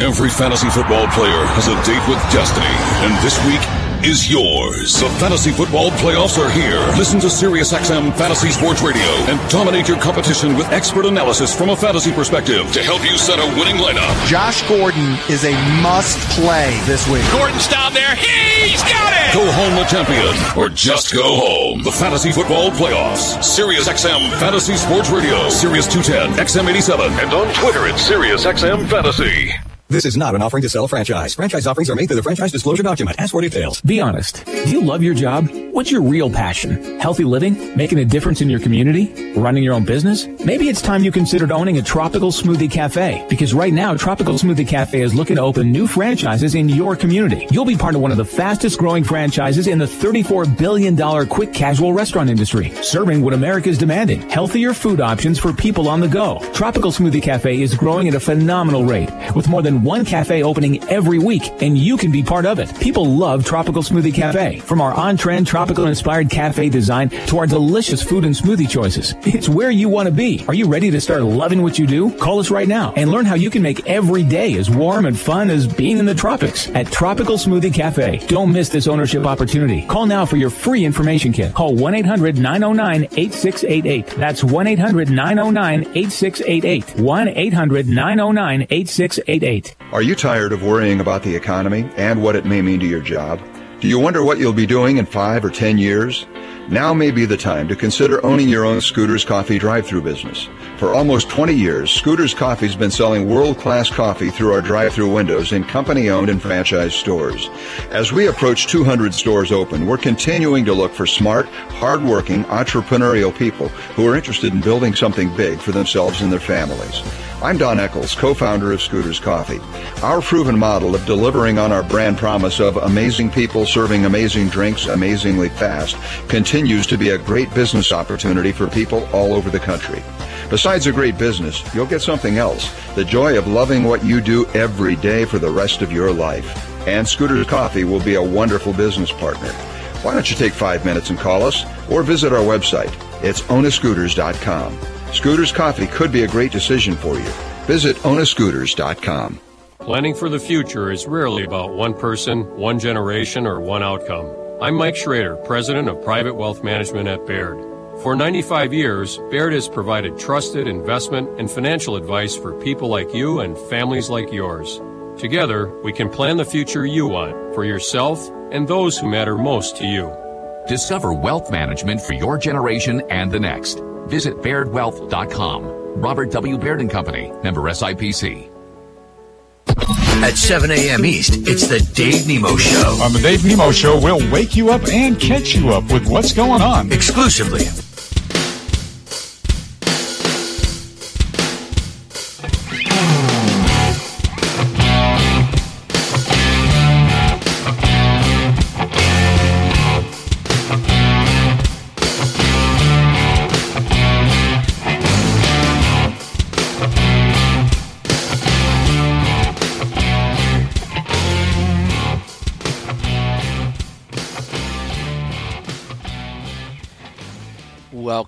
Every fantasy football player has a date with destiny, and this week is yours. The fantasy football playoffs are here. Listen to SiriusXM Fantasy Sports Radio and dominate your competition with expert analysis from a fantasy perspective to help you set a winning lineup. Josh Gordon is a must play this week. Gordon's down there. He's got it! Go home a champion, or just go home. The fantasy football playoffs. SiriusXM Fantasy Sports Radio, Sirius 210, XM87, and on Twitter at SiriusXM Fantasy. This is not an offering to sell a franchise. Franchise offerings are made through the franchise disclosure document. Ask for details. Be honest. Do you love your job? What's your real passion? Healthy living? Making a difference in your community? Running your own business? Maybe it's time you considered owning a tropical smoothie cafe. Because right now, Tropical Smoothie Cafe is looking to open new franchises in your community. You'll be part of one of the fastest growing franchises in the $34 billion quick casual restaurant industry, serving what America's demanding. Healthier food options for people on the go. Tropical Smoothie Cafe is growing at a phenomenal rate, with more one cafe opening every week, and you can be part of it. People love Tropical Smoothie Cafe. From our on-trend tropical inspired cafe design to our delicious food and smoothie choices. It's where you want to be. Are you ready to start loving what you do? Call us right now and learn how you can make every day as warm and fun as being in the tropics at Tropical Smoothie Cafe. Don't miss this ownership opportunity. Call now for your free information kit. Call 1-800-909-8688. That's 1-800-909-8688. 1-800-909-8688. Are you tired of worrying about the economy and what it may mean to your job? Do you wonder what you'll be doing in five or ten years? Now may be the time to consider owning your own Scooters Coffee drive-through business. For almost 20 years, Scooters Coffee's been selling world-class coffee through our drive-through windows in company-owned and franchise stores. As we approach 200 stores open, we're continuing to look for smart, hard-working, entrepreneurial people who are interested in building something big for themselves and their families. I'm Don Eckles, co-founder of Scooters Coffee. Our proven model of delivering on our brand promise of amazing people serving amazing drinks amazingly fast continues to be a great business opportunity for people all over the country. Besides a great business, you'll get something else, the joy of loving what you do every day for the rest of your life. And Scooters Coffee will be a wonderful business partner. Why don't you take five minutes and call us or visit our website? It's ownascooters.com. Scooters Coffee could be a great decision for you. Visit ownascooters.com. Planning for the future is rarely about one person, one generation, or one outcome. I'm Mike Schroeder, President of Private Wealth Management at Baird. For 95 years, Baird has provided trusted investment and financial advice for people like you and families like yours. Together, we can plan the future you want for yourself and those who matter most to you. Discover wealth management for your generation and the next. Visit bairdwealth.com. Robert W. Baird and Company, member SIPC. At 7 a.m. East, it's the Dave Nemo Show. On the Dave Nemo Show, we'll wake you up and catch you up with what's going on. Exclusively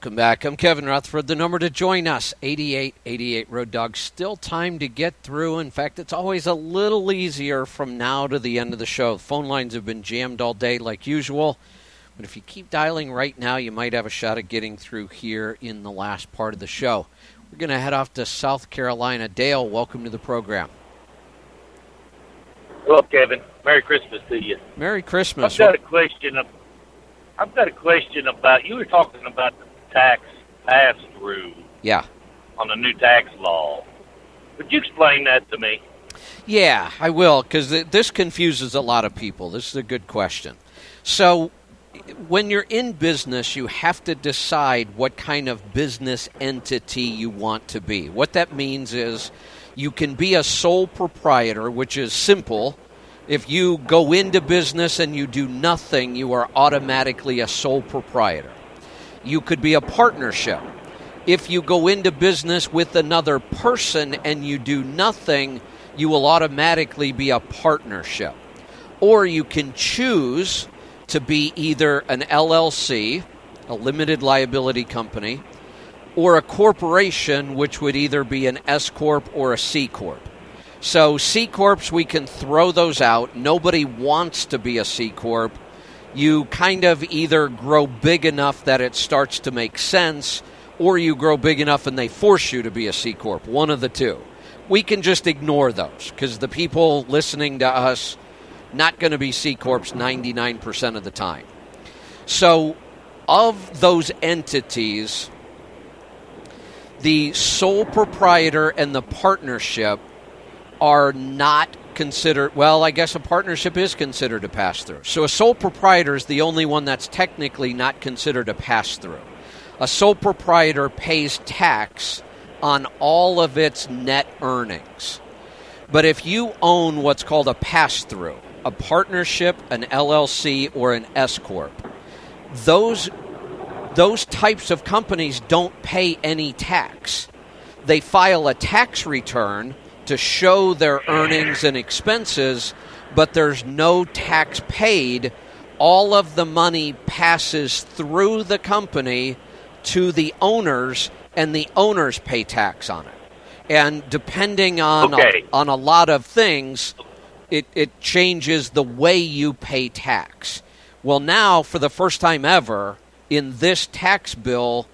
Welcome back. I'm Kevin Rutherford. The number to join us, 8888 Road Dog. Still time to get through. In fact, it's always a little easier from now to the end of the show. Phone lines have been jammed all day like usual. But if you keep dialing right now, you might have a shot at getting through here in the last part of the show. We're going to head off to South Carolina. Dale, welcome to the program. Well, Kevin. Merry Christmas to you. Merry Christmas. I've got a question. I've got a question about. You were talking about the tax pass through Yeah. on the new tax law. Would you explain that to me? Yeah, I will, because this confuses a lot of people. This is a good question. So, when you're in business, you have to decide what kind of business entity you want to be. What that means is you can be a sole proprietor, which is simple. If you go into business and you do nothing, you are automatically a sole proprietor. You could be a partnership. If you go into business with another person and you do nothing, you will automatically be a partnership. Or you can choose to be either an LLC, a limited liability company, or a corporation, which would either be an S Corp or a C Corp. So, C Corps, we can throw those out. Nobody wants to be a C Corp. You kind of either grow big enough that it starts to make sense, or you grow big enough and they force you to be a C Corp. One of the two. We can just ignore those because the people listening to us not going to be C Corps 99% of the time. So, of those entities, the sole proprietor and the partnership are not considered, well, I guess a partnership is considered a pass through. So, a sole proprietor is the only one that's technically not considered a pass through. A sole proprietor pays tax on all of its net earnings. But if you own what's called a pass through, a partnership, an LLC, or an S corp, those those types of companies don't pay any tax. They file a tax return to show their earnings and expenses, but there's no tax paid. All of the money passes through the company to the owners, and the owners pay tax on it. And depending on Okay. a, on a lot of things, it, it changes the way you pay tax. Well, now for the first time ever in this tax bill,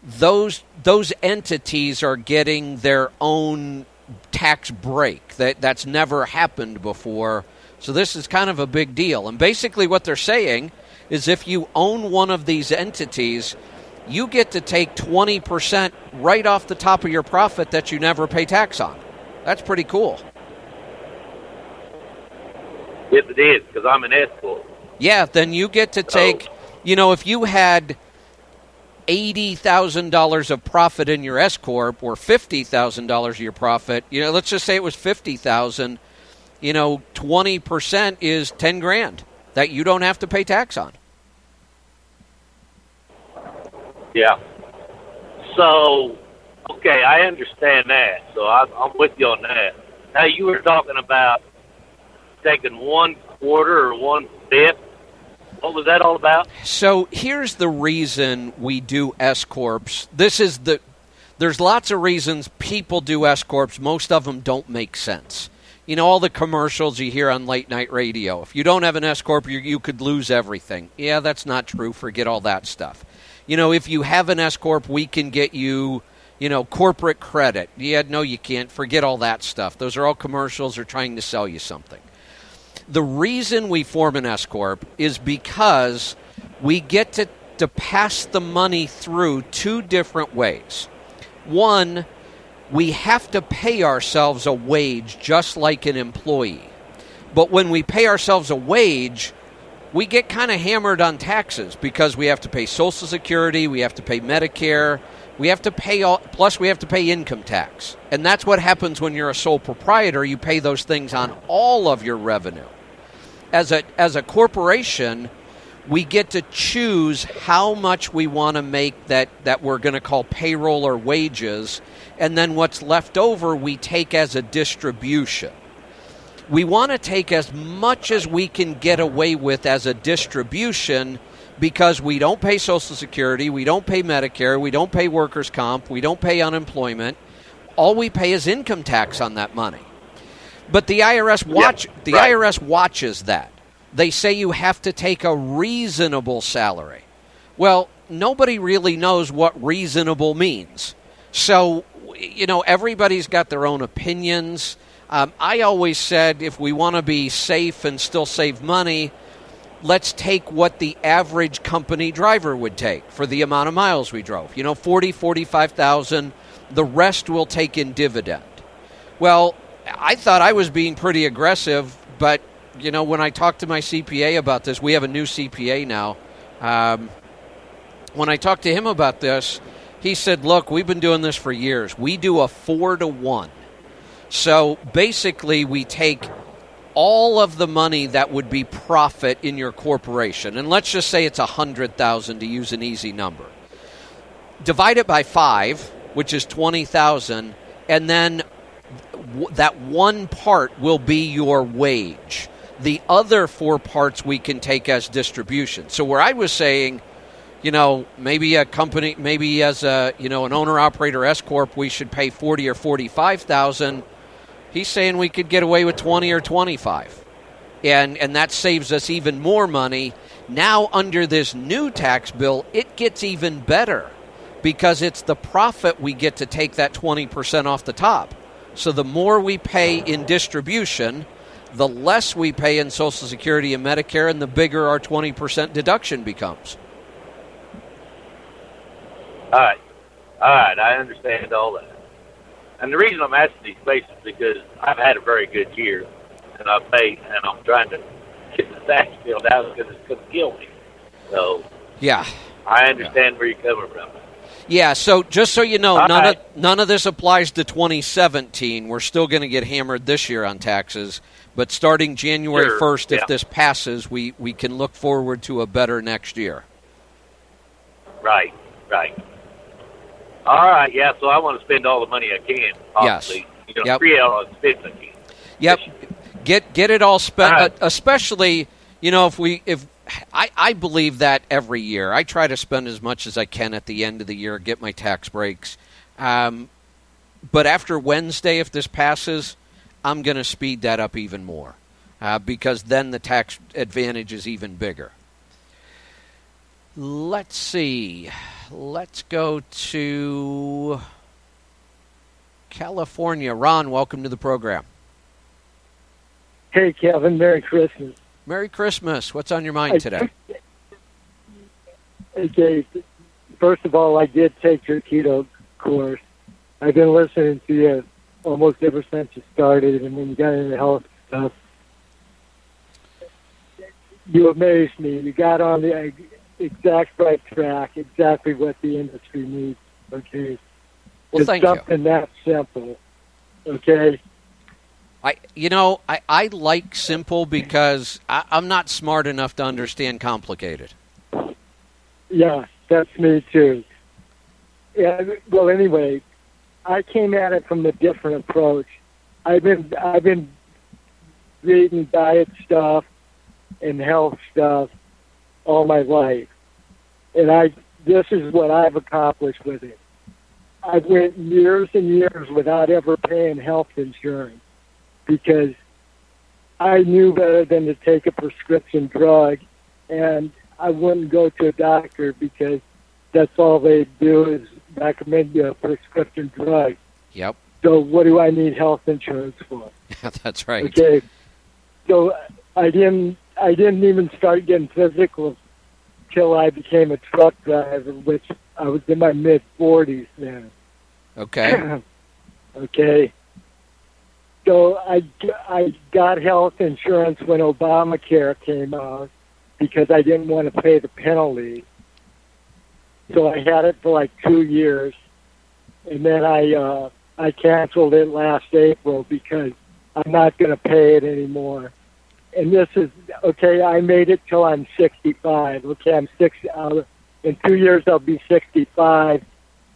those those entities are getting their own tax break. That that's never happened before. So this is kind of a big deal. And basically what they're saying is if you own one of these entities, you get to take 20% right off the top of your profit that you never pay tax on. That's pretty cool. Yes, it is, because I'm an S corp. Yeah, then you get to take, you know, if you had $80,000 of profit in your S corp or $50,000 of your profit, you know, let's just say it was 50,000, you know, 20% is 10 grand that you don't have to pay tax on. Yeah. So, okay, I understand that. So I, I'm with you on that. Now you were talking about taking one quarter or one fifth. What was that all about? So here's the reason we do S corps. This is the there's lots of reasons people do S corps. Most of them don't make sense. You know all the commercials you hear on late night radio. If you don't have an S corp, you, you could lose everything. Yeah, that's not true. Forget all that stuff. You know, if you have an S corp, we can get you, you know, corporate credit. Yeah, no, you can't. Forget all that stuff. Those are all commercials. They're trying to sell you something. The reason we form an S corp is because we get to, to pass the money through two different ways. One, we have to pay ourselves a wage just like an employee. But when we pay ourselves a wage, we get kind of hammered on taxes because we have to pay Social Security, we have to pay Medicare, we have to pay all, plus we have to pay income tax. And that's what happens when you're a sole proprietor, you pay those things on all of your revenue. As a as a corporation, we get to choose how much we want to make that that we're going to call payroll or wages, and then what's left over we take as a distribution we want to take as much as we can get away with as a distribution because we don't pay Social Security, we don't pay Medicare, we don't pay workers' comp, we don't pay unemployment. All we pay is income tax on that money. But the IRS watch the right. IRS watches that. They say you have to take a reasonable salary. Well, nobody really knows what reasonable means. So, you know, everybody's got their own opinions. Um, I always said if we want to be safe and still save money, let's take what the average company driver would take for the amount of miles we drove. You know, 40, 45,000. The rest we'll take in dividend. Well, I thought I was being pretty aggressive, but you know, when I talked to my CPA about this, we have a new CPA now. Um, when I talked to him about this, he said, "Look, we've been doing this for years. We do a four to one. So basically, we take all of the money that would be profit in your corporation, and let's just say it's a hundred thousand to use an easy number. Divide it by five, which is twenty thousand, and then that one part will be your wage. The other four parts we can take as distribution. So where I was saying, you know, maybe a company, maybe as a you know an owner operator S corp, we should pay forty or forty five thousand. He's saying we could get away with twenty or twenty five, and and that saves us even more money. Now under this new tax bill, it gets even better because it's the profit we get to take that twenty percent off the top. So the more we pay in distribution, the less we pay in Social Security and Medicare, and the bigger our 20% deduction becomes. All right. All right. I understand all that. And the reason I'm asking these questions is because I've had a very good year, and I've paid, and I'm trying to get the tax bill down because it's going to kill me. So Yeah. I understand where you're coming from. Yeah, so just so you know, All none right. of none of this applies to 2017. We're still going to get hammered this year on taxes, but starting January Sure, 1st, yeah. if this passes, we we can look forward to a better next year. Right. Right. All right. Yeah. So I want to spend all the money I can. Possibly. You know, Yep. free out all the spend Yep. Get get it all spent, right. especially you know if we if I, I believe that every year I try to spend as much as I can at the end of the year, get my tax breaks. Um, but after Wednesday, if this passes, I'm going to speed that up even more uh, because then the tax advantage is even bigger. Let's see. Let's go to California. Ron, welcome to the program. Hey, Kevin. Merry Christmas. Merry Christmas. What's on your mind today? Okay. First of all, I did take your keto course. I've been listening to you almost ever since you started, and when you got into health stuff, you amazed me. You got on the exact right track, exactly what the industry needs. Okay. Well, it's thank you. something that simple. Okay. I, you know, I, I like simple because I, I'm not smart enough to understand complicated. Yeah, that's me too. Yeah. Well, anyway, I came at it from a different approach. I've been I've been reading diet stuff and health stuff all my life, and I this is what I've accomplished with it. I went years and years without ever paying health insurance because I knew better than to take a prescription drug, and I wouldn't go to a doctor because that's all they do is recommend you a prescription drug. Yep. So what do I need health insurance for? That's right. Okay. So I didn't I didn't even start getting physical till I became a truck driver, which I was in my mid forties then. Okay. okay. So I, I got health insurance when Obamacare came out because I didn't want to pay the penalty. So I had it for like two years, and then I uh, I canceled it last April because I'm not going to pay it anymore. And this is okay. I made it till I'm 65. Okay, I'm six. Uh, in two years, I'll be 65,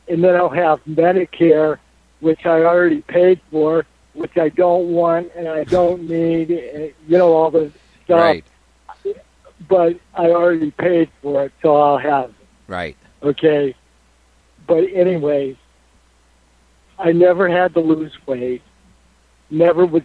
and then I'll have Medicare, which I already paid for, which I don't want and I don't need. You know all the stuff. Right. but I already paid for it, so I'll have it. Right. Okay. But anyway, I never had to lose weight. Never was.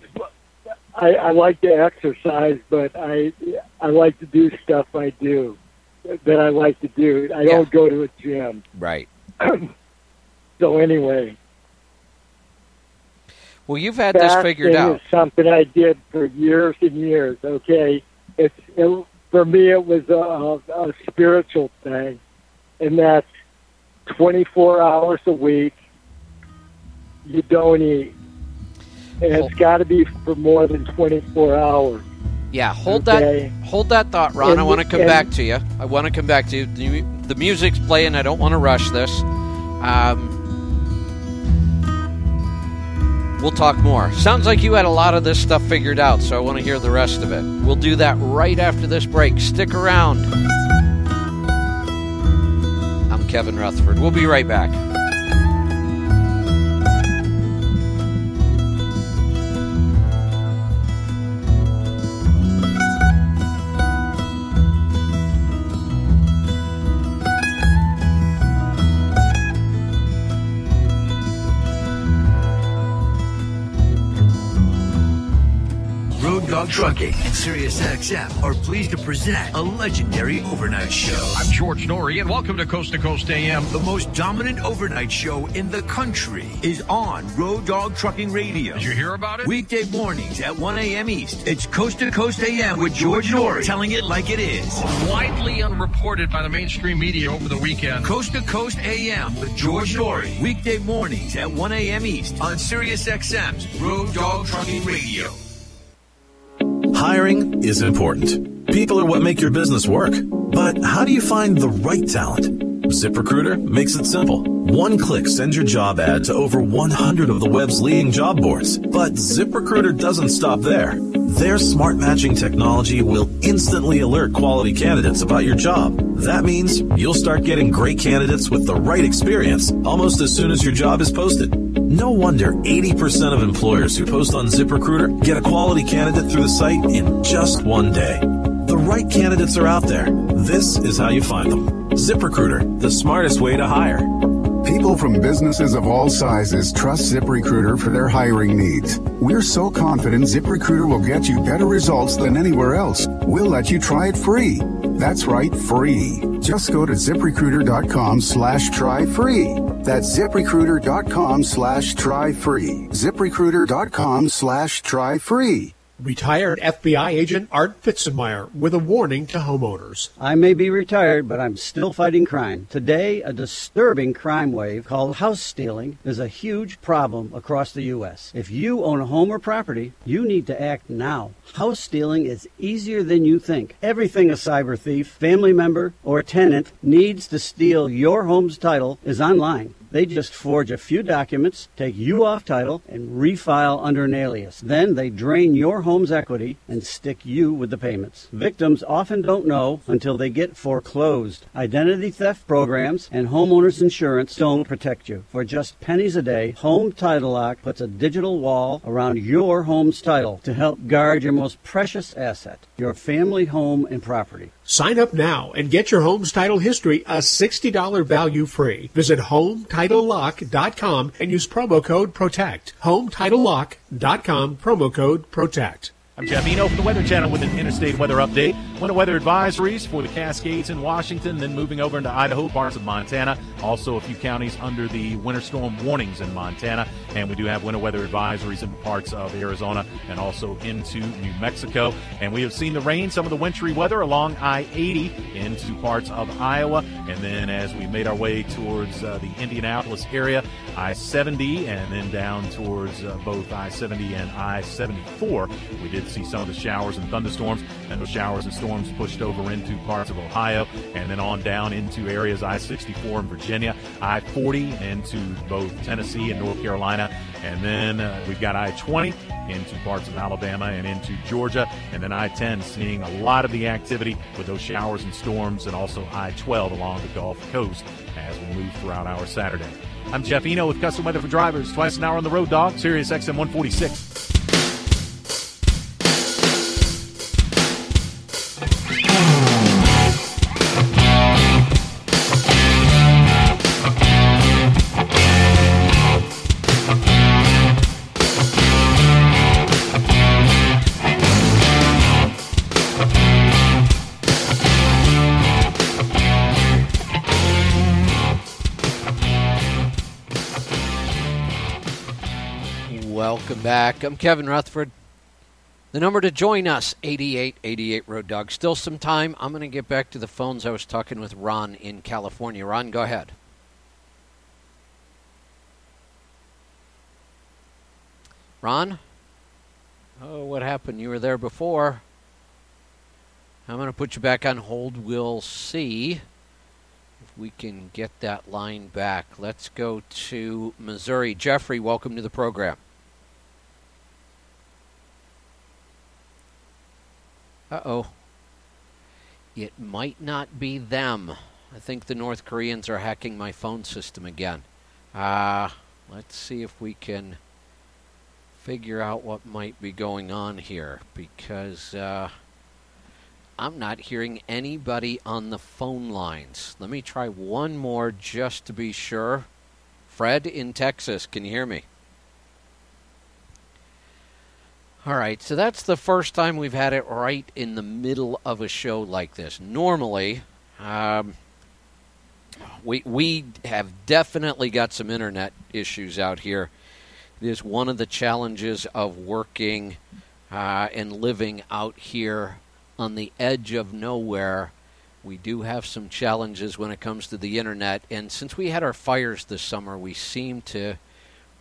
I, I like to exercise, but I I like to do stuff I do that I like to do. I don't go to a gym. Right. so anyway, Well, you've had this figured out. Something I did for years and years. Okay, it's it, for me. It was a, a, spiritual thing, and that's twenty four hours a week. You don't eat, and it's got to be for more than twenty four hours. Yeah, hold Okay. that hold that thought, Ron. I want to come and- back to you. I want to come back to you. The, the music's playing. I don't want to rush this. Um, we'll talk more. Sounds like you had a lot of this stuff figured out, so I want to hear the rest of it. We'll do that right after this break. Stick around. I'm Kevin Rutherford. We'll be right back. Trucking and Sirius XM are pleased to present a legendary overnight show. I'm George Noory, and welcome to Coast to Coast AM. The most dominant overnight show in the country is on Road Dog Trucking Radio. Did you hear about it? Weekday mornings at 1 a.m. East. It's Coast to Coast AM with George Noory, telling it like it is. Widely unreported by the mainstream media over the weekend. Coast to Coast AM with George Noory. Weekday mornings at 1 a.m. East on Sirius XM's Road Dog Trucking Radio. Hiring is important. People are what make your business work. But how do you find the right talent? ZipRecruiter makes it simple. One click sends your job ad to over 100 of the web's leading job boards. But ZipRecruiter doesn't stop there. Their smart matching technology will instantly alert quality candidates about your job. That means you'll start getting great candidates with the right experience almost as soon as your job is posted. No wonder 80% of employers who post on ZipRecruiter get a quality candidate through the site in just one day. The right candidates are out there. This is how you find them. ZipRecruiter, the smartest way to hire. People from businesses of all sizes trust ZipRecruiter for their hiring needs. We're so confident ZipRecruiter will get you better results than anywhere else. We'll let you try it free. That's right, free. Just go to ziprecruiter.com slash try free. That's ziprecruiter.com slash try free. ziprecruiter.com slash try free. Retired FBI agent Art Fitzenmeyer with a warning to homeowners. I may be retired, but I'm still fighting crime. Today, a disturbing crime wave called house stealing is a huge problem across the U.S. If you own a home or property, you need to act now. House stealing is easier than you think. Everything a cyber thief, family member, or tenant needs to steal your home's title is online. They just forge a few documents, take you off title, and refile under an alias. Then they drain your home's equity and stick you with the payments. Victims often don't know until they get foreclosed. Identity theft programs and homeowners insurance don't protect you. For just pennies a day, Home Title Lock puts a digital wall around your home's title to help guard your most precious asset, your family home and property. Sign up now and get your home's title history a $60 value free. Visit HomeTitleLock.com and use promo code PROTECT. HomeTitleLock.com, promo code PROTECT. I'm Jeff Eno from the Weather Channel with an interstate weather update. Winter weather advisories for the Cascades in Washington, then moving over into Idaho, parts of Montana. Also, a few counties under the winter storm warnings in Montana. And we do have winter weather advisories in parts of Arizona and also into New Mexico. And we have seen the rain, some of the wintry weather along I 80 into parts of Iowa. And then as we made our way towards uh, the Indianapolis area, I 70, and then down towards uh, both I 70 and I 74, we did see some of the showers and thunderstorms, and those showers and storms pushed over into parts of Ohio, and then on down into areas I 64 in Virginia, I 40 into both Tennessee and North Carolina, and then uh, we've got I 20 into parts of Alabama and into Georgia, and then I 10 seeing a lot of the activity with those showers and storms, and also I 12 along the Gulf Coast as we move throughout our Saturday. I'm Jeff Eno with Custom Weather for Drivers, twice an hour on the road, dog, Sirius XM 146. Back. I'm Kevin Rutherford. The number to join us, 8888 Road Dog. Still some time. I'm going to get back to the phones. I was talking with Ron in California. Ron, go ahead. Ron? Oh, what happened? You were there before. I'm going to put you back on hold. We'll see if we can get that line back. Let's go to Missouri. Jeffrey, welcome to the program. Uh oh. It might not be them. I think the North Koreans are hacking my phone system again. Ah, uh, let's see if we can figure out what might be going on here because uh, I'm not hearing anybody on the phone lines. Let me try one more just to be sure. Fred in Texas, can you hear me? All right, so that's the first time we've had it right in the middle of a show like this. Normally, um, we we have definitely got some internet issues out here. It is one of the challenges of working uh, and living out here on the edge of nowhere. We do have some challenges when it comes to the internet, and since we had our fires this summer, we seem to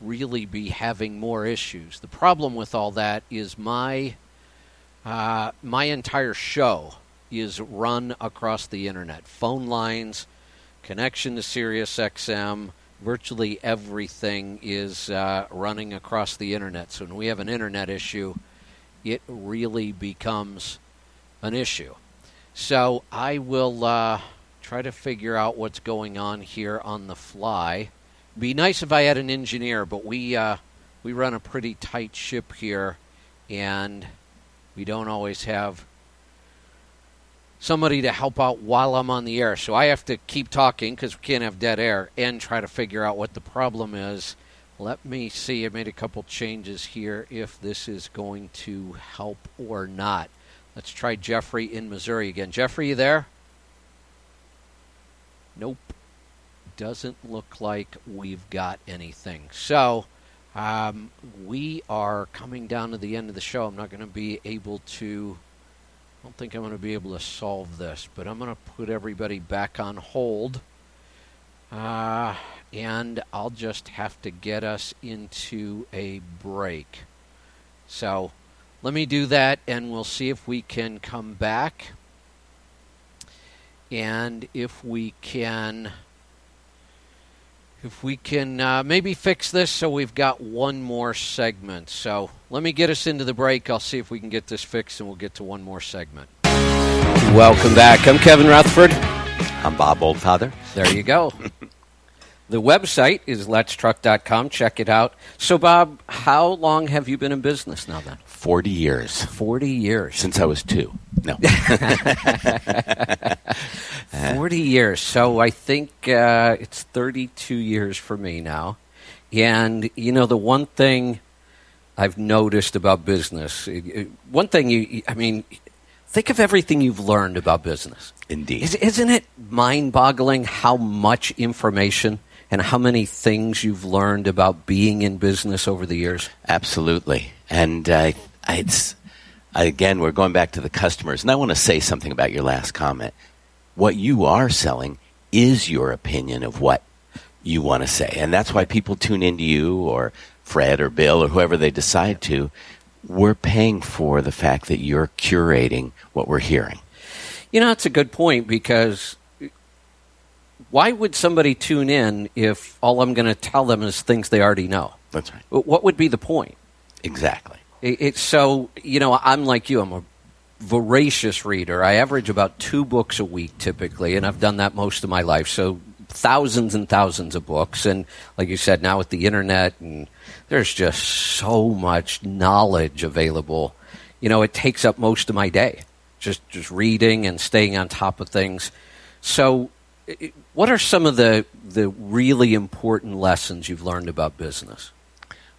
really be having more issues. The problem with all that is my uh, my entire show is run across the internet. Phone lines, connection to Sirius XM, virtually everything is uh, running across the internet. So when we have an internet issue, it really becomes an issue. So I will uh, try to figure out what's going on here on the fly. Be nice if I had an engineer, but we uh, we run a pretty tight ship here, and we don't always have somebody to help out while I'm on the air. So I have to keep talking because we can't have dead air and try to figure out what the problem is. Let me see. I made a couple changes here if this is going to help or not. Let's try Jeffrey in Missouri again. Jeffrey, you there? Nope. Doesn't look like we've got anything. So um, we are coming down to the end of the show. I'm not going to be able to. I don't think I'm going to be able to solve this, but I'm going to put everybody back on hold. Uh, and I'll just have to get us into a break. So let me do that, and we'll see if we can come back. And if we can. If we can uh, maybe fix this so we've got one more segment. So let me get us into the break. I'll see if we can get this fixed and we'll get to one more segment. Welcome back. I'm Kevin Rutherford. I'm Bob Oldfather. There you go. the website is letstruck.com. Check it out. So, Bob, how long have you been in business now then? 40 years. 40 years. Since I was two. No. 40 years. So I think uh, it's 32 years for me now. And, you know, the one thing I've noticed about business, one thing you, I mean, think of everything you've learned about business. Indeed. Is, isn't it mind boggling how much information and how many things you've learned about being in business over the years? Absolutely. And uh, it's, again, we're going back to the customers. And I want to say something about your last comment what you are selling is your opinion of what you want to say. And that's why people tune into you or Fred or Bill or whoever they decide to. We're paying for the fact that you're curating what we're hearing. You know, that's a good point because why would somebody tune in if all I'm going to tell them is things they already know? That's right. What would be the point? Exactly. It's so, you know, I'm like you. I'm a voracious reader. I average about two books a week typically, and I've done that most of my life. So thousands and thousands of books, and like you said, now with the internet, and there's just so much knowledge available. You know, it takes up most of my day, just just reading and staying on top of things. So, what are some of the the really important lessons you've learned about business?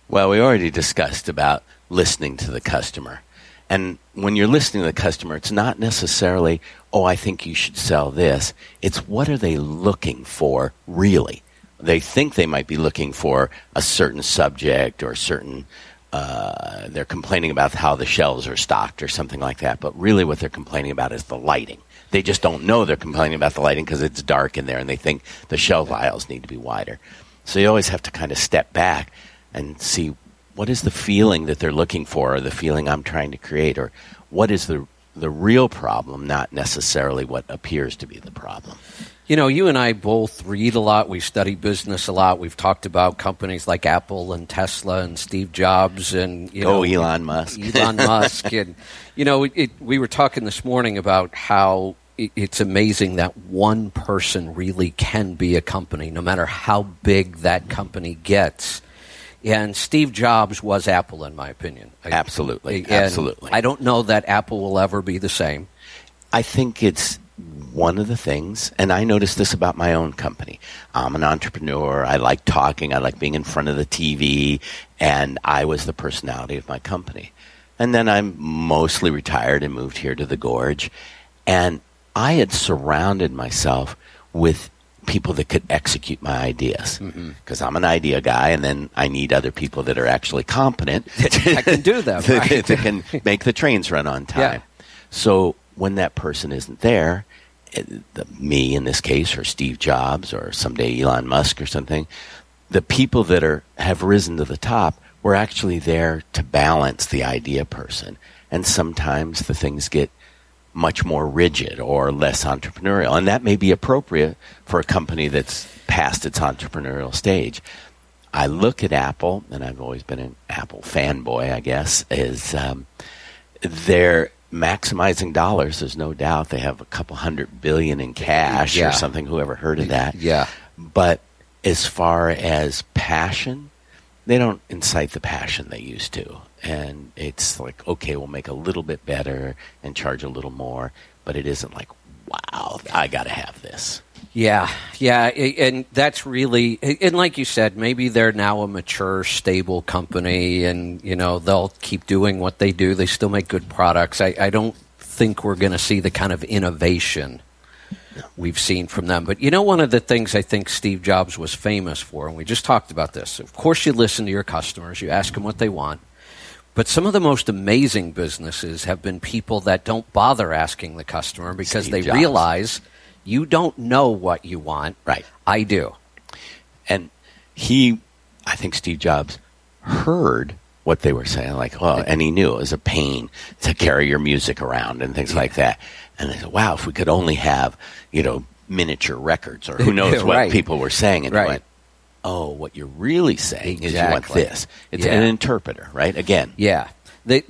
Well, we already discussed about listening to the customer. And when you're listening to the customer, it's not necessarily, oh, I think you should sell this. It's what are they looking for really? They think they might be looking for a certain subject or certain uh, they're complaining about how the shelves are stocked or something like that. But really, what they're complaining about is the lighting. They just don't know they're complaining about the lighting because it's dark in there, and they think the shelf aisles need to be wider. So you always have to kind of step back and see what is the feeling that they're looking for, or the feeling I'm trying to create, or what is the the real problem, not necessarily what appears to be the problem. You know, you and I both read a lot. We study business a lot. We've talked about companies like Apple and Tesla and Steve Jobs and you oh, know oh, Elon Musk, Elon Musk, and you know, it, we were talking this morning about how it's amazing that one person really can be a company, no matter how big that company gets. And Steve Jobs was Apple, in my opinion. Absolutely, And absolutely. I don't know that Apple will ever be the same. I think it's one of the things, and I noticed this about my own company. I'm an entrepreneur. I like talking. I like being in front of the TV, and I was the personality of my company. And then I'm mostly retired and moved here to the Gorge, and I had surrounded myself with people that could execute my ideas mm-hmm. because I'm an idea guy, and then I need other people that are actually competent I can do that. that, right. that can make the trains run on time. So when that person isn't there, it, the, me in this case, or Steve Jobs, or someday Elon Musk, or something, the people that are have risen to the top were actually there to balance the idea person, and sometimes the things get much more rigid or less entrepreneurial, and that may be appropriate for a company that's past its entrepreneurial stage. I look at Apple, and I've always been an Apple fanboy, I guess, is um, they're maximizing dollars. There's no doubt they have a couple hundred billion in cash Yeah. or something. Whoever heard of that? Yeah. But as far as passion, they don't incite the passion they used to. And it's like, okay, we'll make a little bit better and charge a little more, but it isn't like, wow, I got to have this. Yeah, yeah, and that's really, and like you said, maybe they're now a mature, stable company, and you know they'll keep doing what they do. They still make good products. I, I don't think we're going to see the kind of innovation we've seen from them. But you know, one of the things I think Steve Jobs was famous for, and we just talked about this. Of course, you listen to your customers, you ask them what they want. But some of the most amazing businesses have been people that don't bother asking the customer because Steve they Jobs. realize you don't know what you want. Right. I do. And he, I think Steve Jobs heard what they were saying, like, oh, and he knew it was a pain to carry your music around and things like that. And they said, wow, if we could only have, you know, miniature records or who knows what Right. people were saying. And Right. went, oh, what you're really saying is you want this. It's Yeah. an interpreter, right? Again, Yeah. The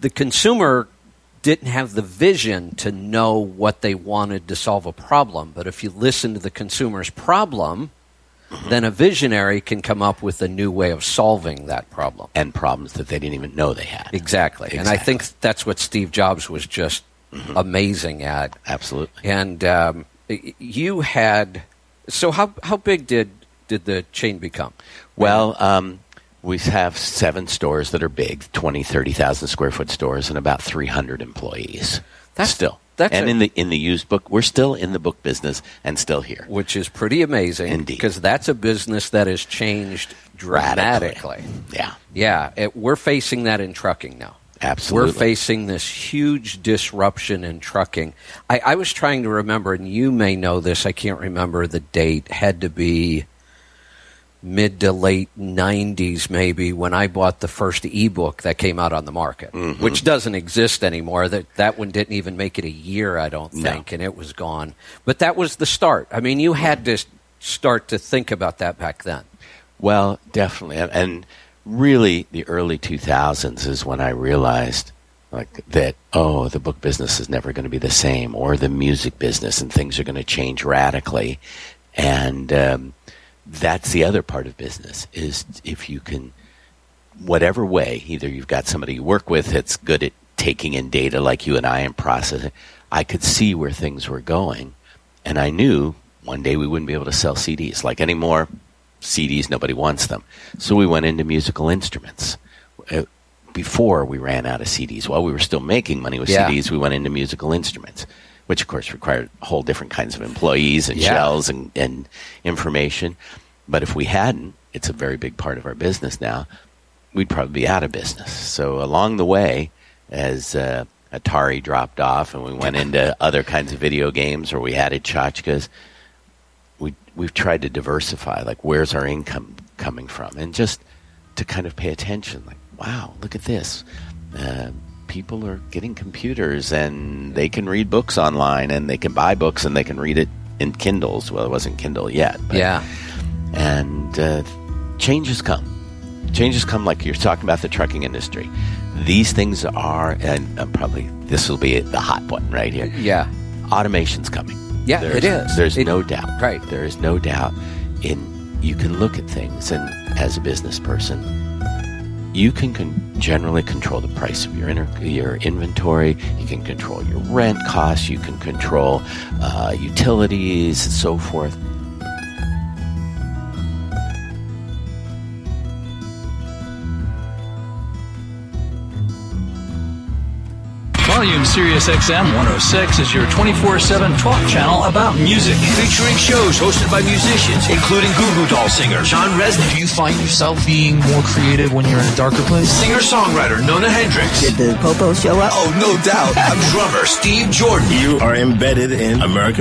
the consumer didn't have the vision to know what they wanted to solve a problem, but if you listen to the consumer's problem, Mm-hmm. then a visionary can come up with a new way of solving that problem. and problems that they didn't even know they had. Exactly. And I think that's what Steve Jobs was just amazing at. Mm-hmm. Absolutely. And um, you had so how how big did did the chain become? Well, um, we have seven stores that are big 20, 30,000 square foot stores and about 300 employees. That's- still. that's and a- in the in the used book, we're still in the book business and still here. which is pretty amazing Indeed. because that's a business that has changed dramatically. Yeah. Yeah, it, we're facing that in trucking now. Absolutely. We're facing this huge disruption in trucking. I, I was trying to remember, and you may know this, I can't remember the date, had to be mid to late 90s maybe when I bought the first ebook that came out on the market, Mhm. which doesn't exist anymore. That that one didn't even make it a year, I don't No. think, and it was gone. But that was the start. I mean, you had to start to think about that back then. Well, definitely. And, and really, the early 2000s is when I realized like that, oh, the book business is never going to be the same, or the music business, and things are going to change radically. And um, that's the other part of business is if you can, whatever way, either you've got somebody you work with that's good at taking in data like you and I and processing. I could see where things were going, and I knew one day we wouldn't be able to sell CDs like anymore. CDs, nobody wants them. So we went into musical instruments. Uh, Before we ran out of CDs, while we were still making money with Yeah. CDs, we went into musical instruments, which of course required whole different kinds of employees and Yeah. shells and, and information. But if we hadn't, it's a very big part of our business now. we'd probably be out of business. So along the way, as uh, Atari dropped off and we went into other kinds of video games, or we added tchotchkes, we we've tried to diversify. Like, where's our income coming from? And just to kind of pay attention. Like, wow, look at this. Uh, people are getting computers and they can read books online and they can buy books and they can read it in Kindles. Well, it wasn't Kindle yet. But, Yeah. And uh, changes come. Changes come like you're talking about the trucking industry. These things are, and uh, probably this will be the hot one right here. Yeah. Automation's coming. Yeah, There's- it is. There's It- no doubt. Right. There is no doubt. In you can look at things, and as a business person, you can con- generally control the price of your inter- your inventory. You can control your rent costs. You can control uh, utilities and so forth. Volume Sirius XM 106 is your 24-7 talk channel about music. Featuring shows hosted by musicians, including Goo Goo Doll singer John Rzeznik. Do you find yourself being more creative when you're in a darker place? Singer-songwriter Nona Hendryx. Did the popo show up? Oh, no doubt. I'm drummer Steve Jordan. You are embedded in American